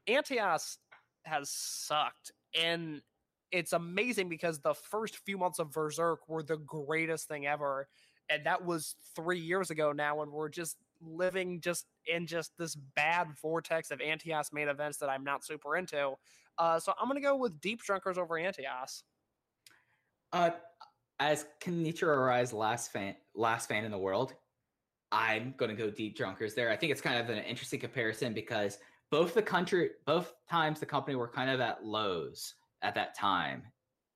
Antios has sucked, and it's amazing because the first few months of VerserK were the greatest thing ever. and that was three years ago now, and we're just living just in just this bad vortex of Antias main events that I'm not super into. Uh, so I'm gonna go with Deep Drunkers over Antias. Uh, as Kenichiro Arai's last fan, last fan in the world, I'm going to go deep drunkers there. I think it's kind of an interesting comparison because both the country, both times the company were kind of at lows at that time.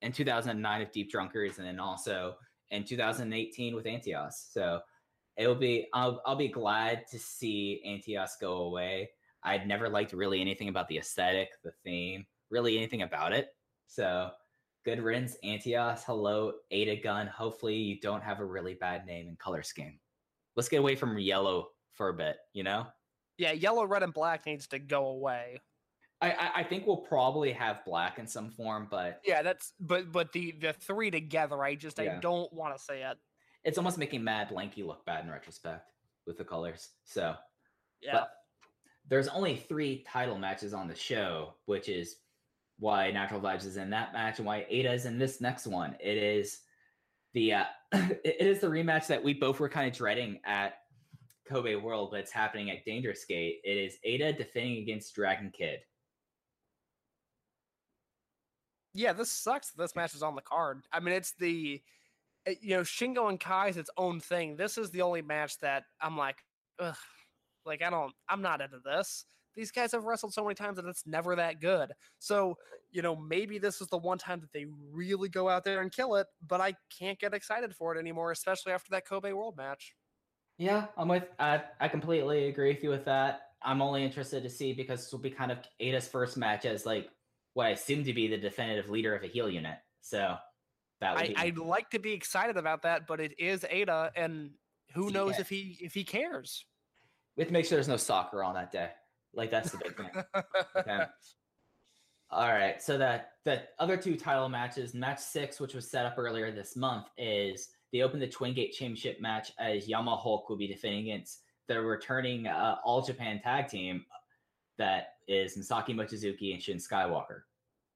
In 2009 of Deep Drunkers, and then also in 2018 with Antias. So it'll be I'll I'll be glad to see Antias go away. I'd never liked really anything about the aesthetic, the theme, really anything about it. So good riddance, Antias. Hello, Eita Gun. Hopefully you don't have a really bad name and color scheme let's get away from yellow for a bit, you know? Yeah, yellow, red, and black needs to go away. I, I, I think we'll probably have black in some form, but Yeah, that's but but the the three together, I just Yeah. I don't want to say it. It's almost making Mad Blankey look bad in retrospect with the colors. So, Yeah. but there's only three title matches on the show, which is why Natural Vibes is in that match and why Eita is in this next one. It is the uh, it is the rematch that we both were kind of dreading at Kobe World, but it's happening at Dangerous Gate. It is Eita defending against Dragon Kid. yeah, this sucks. that This match is on the card. I mean, it's the Eh, you know Shingo and Kai is its own thing. This is the only match that I'm like, ugh, like I don't, I'm not into this. These guys have wrestled so many times that it's never that good. So you know maybe this is the one time that they really go out there and kill it. But I can't get excited for it anymore, especially after that Kobe World match. Yeah, I'm with. I I completely agree with you with that. I'm only interested to see because this will be kind of Eita's first match as like what I assume to be the definitive leader of a heel unit. So that I, be, I'd like to be excited about that, but it is Eita, and who knows Yeah. if he if he cares. we have to make sure there's no soccer on that day. Like that's the big thing. Okay. All right. So that the other two title matches, match six, which was set up earlier this month, is they opened the Twin Gate Championship match as Yama Hulk will be defending against the returning uh, All Japan Tag Team that is Masaaki Mochizuki and Shun Skywalker.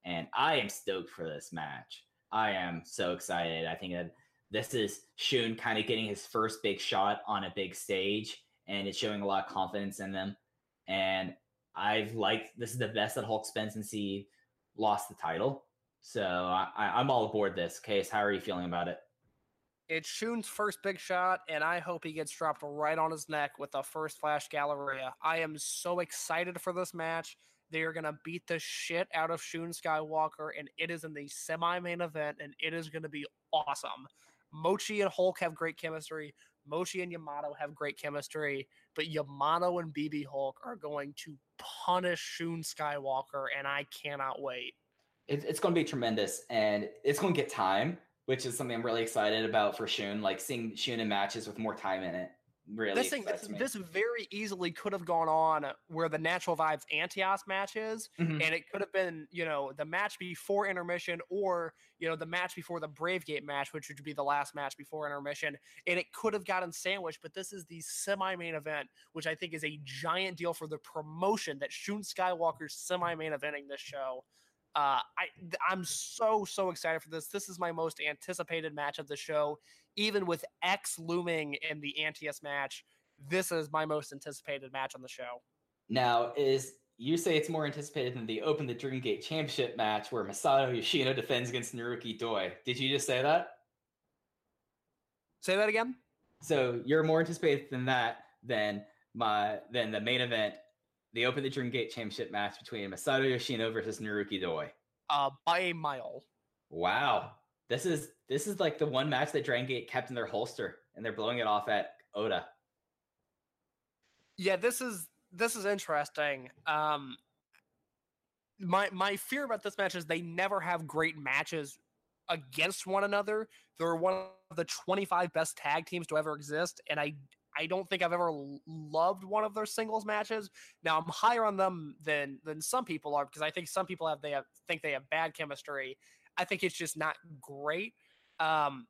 And I am stoked for this match. I am so excited. I think that this is Shun kind of getting his first big shot on a big stage, and it's showing a lot of confidence in them. And I've liked this is the best that Hulk spent since he lost the title. So I, I'm all aboard this. Case, how are you feeling about it? It's Shun's first big shot, and I hope he gets dropped right on his neck with the first Flash Galleria. I am so excited for this match. They are going to beat the shit out of Shun Skywalker, and it is in the semi main event, and it is going to be awesome. Mochi and Hulk have great chemistry. Mochi and Yamato have great chemistry, but Yamato and BB Hulk are going to punish Shun Skywalker, and I cannot wait. it it's going to be tremendous, and it's going to get time, which is something I'm really excited about for Shun. Like seeing Shun in matches with more time in it really this thing, this, this very easily could have gone on where the natural vibes Antias matches, Mhm. and it could have been, you know, the match before intermission, or you know, the match before the Brave Gate match, which would be the last match before intermission, and it could have gotten sandwiched. But this is the semi-main event, which I think is a giant deal for the promotion that Shun Skywalker's semi-main eventing this show. Uh, I I'm so so excited for this. This is my most anticipated match of the show, even with X looming in the Antias match. This is my most anticipated match on the show. Now, is you say it's more anticipated than the Open the Dream Gate Championship match where Masato Yoshino defends against Naruki Doi. Did you just say that? Say that again. So you're more anticipated than that than my than the main event, the Open the Dream Gate Championship match between Masato Yoshino versus Naruki Doi. Uh, by a mile. Wow. This is this is like the one match that Dragon Gate kept in their holster and they're blowing it off at Ota. Yeah, this is this is interesting. Um, my my fear about this match is they never have great matches against one another. They're one of the 25 best tag teams to ever exist, and I I don't think I've ever loved one of their singles matches. Now I'm higher on them than than some people are because I think some people have they have think they have bad chemistry. I think it's just not great. Um,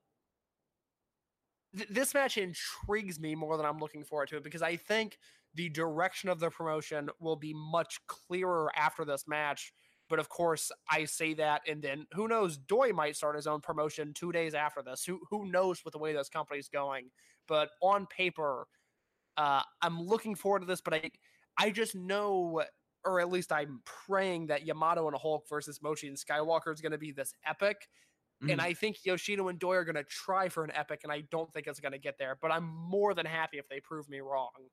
th- this match intrigues me more than I'm looking forward to it because I think the direction of the promotion will be much clearer after this match. But of course, I say that, and then who knows? Doi might start his own promotion two days after this. Who who knows with the way this company's going? But on paper, uh, I'm looking forward to this. But I I just know, or at least I'm praying that Yamato and Hulk versus Mochi and Skywalker is going to be this epic. And Mhm. I think Yoshino and Doi are going to try for an epic, and I don't think it's going to get there. But I'm more than happy if they prove me wrong.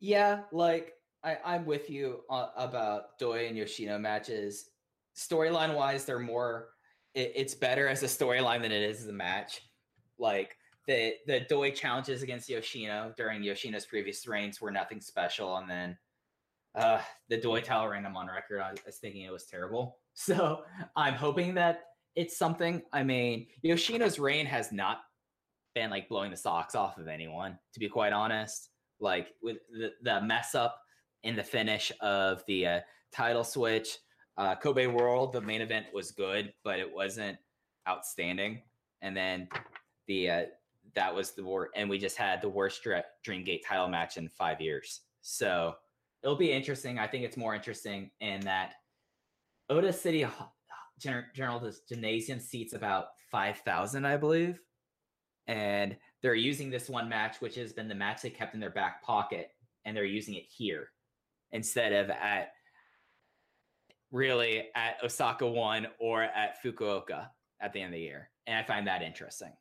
Yeah, like I, I'm with you uh, about Doi and Yoshino matches. Storyline wise, they're more. It, it's better as a storyline than it is as a match. Like the the Doi challenges against Yoshino during Yoshino's previous reigns were nothing special, and then uh, the Doi reign. I'm on record. I was thinking it was terrible. So I'm hoping that it's something. I mean, Yoshino's reign has not been like blowing the socks off of anyone, to be quite honest like with the, the mess up in the finish of the uh, title switch. Uh, Kobe World, the main event was good, but it wasn't outstanding. And then the uh, that was the war, and we just had the worst Dr- Dreamgate title match in five years. So it'll be interesting. I think it's more interesting in that Ota City Gen- General Gymnasium seats about five thousand, I believe, and they're using this one match, which has been the match they kept in their back pocket, and they're using it here instead of at really at Osaka One or at Fukuoka at the end of the year. And I find that interesting.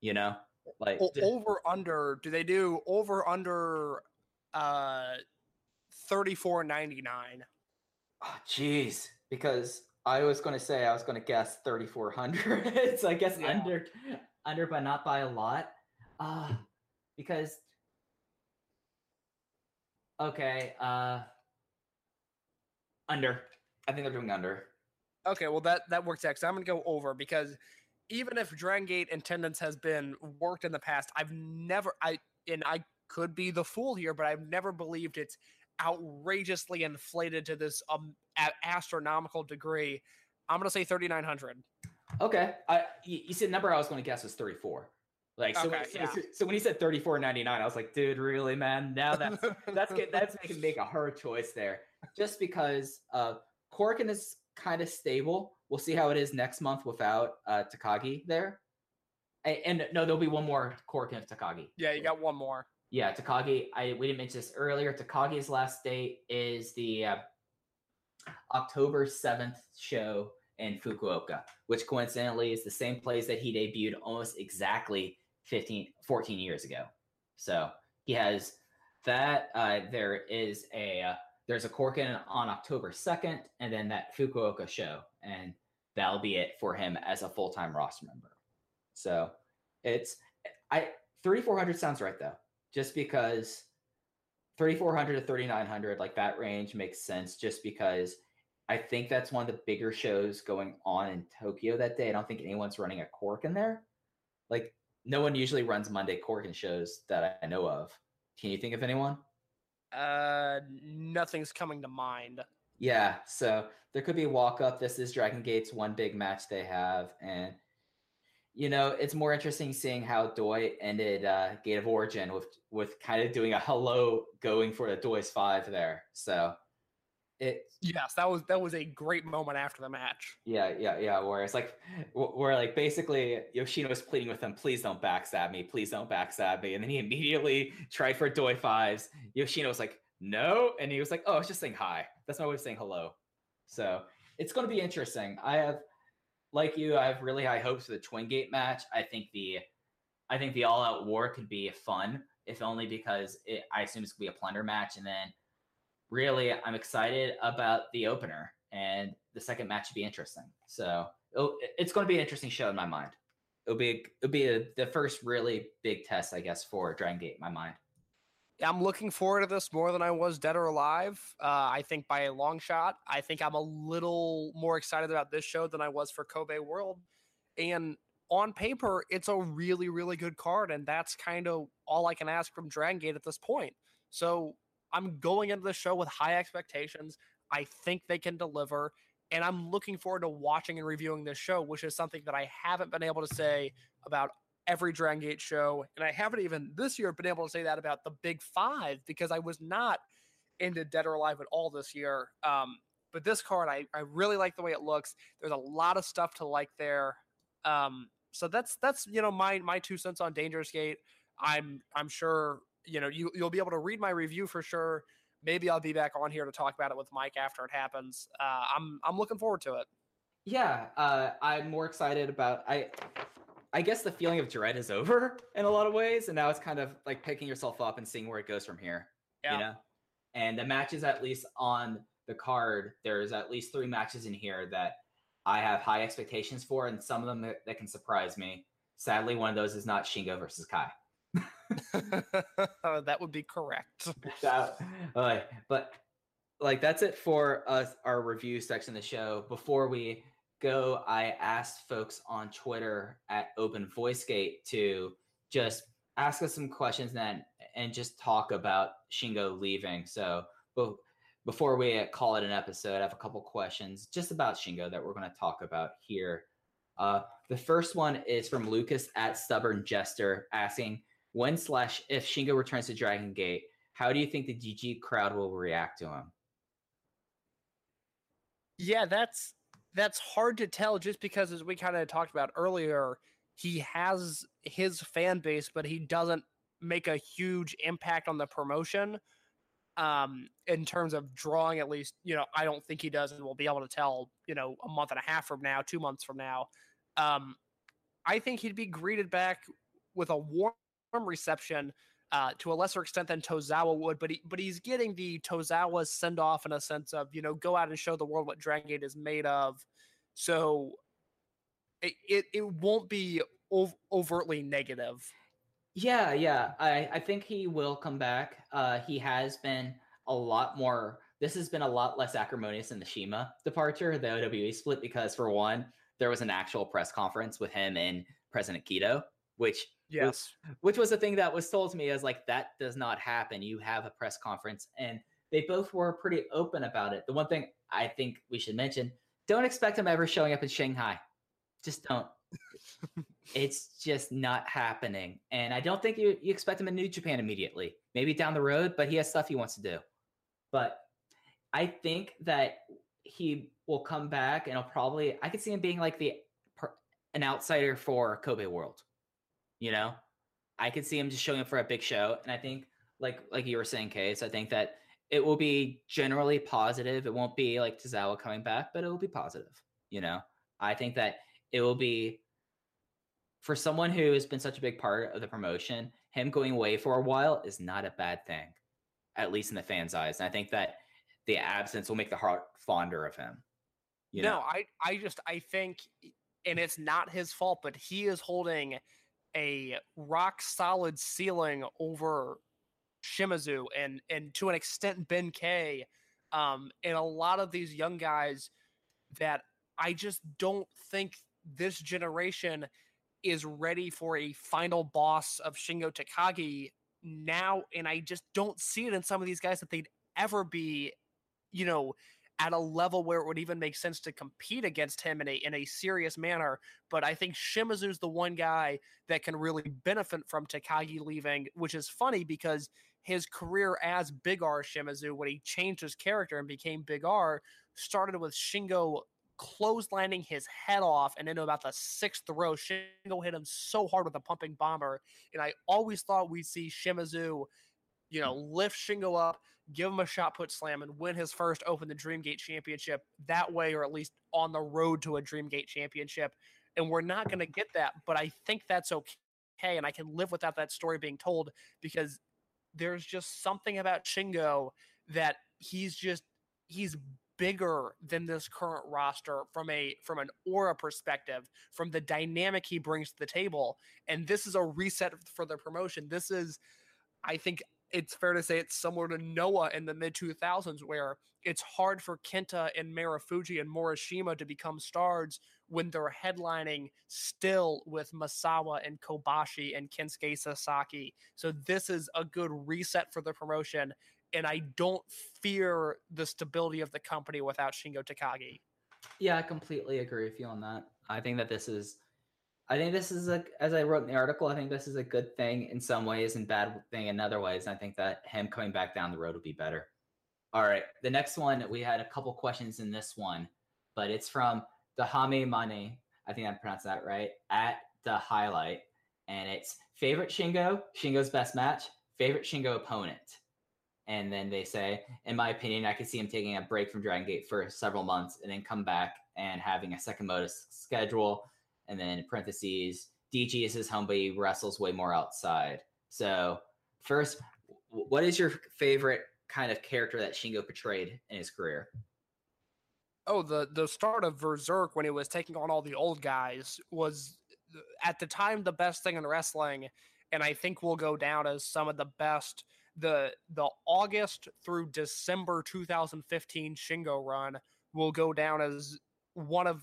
You know, like over under do they do over under uh 34.99 oh, jeez, because I was going to say I was going to guess 3400. so I guess Yeah. under under but not by a lot. Uh because okay, uh under. I think they're doing under. okay well that that works out 'cause i'm gonna go over because even if dragon gate attendance has been worked in the past i've never i and i could be the fool here but i've never believed it's outrageously inflated to this um a- astronomical degree i'm gonna say 3900 Okay. I you, you said number I was going to guess was 34. Like so, when, Okay, so, yeah. so, so when he said 34.99, I was like, dude, really, man? Now that's that's good. That's making make a hard choice there. Just because uh Korakuen is kind of stable. We'll see how it is next month without uh Takagi there. And, and no, there'll be one more Korakuen of Takagi. yeah you got one more Yeah, Takagi. I we didn't mention this earlier. Takagi's last date is the uh, October seventh show in Fukuoka, which coincidentally is the same place that he debuted almost exactly 15, 14 years ago. So he has that. Uh, there is a uh, there's a Korakuen on October second, and then that Fukuoka show, and that'll be it for him as a full time roster member. So it's I 3400 sounds right though just because 3400 to 3900 like that range makes sense just because i think that's one of the bigger shows going on in tokyo that day. I don't think anyone's running a Korakuen there. Like no one usually runs monday Korakuen shows that i know of. Can you think of anyone? Uh nothing's coming to mind. Yeah so there could be a walk up this is dragon gate's one big match they have and you know, it's more interesting seeing how Doi ended uh, Gate of Origin with with kind of doing a hello going for the Doi's five there. So it yes that was that was a great moment after the match yeah yeah yeah where it's like where like basically Yoshino was pleading with him, please don't backstab me, please don't backstab me, and then he immediately tried for Doi fives. Yoshino was like no, and he was like oh, it's just saying hi. That's my way of saying hello. So it's going to be interesting. I have like you, I have really high hopes for the Twin Gate match. I think the I think the all out war could be fun, if only because it, I assume it's gonna be a plunder match, and then really I'm excited about the opener, and the second match should be interesting. So it's going to be an interesting show in my mind. It'll be it'll be a, the first really big test, I guess, for Dragon Gate in my mind. I'm looking forward to this more than I was Dead or Alive. Uh, I think by a long shot. I think I'm a little more excited about this show than I was for Kobe World. And on paper, it's a really, really good card. And that's kind of all I can ask from Dragon Gate at this point. So I'm going into the show with high expectations. I think they can deliver. And I'm looking forward to watching and reviewing this show, which is something that I haven't been able to say about every Dragon Gate show. And I haven't even this year been able to say that about the big five because I was not into Dead or Alive at all this year. Um, But this card, I, I really like the way it looks. There's a lot of stuff to like there. Um, so that's that's you know my my two cents on Dangerous Gate. I'm I'm sure you know you you'll be able to read my review for sure. Maybe I'll be back on here to talk about it with Mike after it happens. Uh, I'm I'm looking forward to it. Yeah, uh, I'm more excited about I. I guess the feeling of dread is over in a lot of ways, and now it's kind of like picking yourself up and seeing where it goes from here. Yeah. You know, and the matches at least on the card, there's at least three matches in here that I have high expectations for, and some of them that, that can surprise me. Sadly, one of those is not Shingo versus Kai. that would be correct. that, uh, but like that's it for us our review section of the show before we go i asked folks on twitter at open voice gate to just ask us some questions then and just talk about shingo leaving so before we call it an episode i have a couple questions just about shingo that we're going to talk about here uh, the first one is from lucas at stubborn jester asking when slash if shingo returns to dragon gate how do you think the GG crowd will react to him? Yeah, that's that's hard to tell just because as we kind of talked about earlier, he has his fan base, but he doesn't make a huge impact on the promotion. Um, in terms of drawing, at least, you know, I don't think he does, and we'll be able to tell, you know, a month and a half from now, two months from now. Um, I think he'd be greeted back with a warm reception uh, to a lesser extent than Tozawa would, but he, but he's getting the Tozawa send off in a sense of you know go out and show the world what Dragon Gate is made of. So it it, it won't be ov- overtly negative. Yeah, yeah. I, I think he will come back. Uh, he has been a lot more. This has been a lot less acrimonious than the CIMA departure, the OWE split, because for one, there was an actual press conference with him and President Keto, which Yes. which was the thing that was told to me as like that does not happen. You have a press conference and they both were pretty open about it. The one thing i think we should mention don't expect him ever showing up in shanghai. Just don't. It's just not happening and i don't think you, you expect him in new japan immediately. Maybe down the road but he has stuff he wants to do. But i think that he will come back and he'll probably i could see him being like the an outsider for kobe world you know, I could see him just showing up for a big show, and I think, like like you were saying, Case, I think that it will be generally positive. It won't be like Tozawa coming back, but it will be positive. You know, I think that it will be for someone who has been such a big part of the promotion. Him going away for a while is not a bad thing, at least in the fans' eyes. And I think that the absence will make the heart fonder of him. You no, know? I I just I think, and it's not his fault, but he is holding a rock solid ceiling over Shimizu and and to an extent Ben K. Um, and a lot of these young guys that I just don't think this generation is ready for a final boss of Shingo Takagi now, and I just don't see it in some of these guys that they'd ever be, you know, at a level where it would even make sense to compete against him in a in a serious manner. But I think Shimizu's the one guy that can really benefit from Takagi leaving, which is funny because his career as Big R Shimizu, when he changed his character and became Big R, started with Shingo clotheslining his head off and into about the sixth row. Shingo hit him so hard with a pumping bomber. And I always thought we'd see Shimizu, you know, lift Shingo up, give him a shot put slam, and win his first Open the Dreamgate Championship that way, or at least on the road to a Dreamgate Championship. And we're not going to get that, but I think that's okay. And I can live without that story being told because there's just something about Shingo that he's just, he's bigger than this current roster from a from an aura perspective from the dynamic he brings to the table and this is a reset for the promotion this is i think it's fair to say it's similar to Noah in the mid 2000s, where it's hard for Kenta and Marufuji and Morishima to become stars when they're headlining still with Misawa and Kobashi and Kensuke Sasaki. So this is a good reset for the promotion, and I don't fear the stability of the company without Shingo Takagi. Yeah, I completely agree with you on that. I think that this is I think this is a, as I wrote in the article, I think this is a good thing in some ways and bad thing in other ways. I think that him coming back down the road will be better. All right. The next one, we had a couple questions in this one, but it's from Dahame Mane. I think I pronounced that right. At the highlight. And it's favorite Shingo, Shingo's best match, favorite Shingo opponent. And then they say, in my opinion, I could see him taking a break from Dragon Gate for several months and then come back and having a second modus schedule. And then parentheses, DG is but he wrestles way more outside. So, first, what is your favorite kind of character that Shingo portrayed in his career? Oh, the the start of VerserK when he was taking on all the old guys was at the time the best thing in wrestling, and I think will go down as some of the best. The the August through December 2015 Shingo run will go down as one of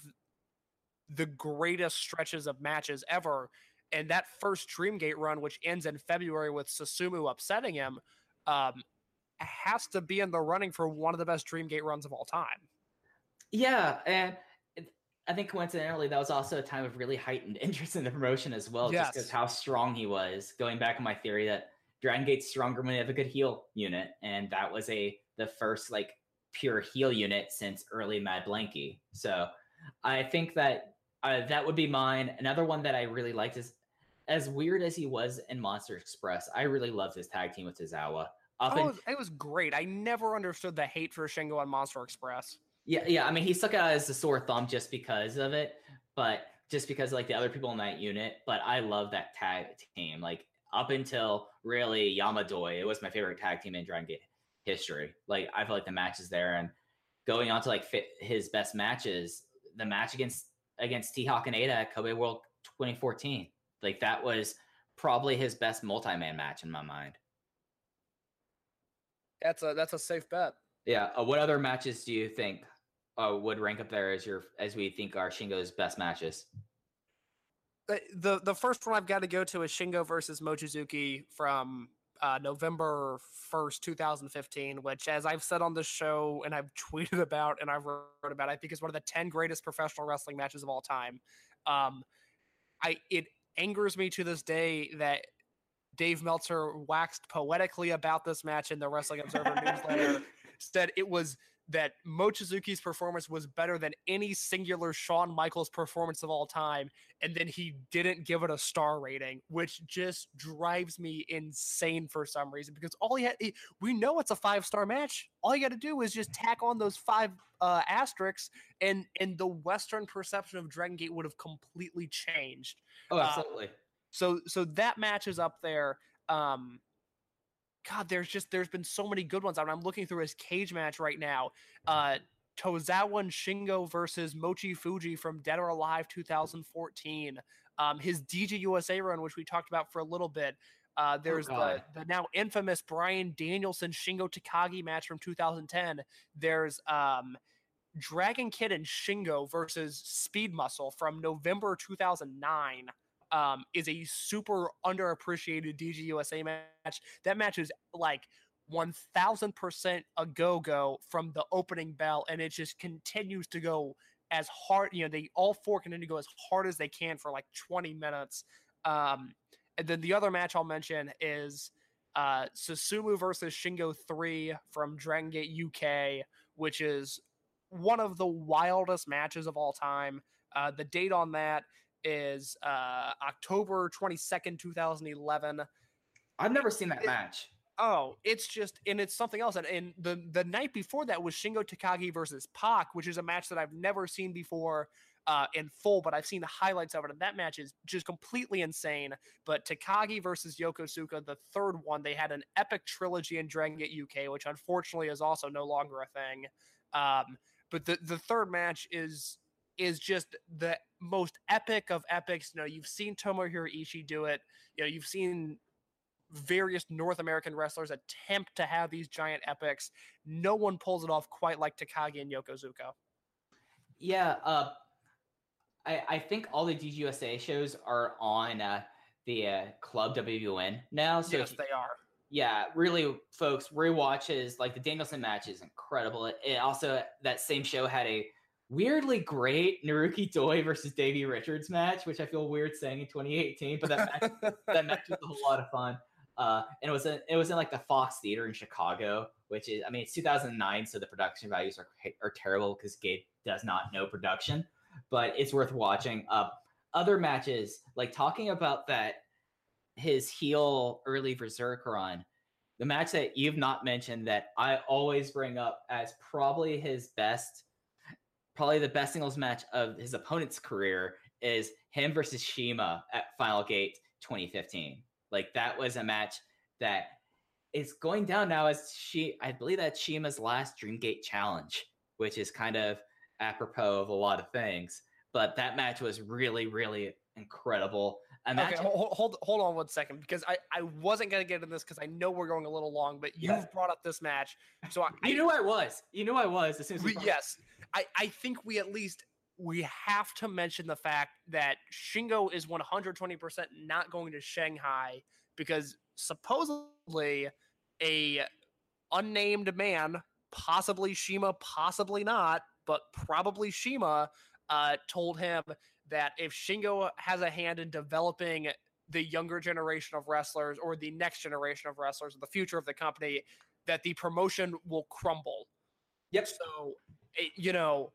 the greatest stretches of matches ever. And that first Dreamgate run, which ends in February with Susumu upsetting him, um, has to be in the running for one of the best Dreamgate runs of all time. Yeah, and I think coincidentally that was also a time of really heightened interest in the promotion as well, just because how strong he was. Going back on my theory that Dragon Gate's stronger when they have a good heel unit, and that was a the first like pure heel unit since early Mad Blankey. So I think that uh, that would be mine. Another one that I really liked is as weird as he was in Monster Express. I really loved his tag team with Tozawa. Up Oh, in- it was, it was great. I never understood the hate for Shingo on Monster Express. Yeah, yeah. I mean, he stuck out as a sore thumb just because of it, but just because like the other people in that unit. But I love that tag team. Like up until really Yamadoi, it was my favorite tag team in Dragon Gate history. Like I feel like the matches there and going on to like fit his best matches, the match against against T Hawk and Eita at Kobe World 2014. Like that was probably his best multi-man match in my mind. That's a that's a safe bet. Yeah. Uh, what other matches do you think uh, would rank up there as your as we think are Shingo's best matches? The the, the first one I've got to go to is Shingo versus Mochizuki from uh, November first, two thousand fifteen. Which, as I've said on the show and I've tweeted about and I've wrote about, I think is one of the ten greatest professional wrestling matches of all time. Um, I it angers me to this day that Dave Meltzer waxed poetically about this match in the Wrestling Observer newsletter. Said it was that Mochizuki's performance was better than any singular Shawn Michaels performance of all time, and then he didn't give it a star rating, which just drives me insane for some reason. Because all he had, he- we know it's a five star match. All you got to do is just tack on those five uh, asterisks, and and the Western perception of Dragon Gate would have completely changed. Oh, Uh, absolutely. So so that match is up there. Um God, there's just there's been so many good ones. I mean, I'm looking through his cage match right now. Uh Tozawa and Shingo versus Mochi Fujii from Dead or Alive 2014. Um, his DG USA run, which we talked about for a little bit. Uh, there's the, the now infamous Bryan Danielson Shingo Takagi match from 2010. There's um, Dragon Kid and Shingo versus Speed Muscle from November 2009 um, is a super underappreciated DG USA match. That match is like 1000% a go go from the opening bell, and it just continues to go as hard. You know, they all four continue to go as hard as they can for like 20 minutes. Um, and then the other match I'll mention is uh, Susumu versus Shingo 3 from Dragon Gate UK, which is one of the wildest matches of all time. Uh, the date on that is uh, October 22nd, 2011. I've never seen that it- match. Oh, it's just and it's something else. And, and the the night before that was Shingo Takagi versus Pac, which is a match that I've never seen before uh, in full, but I've seen the highlights of it, and that match is just completely insane. But Takagi versus Yokosuka, the third one, they had an epic trilogy in Dragon Gate UK, which unfortunately is also no longer a thing. Um, but the the third match is is just the most epic of epics. You know, you've seen Tomohiro Ishii do it. You know, you've seen various North American wrestlers attempt to have these giant epics. No one pulls it off quite like Takagi and Yokosuka. Yeah, uh, I I think all the DGUSA shows are on uh, the uh, Club WWN now. So yes, if- they are. yeah, really, folks, rewatches like the Danielson match is incredible. It, it also that same show had a weirdly great Naruki Doi versus Davey Richards match, which I feel weird saying in 2018, but that match, that match was a whole lot of fun. Uh, and it was in, it was in like the Fox Theater in Chicago, which is I mean it's 2009, so the production values are are terrible because Gabe does not know production, but it's worth watching. Uh, other matches like talking about that his heel early VerserK run the match that you've not mentioned that I always bring up as probably his best, probably the best singles match of his opponent's career is him versus CIMA at Final Gate 2015. Like that was a match that is going down now as she, I believe that CIMA's last Dreamgate challenge, which is kind of apropos of a lot of things. But that match was really, really incredible. Imagine- okay, hold, hold hold on one second because I I wasn't gonna get into this because I know we're going a little long, but you've yeah. brought up this match, so I, you knew I was, you knew I was as soon as we, yes, I I think we at least we have to mention the fact that Shingo is 120% not going to Shanghai because supposedly a unnamed man, possibly CIMA, possibly not, but probably CIMA, uh, told him that if Shingo has a hand in developing the younger generation of wrestlers or the next generation of wrestlers, or the future of the company, that the promotion will crumble. Yep. So, it, you know,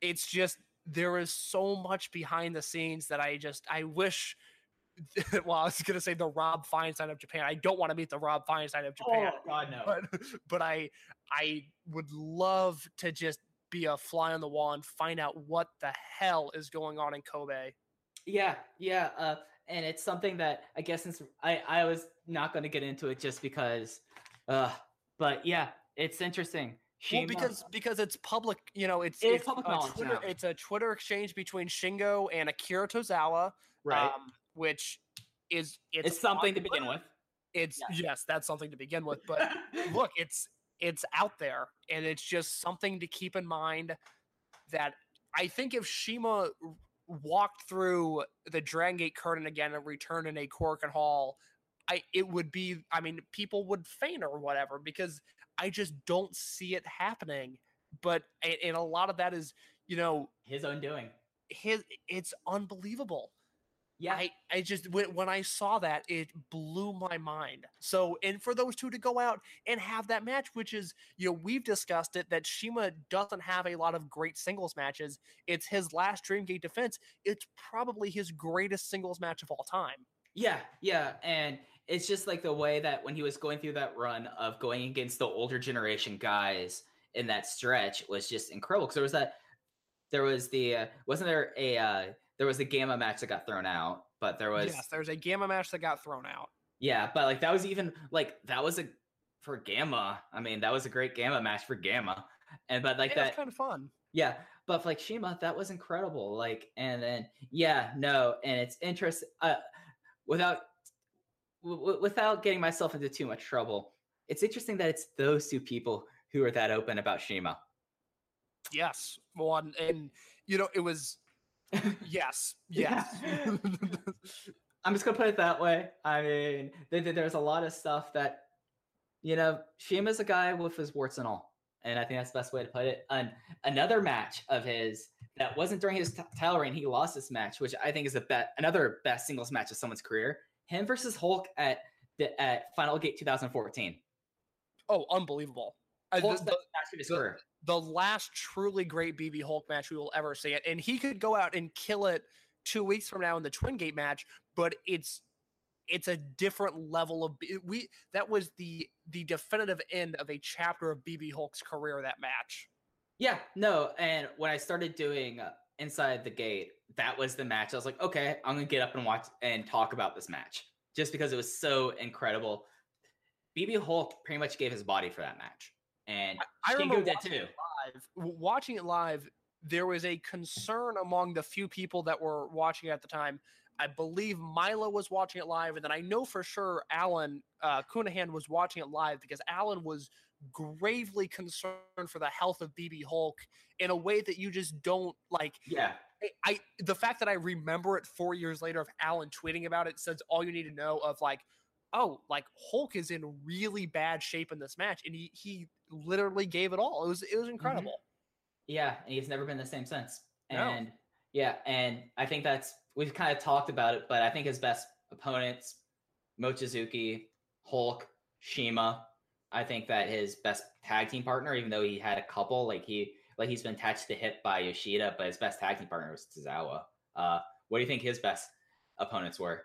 it's just there is so much behind the scenes that I just I wish. well, I was gonna say the Rob Feinstein of Japan. I don't want to meet the Rob Feinstein of Japan. Oh God, no. But but I I would love to just be a fly on the wall and find out what the hell is going on in Kobe. Yeah, yeah, uh, and it's something that I guess since I I was not going to get into it just because, uh, but yeah, it's interesting. CIMA. Well, because because it's public, you know, it's it's, it's public a Twitter, now. it's a Twitter exchange between Shingo and Akira Tozawa, right? Um, which is it's, it's something to begin with. It's yes. yes, that's something to begin with. But look, it's it's out there and it's just something to keep in mind that I think if CIMA walked through the Dragon Gate curtain again and returned in a Korakuen Hall, I it would be I mean people would faint or whatever because I just don't see it happening. But and a lot of that is you know his own doing. His it's unbelievable. Yeah. I, I just when, when I saw that it blew my mind. So and for those two to go out and have that match, which is you know we've discussed it that CIMA doesn't have a lot of great singles matches. It's his last Dreamgate defense. It's probably his greatest singles match of all time. Yeah, yeah, and it's just like the way that when he was going through that run of going against the older generation guys in that stretch was just incredible because there was that there was the uh, wasn't there a uh, there was a gamma match that got thrown out, but there was yes, there's a gamma match that got thrown out. Yeah, but like that was even like that was a for gamma. I mean, that was a great gamma match for gamma, and but like yeah, that kind of fun. Yeah, but like CIMA, that was incredible. Like, and then yeah, no, and it's interesting. Uh, without w- without getting myself into too much trouble, it's interesting that it's those two people who are that open about CIMA. Yes, one, and you know, it was yes. Yes. Yeah. I'm just gonna put it that way. I mean, there's a lot of stuff that, you know, CIMA's a guy with his warts and all, and I think that's the best way to put it. And another match of his that wasn't during his t- title reign, he lost this match, which I think is a bet another best singles match of someone's career. Him versus Hulk at the, at Final Gate 2014. Oh, unbelievable! Hulk's the, of the, the last truly great BB Hulk match we will ever see it. And he could go out and kill it two weeks from now in the Twin Gate match, but it's it's a different level of we that was the the definitive end of a chapter of BB Hulk's career that match. Yeah, no, and when I started doing uh, inside the gate, that was the match. I was like, okay, I'm gonna get up and watch and talk about this match just because it was so incredible. BB Hulk pretty much gave his body for that match and I, I remember did too. Live, watching it live, there was a concern among the few people that were watching it at the time. I believe Milo was watching it live, and then I know for sure Alan uh, Counihan was watching it live because Alan was gravely concerned for the health of BB Hulk in a way that you just don't like. Yeah. I, I the fact that I remember it four years later of Alan tweeting about it says all you need to know of like, oh, like Hulk is in really bad shape in this match, and he he literally gave it all. It was it was mm-hmm. incredible. Mm-hmm. Yeah, and he's never been the same since. No. And yeah, and I think that's we've kind of talked about it, but I think his best opponents, Mochizuki, Hulk, CIMA. I think that his best tag team partner, even though he had a couple, like he like he's been attached to hip by Yoshida, but his best tag team partner was Tozawa. Uh, what do you think his best opponents were?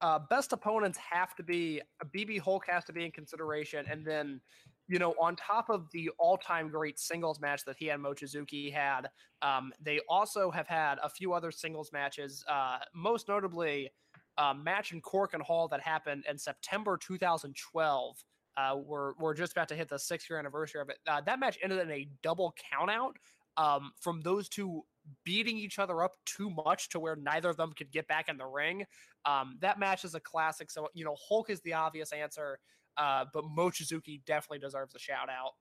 Uh, best opponents have to be BB Hulk has to be in consideration, and then you know on top of the all-time great singles match that he and Mochizuki had, um, they also have had a few other singles matches. Uh, most notably, a match in Korakuen Hall that happened in September 2012. Uh, we're we're just about to hit the six year anniversary of it. Uh, that match ended in a double countout um, from those two beating each other up too much to where neither of them could get back in the ring. Um, that match is a classic. So you know, Hulk is the obvious answer, uh, but Mochizuki definitely deserves a shout out.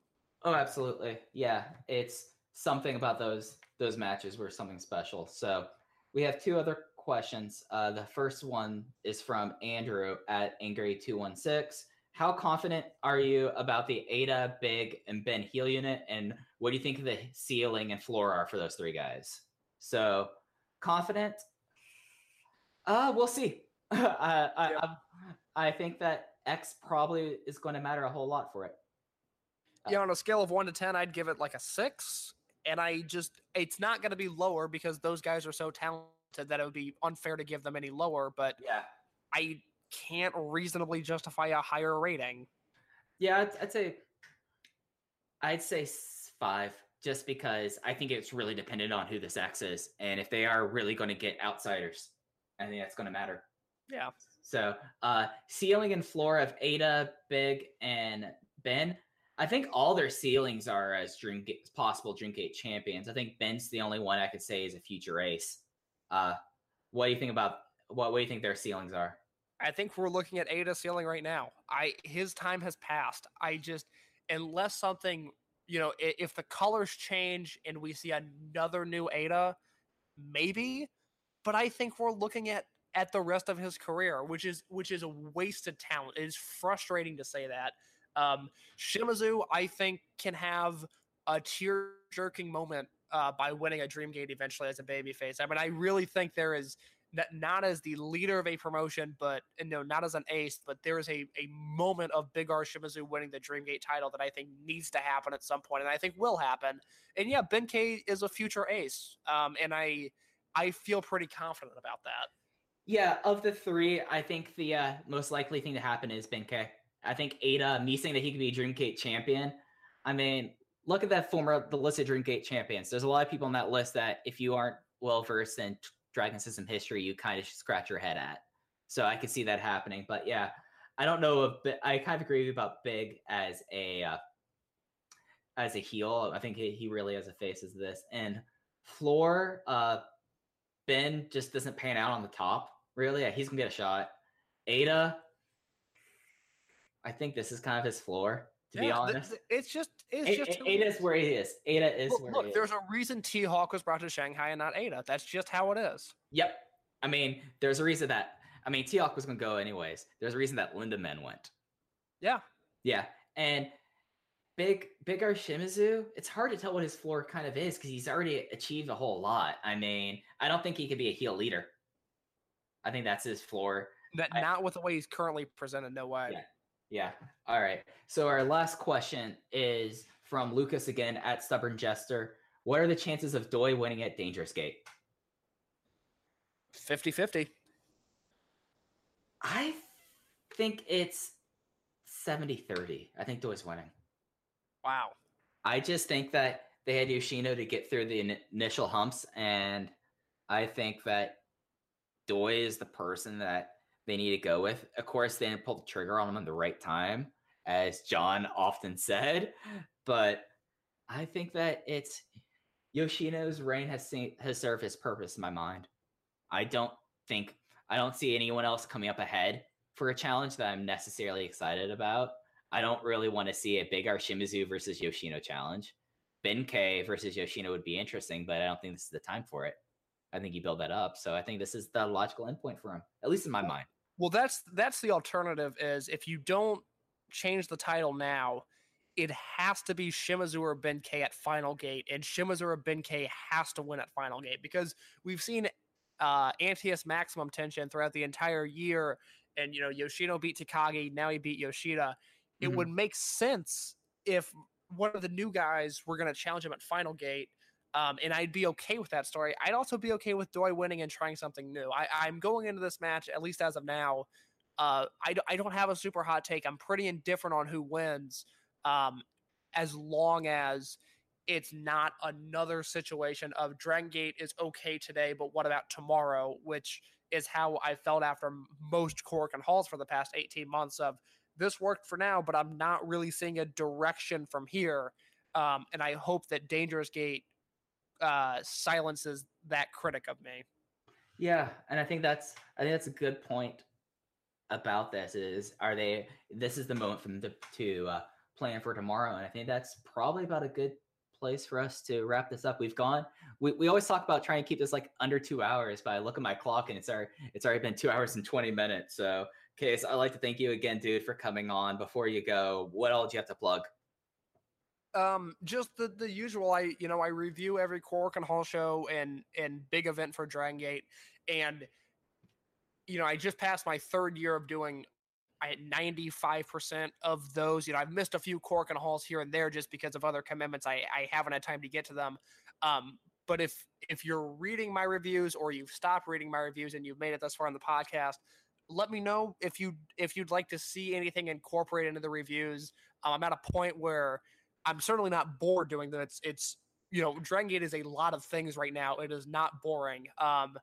Oh, absolutely. Yeah, it's something about those those matches were something special. So we have two other questions. Uh, the first one is from Andrew at Angry Two One Six. How confident are you about the Eita, Big, and Ben heel unit? And what do you think the ceiling and floor are for those three guys? So confident? Uh, we'll see. I, I, Yeah. I, I think that X probably is going to matter a whole lot for it. Yeah, on a scale of one to ten, I'd give it like a six. And I just it's not going to be lower because those guys are so talented that it would be unfair to give them any lower. But Yeah. I can't reasonably justify a higher rating. Yeah, I'd, I'd say I'd say five, just because I think it's really dependent on who this X is, and if they are really going to get outsiders, I think that's going to matter. Yeah. So, uh, ceiling and floor of Eita, Big, and Ben. I think all their ceilings are as Dream possible Dreamgate champions. I think Ben's the only one I could say is a future ace. Uh, what do you think about what? What do you think their ceilings are? I think we're looking at Eita ceiling right now. I his time has passed. I just unless something, you know, if the colors change and we see another new Eita, maybe. But I think we're looking at at the rest of his career, which is which is a wasted talent. It is frustrating to say that. Um, Shimizu, I think, can have a tear jerking moment uh, by winning a Dreamgate eventually as a babyface. I mean, I really think there is not, as the leader of a promotion, but no, not as an ace, but there is a, a moment of Big R Shimizu winning the Dreamgate title that I think needs to happen at some point, and I think will happen. And yeah, Ben K is a future ace, um, and I I feel pretty confident about that. Yeah, of the three, I think the uh, most likely thing to happen is Ben K. I think Eita, me saying that he could be Dreamgate champion. I mean, look at that former the list of Dreamgate champions. There's a lot of people on that list that if you aren't well versed in Dragon System history, you kind of scratch your head at. So I could see that happening. But yeah, I don't know if I kind of agree with you about Big as a uh, as a heel. I think he, he really has a face as this. And Floor, uh, Ben just doesn't pan out on the top. Really, he's gonna get a shot. Eita, I think this is kind of his floor. To be Yeah, th- honest, th- it's just it's A- just A- Eita is where he is. Eita is look, where look he is. there's a reason T Hawk was brought to Shanghai and not Eita. That's just how it is. Yep. I mean, there's a reason that I mean T-Hawk was gonna go anyways. There's a reason that Lindaman went. Yeah. Yeah. And Big Big R Shimizu, it's hard to tell what his floor kind of is because he's already achieved a whole lot. I mean, I don't think he could be a heel leader. I think that's his floor. That I- not with the way he's currently presented. No way. Yeah. Yeah. All right. So our last question is from Lucas again at Stubborn Jester. What are the chances of Doi winning at Dangerous Gate? 50-50. I think it's 70-30. I think Doi's winning. Wow. I just think that they had Yoshino to get through the in- initial humps, and I think that Doi is the person that they need to go with. Of course, they didn't pull the trigger on him at the right time, as John often said, but I think that it's Yoshino's reign has seen, has served his purpose in my mind. I don't think I don't see anyone else coming up ahead for a challenge that I'm necessarily excited about. I don't really want to see a big Shimizu versus Yoshino challenge. Ben K versus Yoshino would be interesting, but I don't think this is the time for it. I think you build that up. So I think this is the logical endpoint for him, at least in my mind. Well, that's that's the alternative. Is if you don't change the title now, it has to be Shimizu or Ben K at Final Gate, and Shimizu or Ben K has to win at Final Gate because we've seen uh, Antias maximum tension throughout the entire year, and you know Yoshino beat Takagi, now he beat Yoshida. It Mhm. would make sense if one of the new guys were going to challenge him at Final Gate. Um, and I'd be okay with that story. I'd also be okay with Doi winning and trying something new. I, I'm going into this match, at least as of now. Uh, I, I don't have a super hot take. I'm pretty indifferent on who wins, um, as long as it's not another situation of Dragon Gate is okay today, but what about tomorrow? Which is how I felt after most Korakuen Halls for the past 18 months of this worked for now, but I'm not really seeing a direction from here. Um, and I hope that Dangerous Gate uh, silences that critic of me. Yeah, and I think that's I think that's a good point about this. Is are they? This is the moment for them to, to uh, plan for tomorrow, and I think that's probably about a good place for us to wrap this up. We've gone. We, we always talk about trying to keep this like under two hours, but I look at my clock and it's already it's already been two hours and twenty minutes. So, Case, I'd like to thank you again, dude, for coming on. Before you go, what all do you have to plug? Um, just the the usual. I you know I review every Korakuen Hall show and and big event for Dragon Gate, and you know I just passed my third year of doing. I had 95% of those. You know, I've missed a few Korakuen Halls here and there just because of other commitments. I, I haven't had time to get to them. Um, but if if you're reading my reviews or you've stopped reading my reviews and you've made it thus far in the podcast, let me know if you if you'd like to see anything incorporated into the reviews. Um, I'm at a point where I'm certainly not bored doing them. It's it's you know, Dragon Gate is a lot of things right now. It is not boring. Um,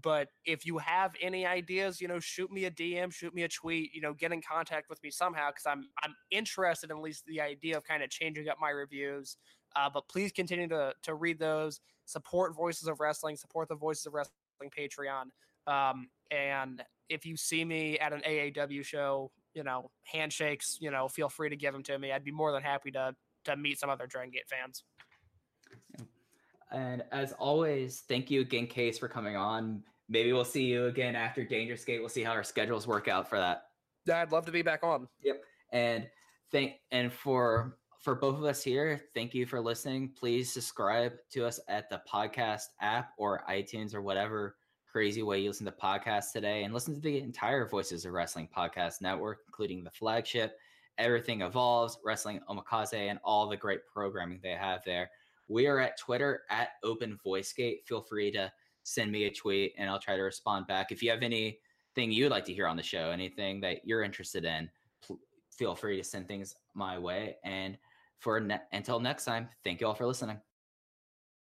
but if you have any ideas, you know, shoot me a DM, shoot me a tweet, you know, get in contact with me somehow because I'm I'm interested in at least the idea of kind of changing up my reviews. Uh, but please continue to to read those, support Voices of Wrestling, support the Voices of Wrestling Patreon. Um, and if you see me at an AAW show, you know, handshakes, you know, feel free to give them to me. I'd be more than happy to to meet some other Dragon Gate fans. And as always, thank you again, Case, for coming on. Maybe we'll see you again after Dangerous Gate. We'll see how our schedules work out for that. Yeah, I'd love to be back on. Yep. And thank and for for both of us here, thank you for listening. Please subscribe to us at the podcast app or iTunes or whatever crazy way you listen to podcasts today, and listen to the entire Voices of Wrestling podcast network, including the flagship, Everything Evolves, Wrestling Omakase, and all the great programming they have there. We are at Twitter at Open VoiceGate. Feel free to send me a tweet, and I'll try to respond back. If you have anything you'd like to hear on the show, anything that you're interested in, pl- feel free to send things my way. And for ne- until next time, thank you all for listening.